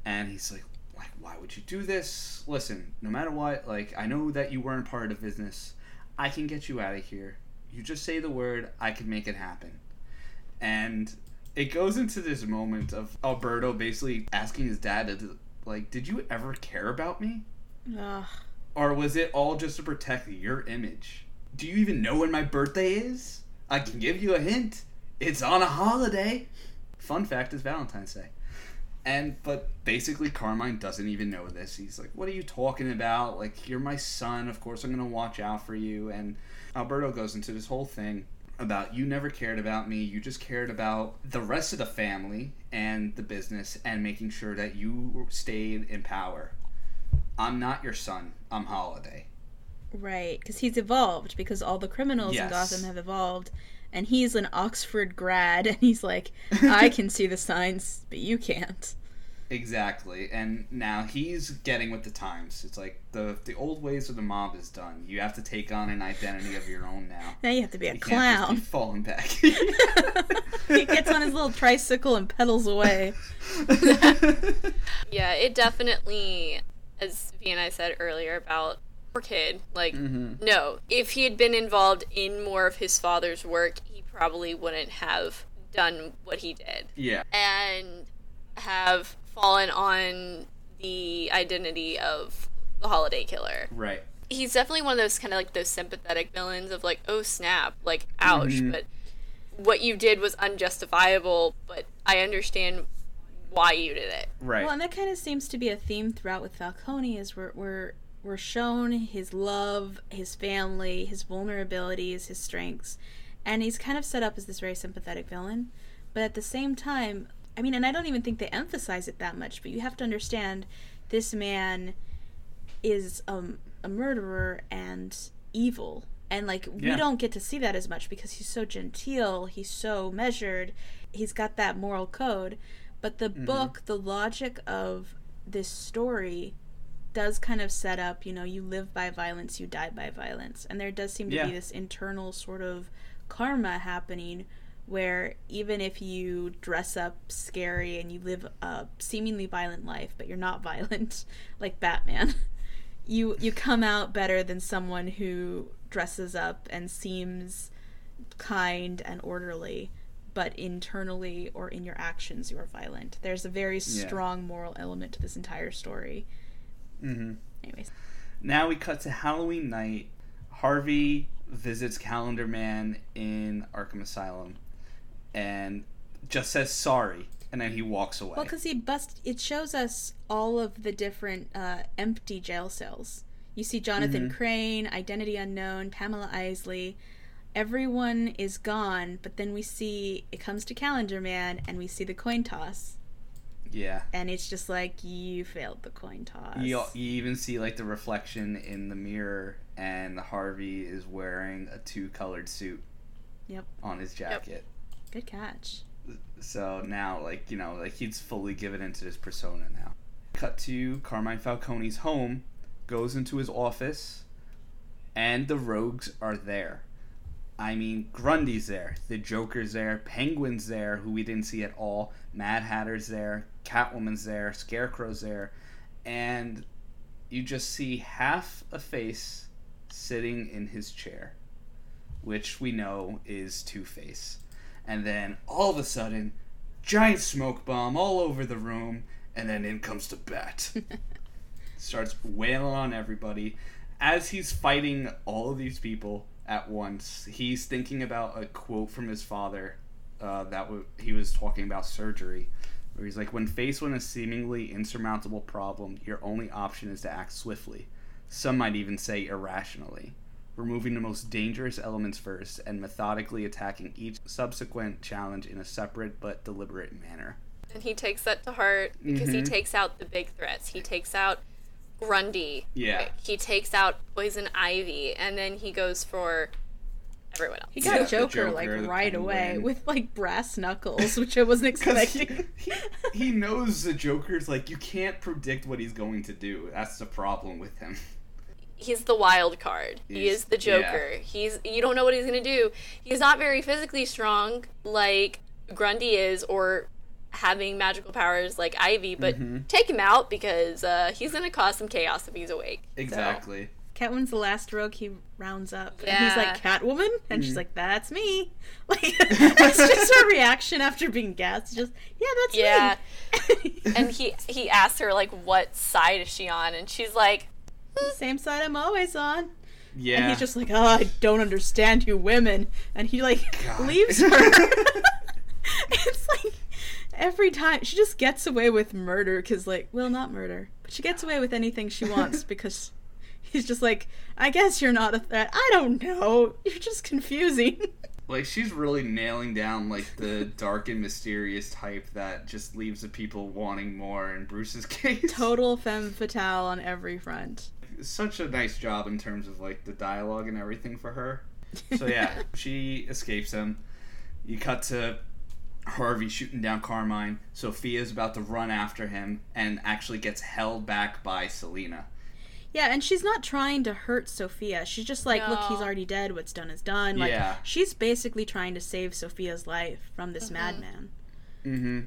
S2: and he's like, like, why would you do this? Listen, no matter what, like, I know that you weren't part of business. I can get you out of here. You just say the word, I can make it happen. And it goes into this moment of Alberto basically asking his dad, like, did you ever care about me?
S1: Ugh.
S2: Or was it all just to protect your image? Do you even know when my birthday is? I can give you a hint. It's on a holiday. Fun fact is Valentine's Day. And but basically Carmine doesn't even know this. He's like, "What are you talking about? Like you're my son. Of course I'm going to watch out for you." And Alberto goes into this whole thing about you never cared about me. You just cared about the rest of the family and the business and making sure that you stayed in power. I'm not your son. I'm Holiday.
S1: Right, because he's evolved because all the criminals
S2: Yes.
S1: in Gotham have evolved, and he's an Oxford grad, and he's like, I can see the signs, but you can't.
S2: Exactly, and now he's getting with the times. It's like the the old ways of the mob is done. You have to take on an identity of your own now.
S1: Now you have to be a
S2: You can't just be
S1: clown.
S2: falling back.
S1: he gets on his little tricycle and pedals away.
S3: Yeah, it definitely, as V and I said earlier about poor kid, like,
S2: Mhm.
S3: no, if he had been involved in more of his father's work, he probably wouldn't have done what he did
S2: yeah,
S3: and have fallen on the identity of the holiday killer.
S2: right.
S3: He's definitely one of those kind of like those sympathetic villains of like, oh snap, like, ouch,
S2: Mhm.
S3: but what you did was unjustifiable, but I understand why you did it.
S2: Right.
S1: Well, and that kind of seems to be a theme throughout with Falcone is we're, we're, we're shown his love, his family, his vulnerabilities, his strengths, and he's kind of set up as this very sympathetic villain. But at the same time, I mean, and I don't even think they emphasize it that much, but you have to understand this man is um, a murderer and evil. And like we don't get to see that as much because he's so genteel, he's so measured, he's got that moral code. But the mm-hmm. book, the logic of this story does kind of set up, you know, you live by violence, you die by violence. And there does seem to
S2: Yeah.
S1: be this internal sort of karma happening where even if you dress up scary and you live a seemingly violent life, but you're not violent, like Batman, you you come out better than someone who dresses up and seems kind and orderly, but internally or in your actions you are violent. There's a very
S2: Yeah.
S1: strong moral element to this entire story.
S2: Mm-hmm.
S1: Anyways,
S2: Now we cut to Halloween night. Harvey visits Calendar Man in Arkham Asylum, and just says sorry, and then he walks away.
S1: well, because he bust, it shows us all of the different uh, empty jail cells. You see Jonathan
S2: Mhm.
S1: Crane, Identity Unknown, Pamela Isley. Everyone is gone, but then we see it comes to Calendar Man, and we see the coin toss,
S2: yeah.
S1: and it's just like you failed the coin toss.
S2: You, you even see like the reflection in the mirror, and Harvey is wearing a two-colored suit.
S1: Yep.
S2: On his jacket.
S1: Good catch.
S2: So now, like you know, like he's fully given into this persona now. Cut to Carmine Falcone's home, goes into his office, and the rogues are there. I mean, Grundy's there, the Joker's there, Penguin's there, who we didn't see at all, Mad Hatter's there, Catwoman's there, Scarecrow's there, and you just see half a face sitting in his chair, which we know is Two Face. And then all of a sudden, giant smoke bomb all over the room, and then in comes the bat. Starts wailing on everybody. As he's fighting all of these people at once, he's thinking about a quote from his father uh, that w- he was talking about surgery. Where he's like, when faced with a seemingly insurmountable problem, your only option is to act swiftly. Some might even say irrationally removing the most dangerous elements first and methodically attacking each subsequent challenge in a separate but deliberate manner.
S3: And he takes that to heart because he
S2: Mhm.
S3: takes out the big threats. He takes out Grundy.
S2: Yeah.
S3: He takes out Poison Ivy, and then he goes for everyone else.
S1: He got
S2: Yeah, the
S1: Joker,
S2: Joker,
S1: like
S2: the
S1: right away
S2: Penguin.
S1: with like brass knuckles, which I wasn't
S2: Because he,
S1: expecting.
S2: he, he knows the Joker's like you can't predict what he's going to do. That's the problem with him.
S3: He's the wild card. he is the Joker. He's you don't know what he's gonna do. He's not very physically strong like Grundy is, or having magical powers like Ivy. But
S2: Mm-hmm.
S3: take him out because uh, he's gonna cause some chaos if he's awake. So-
S2: Exactly.
S1: Catwoman's the last rogue he rounds up, and he's like Catwoman, and
S2: Mm.
S1: she's like, "That's me." Like that's just her reaction after being gassed. Just yeah, that's
S3: Yeah.
S1: me.
S3: and he he asks her like what side is she on and she's like
S1: same side I'm always on.
S2: Yeah.
S1: And he's just like, oh, I don't understand you women. And he like
S2: God.
S1: leaves her. it's like every time she just gets away with murder because, like, well, not murder, but she gets away with anything she wants because he's just like, I guess you're not a threat. I don't know. You're just confusing.
S2: like she's really nailing down like the dark and mysterious type that just leaves the people wanting more in Bruce's case.
S1: Total femme fatale on every front.
S2: Such a nice job in terms of like the dialogue and everything for her. So yeah, she escapes him. You cut to Harvey shooting down Carmine. Sophia's about to run after him and actually gets held back by Selina.
S1: Yeah, and she's not trying to hurt Sophia. She's just like, look, he's already dead. What's done is done. Like,
S2: Yeah.
S1: she's basically trying to save Sophia's life from this madman.
S2: Mm-hmm.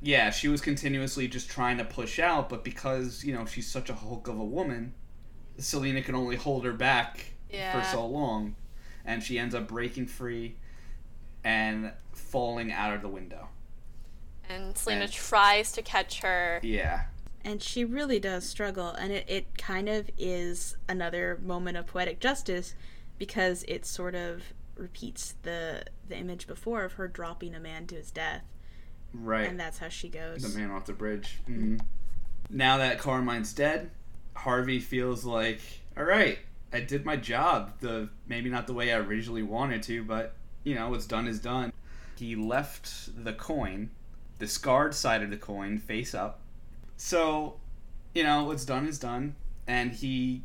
S2: Yeah, she was continuously just trying to push out, but because, you know, she's such a hulk of a woman, Selina can only hold her back
S3: Yeah.
S2: for so long. And she ends up breaking free and falling out of the window.
S3: and Selina
S2: And-
S3: tries to catch her
S2: Yeah.
S1: And she really does struggle, and it, it kind of is another moment of poetic justice because it sort of repeats the the image before of her dropping a man to his death,
S2: Right.
S1: and that's how she goes.
S2: the man off the bridge. hmm Now that Carmine's dead, Harvey feels like, all right, I did my job. The maybe not the way I originally wanted to, but you know what's done is done. He left the coin, the scarred side of the coin, face up. So, you know what's done is done, and he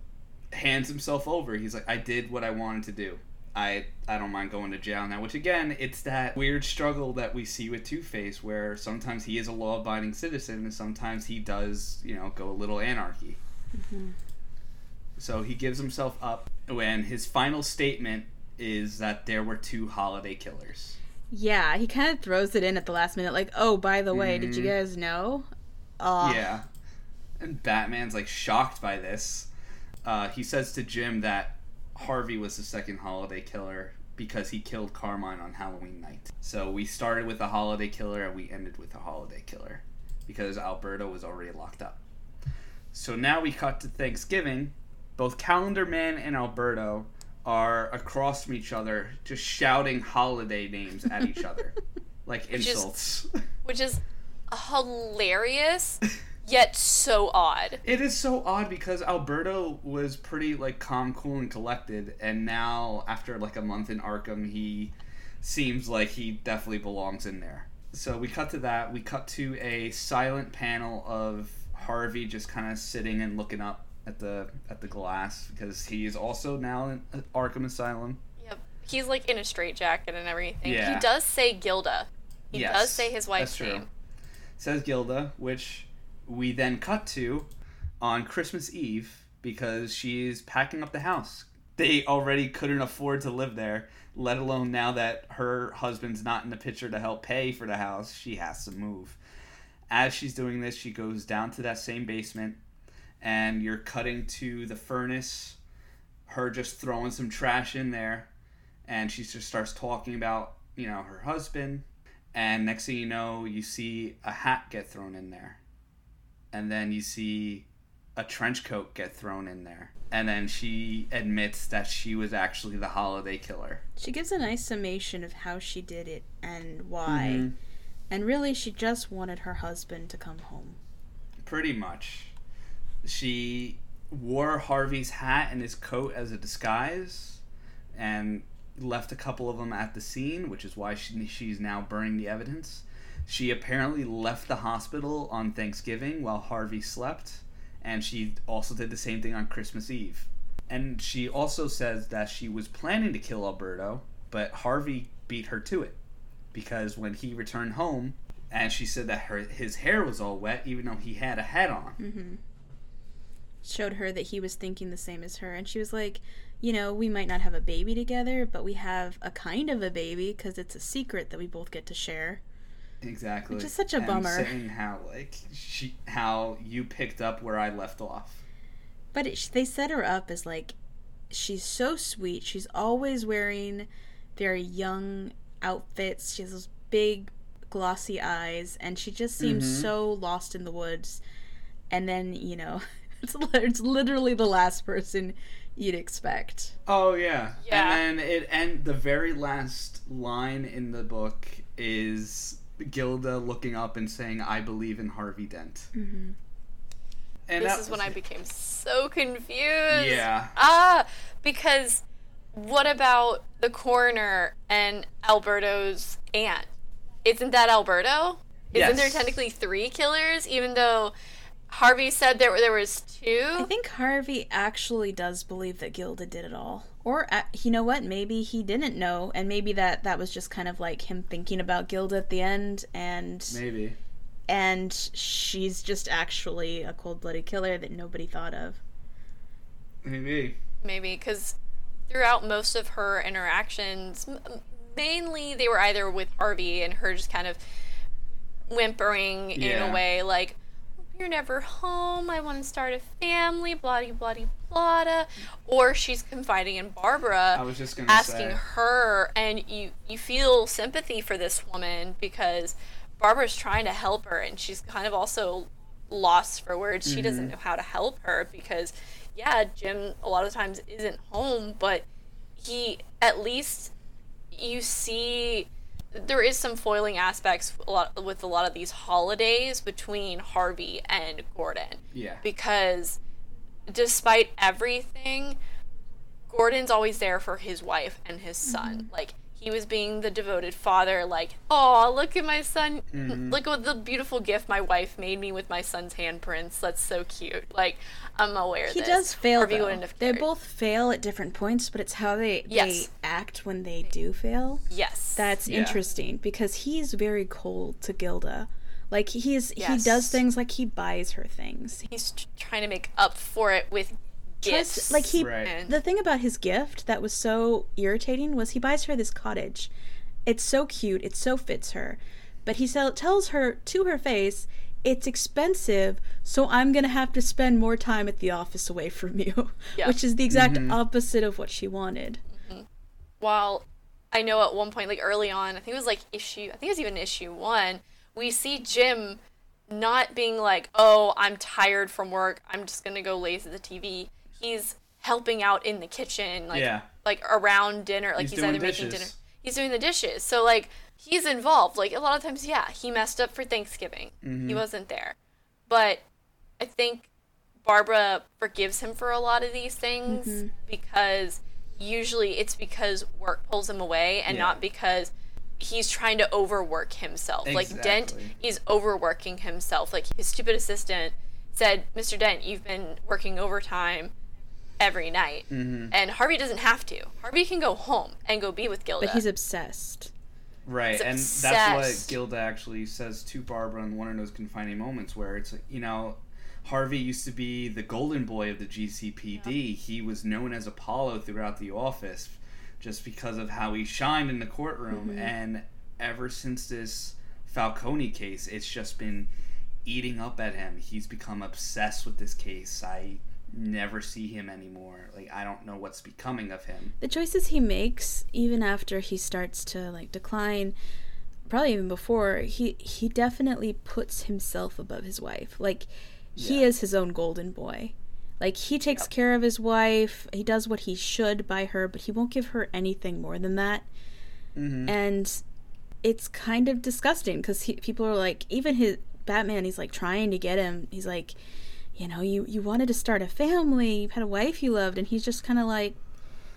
S2: hands himself over. He's like, I did what I wanted to do. I I don't mind going to jail now. Which again, it's that weird struggle that we see with Two Face, where sometimes he is a law-abiding citizen, and sometimes he does, you know, go a little anarchy. Mm-hmm. So he gives himself up when his final statement is that there were two holiday killers.
S1: Yeah, he kind of throws it in at the last minute, like, "Oh, by the way, did you
S2: Mhm.
S1: guys know?" Uh,
S2: Yeah. And Batman's like shocked by this. Uh, he says to Jim that Harvey was the second holiday killer because he killed Carmine on Halloween night. So we started with a holiday killer and we ended with a holiday killer because Alberto was already locked up. So now we cut to Thanksgiving. Both Calendar Man and Alberto are across from each other, just shouting holiday names at each other like
S3: is-
S2: insults.
S3: which is hilarious yet so odd
S2: It is so odd because Alberto was pretty like calm, cool, and collected, and now after like a month in Arkham, he seems like he definitely belongs in there. So we cut to that. We cut to a silent panel of Harvey just kind of sitting and looking up at the at the glass because he is also now in uh, Arkham Asylum.
S3: yep he's like in a straitjacket and everything
S2: Yeah.
S3: he does say gilda he
S2: Yes,
S3: does say his wife's
S2: that's true.
S3: name
S2: Says Gilda, which we then cut to on Christmas Eve because she's packing up the house. They already couldn't afford to live there, let alone now that her husband's not in the picture to help pay for the house, she has to move. As she's doing this, she goes down to that same basement, and you're cutting to the furnace, her just throwing some trash in there, and she just starts talking about, you know, her husband, and next thing you know, you see a hat get thrown in there. And then you see a trench coat get thrown in there. And then she admits that she was actually the holiday killer.
S1: She gives a nice summation of how she did it and why.
S2: Mhm.
S1: And really, she just wanted her husband to come home.
S2: Pretty much. She wore Harvey's hat and his coat as a disguise and left a couple of them at the scene, which is why she, she's now burning the evidence. She apparently left the hospital on Thanksgiving while Harvey slept and she also did the same thing on Christmas Eve. And she also says that she was planning to kill Alberto, but Harvey beat her to it because when he returned home, and she said that her his hair was all wet, even though he had a hat on.
S1: Mm-hmm. Showed her that he was thinking the same as her, and she was like, you know, we might not have a baby together, but we have a kind of a baby because it's a secret that we both get to share.
S2: Exactly.
S1: Which is such a
S2: and
S1: bummer.
S2: Saying how like she how you picked up where I left off.
S1: But it, they set her up as like she's so sweet. She's always wearing very young outfits. She has those big glossy eyes and she just seems
S2: Mhm.
S1: so lost in the woods. And then, you know, it's, it's literally the last person you'd expect.
S2: Oh yeah.
S3: Yeah.
S2: And then it and the very last line in the book is Gilda looking up and saying, "I believe in Harvey Dent."
S1: Mm-hmm.
S2: And
S3: this
S2: that
S3: is when
S2: was-
S3: I became so confused.
S2: Yeah.
S3: Ah, because what about the coroner and Alberto's aunt? Isn't that Alberto? Isn't there technically three killers, even though Harvey said there were there was two?
S1: I think Harvey actually does believe that Gilda did it all. Or, uh, you know what? Maybe he didn't know, and maybe that that was just kind of like him thinking about Gilda at the end, and
S2: Maybe.
S1: and she's just actually a cold-blooded killer that nobody thought of.
S2: Maybe.
S3: Maybe because throughout most of her interactions, m- mainly they were either with Harvey and her just kind of whimpering in a way like, "You're never home. I want to start a family." Bloody, bloody, blada. Or she's confiding in Barbara.
S2: I was just gonna
S3: asking
S2: say.
S3: her and you you feel sympathy for this woman because Barbara's trying to help her and she's kind of also lost for words. She doesn't mm-hmm. know how to help her because yeah, Jim a lot of times isn't home, but he at least you see there is some foiling aspects a lot with a lot of these holidays between Harvey and Gordon
S2: Yeah.
S3: because despite everything, Gordon's always there for his wife and his son. Mm-hmm. Like he was being the devoted father. Like, oh, look at my son!
S2: Mhm.
S3: Look at the beautiful gift my wife made me with my son's handprints. That's so cute. Like, I'm aware of
S1: He
S3: this.
S1: does fail
S3: Harvey wouldn't have
S1: They both fail at different points, but it's how they
S3: Yes.
S1: they act when they do fail.
S3: Yes.
S1: That's
S2: Yeah.
S1: interesting because he's very cold to Gilda. Like he's he does things like he buys her things.
S3: he's trying to make up for it with
S1: Tries-
S3: gifts.
S1: like he
S2: Right.
S1: the thing about his gift that was so irritating was he buys her this cottage. It's so cute, it so fits her. But he sell- tells her to her face, it's expensive, so I'm going to have to spend more time at the office away from you.
S3: Yeah.
S1: Which is the exact
S2: Mhm.
S1: opposite of what she wanted.
S3: while I know at one point, like early on, I think it was like issue, I think it was even issue one, we see Jim not being like, oh, I'm tired from work, I'm just gonna go laze at the TV. He's helping out in the kitchen, like
S2: Yeah.
S3: like around dinner, like
S2: He's
S3: he's,
S2: doing
S3: either making dinner, he's doing the dishes. So like he's involved. Like a lot of times, yeah, he messed up for Thanksgiving.
S2: Mm-hmm.
S3: He wasn't there, but I think Barbara forgives him for a lot of these things because usually it's because work pulls him away and
S2: Yeah.
S3: not because he's trying to overwork himself. Like Dent
S2: Exactly.
S3: is overworking himself. Like his stupid assistant said, "Mr. Dent, you've been working overtime every night."
S2: Mhm.
S3: And Harvey doesn't have to. Harvey can go home and go be with Gilda.
S1: But he's obsessed.
S2: Right,
S3: He's
S2: and that's what. Gilda actually says to Barbara in one of those confining moments where it's like, you know, Harvey used to be the golden boy of the GCPD. He was known as Apollo throughout the office just because of how he shined in the courtroom. And ever since this Falcone case, it's just been eating up at him. He's become obsessed with this case. I never see him anymore. Like, I don't know what's becoming of him.
S1: the choices he makes even after he starts to like decline probably even before he he definitely puts himself above his wife like he
S2: Yeah.
S1: is his own golden boy like he takes care of his wife he does what he should by her but he won't give her anything more than that
S2: Mm-hmm.
S1: and it's kind of disgusting because people are like even his batman he's like trying to get him he's like you know you you wanted to start a family you had a wife you loved and he's just kind of like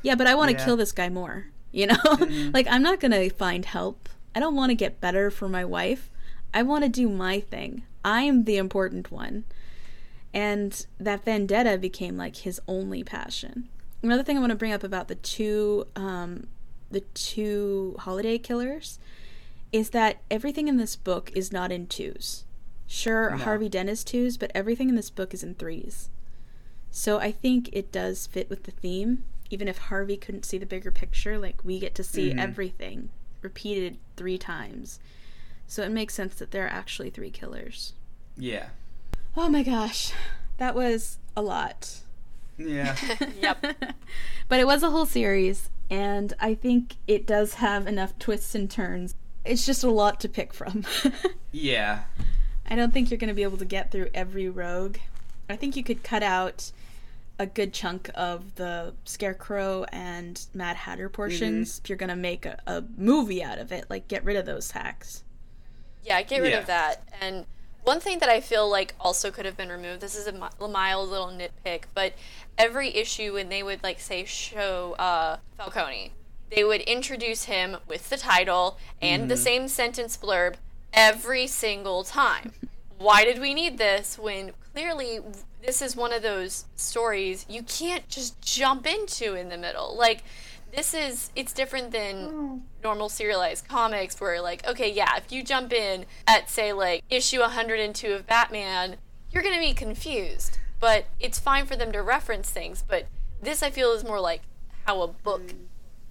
S1: yeah but i want to
S2: Yeah.
S1: kill this guy more you know like i'm not gonna find help i don't want to get better for my wife i want to do my thing i am the important one And that vendetta became like his only passion. Another thing I want to bring up about the two um, the two holiday killers is that everything in this book is not in twos. Sure,
S2: No.
S1: Harvey Dent is twos, but everything in this book is in threes. So I think it does fit with the theme, even if Harvey couldn't see the bigger picture. Like we get to see
S2: Mhm.
S1: everything repeated three times, so it makes sense that there are actually three killers.
S2: Yeah.
S1: Oh my gosh, that was a lot.
S2: Yeah.
S3: Yep.
S1: but it was a whole series, and I think it does have enough twists and turns. It's just a lot to pick from.
S2: yeah.
S1: I don't think you're going to be able to get through every rogue. I think you could cut out a good chunk of the Scarecrow and Mad Hatter portions if you're going to make a, a movie out of it. Like, get rid of those hacks.
S3: Yeah, get rid
S2: Yeah.
S3: of that. And one thing that I feel like also could have been removed. This is a mild little nitpick, but every issue when they would like say show uh, Falcone, they would introduce him with the title and the same sentence blurb every single time. Why did we need this when clearly this is one of those stories you can't just jump into in the middle? Like this is it's different than hmm. normal serialized comics where like okay yeah if you jump in at say like issue 102 of batman you're going to be confused but it's fine for them to reference things but this i feel is more like how a book hmm.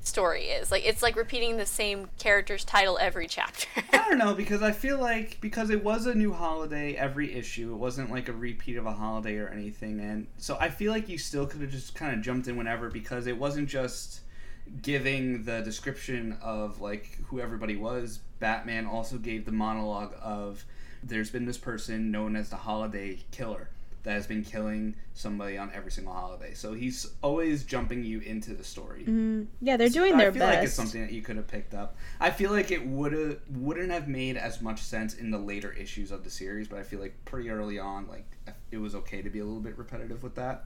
S3: Story is. Like it's like repeating the same character's title every chapter.
S2: I don't know because I feel like because it was a new holiday every issue, it wasn't like a repeat of a holiday or anything, and so I feel like you still could have just kind of jumped in whenever because it wasn't just giving the description of like who everybody was. Batman also gave the monologue of there's been this person known as the Holiday Killer that has been killing somebody on every single holiday. So he's always jumping you into the story.
S1: Mm, yeah, they're doing
S2: I
S1: their
S2: feel
S1: best.
S2: like it's something that you could have picked up. I feel like it would have wouldn't have made as much sense in the later issues of the series, but I feel like pretty early on, like it was okay to be a little bit repetitive with that.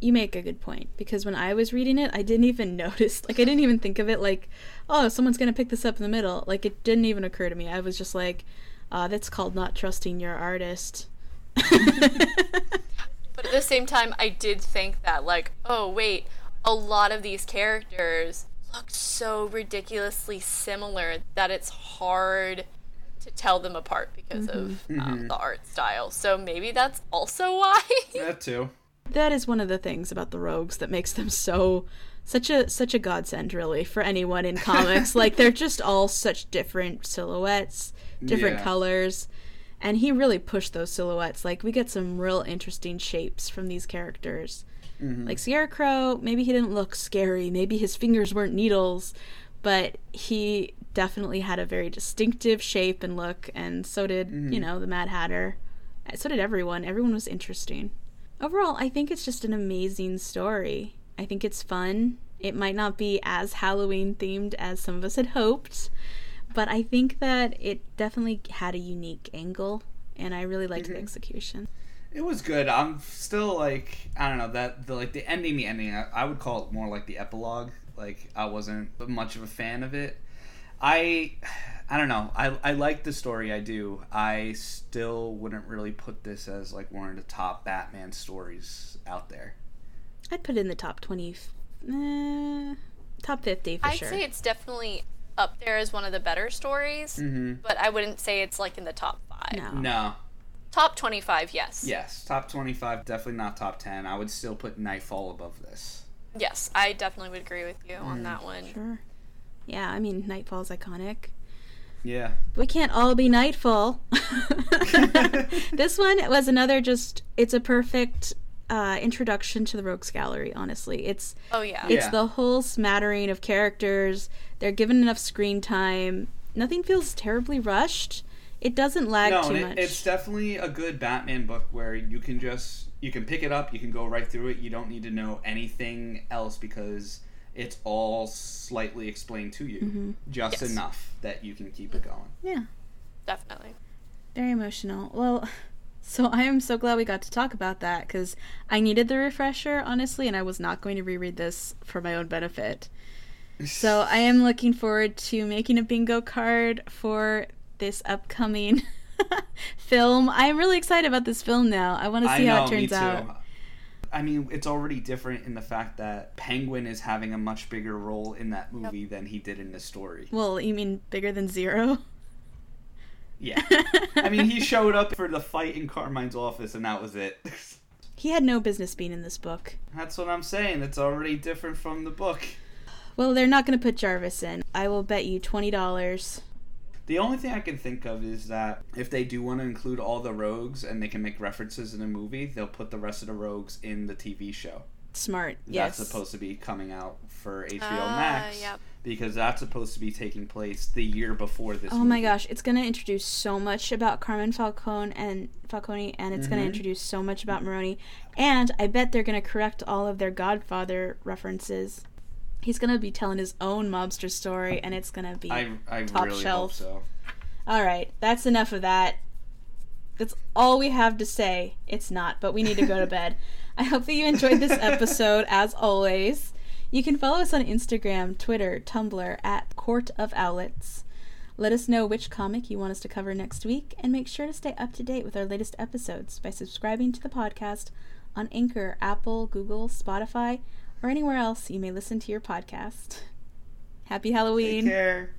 S1: you make a good point because when I was reading it, I didn't even notice. Like, I didn't even think of it like, oh, someone's gonna pick this up in the middle. Like, it didn't even occur to me. I was just like, uh, that's called not trusting your artist.
S3: But at the same time, I did think that, like, oh, wait, a lot of these characters look so ridiculously similar that it's hard to tell them apart because of um, the art style. So maybe that's also why.
S2: That too.
S1: that is one of the things about the rogues that makes them so such a such a godsend really for anyone in comics like they're just all such different silhouettes different
S2: Yeah.
S1: colors and he really pushed those silhouettes. Like we get some real interesting shapes from these characters. Mm-hmm. Like scarecrow maybe he didn't look scary. Maybe his fingers weren't needles. But he definitely had a very distinctive shape and look and so did you mm-hmm. know the mad hatter. So did everyone. Everyone was interesting. Overall, I think it's just an amazing story. I think it's fun. It might not be as Halloween themed as some of us had hoped, but I think that it definitely had a unique angle, and I really liked the execution.
S2: It was good. I'm still like I don't know that the like the ending. The ending. I, I would call it more like the epilogue. Like I wasn't much of a fan of it. I I don't know. I I like the story. I do. I still wouldn't really put this as like one of the top Batman stories out there.
S1: I'd put it in the top 20, eh, top 50 for
S3: I'd
S1: sure.
S3: say it's definitely up there as one of the better stories,
S2: Mm-hmm.
S3: but I wouldn't say it's like in the top five.
S1: no.
S2: No.
S3: Top 25, yes.
S2: Yes. Top twenty-five. Definitely not top ten. I would still put Knightfall above this.
S3: Yes, I definitely would agree with you
S2: Mm.
S3: on that one.
S1: Sure. Yeah, I mean, Knightfall's iconic.
S2: Yeah.
S1: We can't all be Knightfall. this one was another just, it's a perfect uh, introduction to the Rogues Gallery, honestly. It's
S3: Oh, yeah.
S1: It's
S2: Yeah.
S1: the whole smattering of characters. They're given enough screen time. Nothing feels terribly rushed. It doesn't lag
S2: no,
S1: too
S2: and it,
S1: much.
S2: it's definitely a good Batman book where you can just you can pick it up, you can go right through it. You don't need to know anything else because it's all slightly explained to you,
S1: Mm-hmm.
S2: just
S3: Yes.
S2: enough that you can keep it going.
S1: yeah,
S3: Definitely.
S1: very emotional. Well, so I am so glad we got to talk about that because I needed the refresher, honestly, and I was not going to reread this for my own benefit. So I am looking forward to making a bingo card for this upcoming film. I'm really excited about this film now. I want to see
S2: I
S1: how
S2: know,
S1: it
S2: me
S1: turns
S2: too.
S1: out.
S2: I mean, it's already different in the fact that Penguin is having a much bigger role in that movie than he did in the story.
S1: Well, you mean bigger than Zero?
S2: Yeah. I mean, he showed up for the fight in Carmine's office, and that was it.
S1: he had no business being in this book.
S2: That's what I'm saying. It's already different from the book.
S1: Well, they're not going to put Jervis in. I will bet you $20.
S2: The only thing I can think of is that if they do want to include all the rogues and they can make references in a movie, they'll put the rest of the rogues in the TV show.
S1: Smart. Yes.
S2: That's supposed to be coming out for HBO
S3: Ah,
S2: Max
S3: yep.
S2: Because that's supposed to be taking place the year before this.
S1: Oh my gosh, it's going to introduce so much about Carmine Falcone and Falcone and it's going
S2: Mhm.
S1: to introduce so much about Maroni and I bet they're going to correct all of their Godfather references. He's going to be telling his own mobster story and it's going to be
S2: I I
S1: Top
S2: really
S1: shelf.
S2: hope so.
S1: All right, that's enough of that. That's all we have to say. It's not, but we need to go to bed. I hope that you enjoyed this episode as always. You can follow us on Instagram, Twitter, Tumblr at Court of Owlets. Let us know which comic you want us to cover next week, and make sure to stay up to date with our latest episodes by subscribing to the podcast on Anchor, Apple, Google, Spotify, or anywhere else you may listen to your podcast. Happy Halloween!
S2: Take care.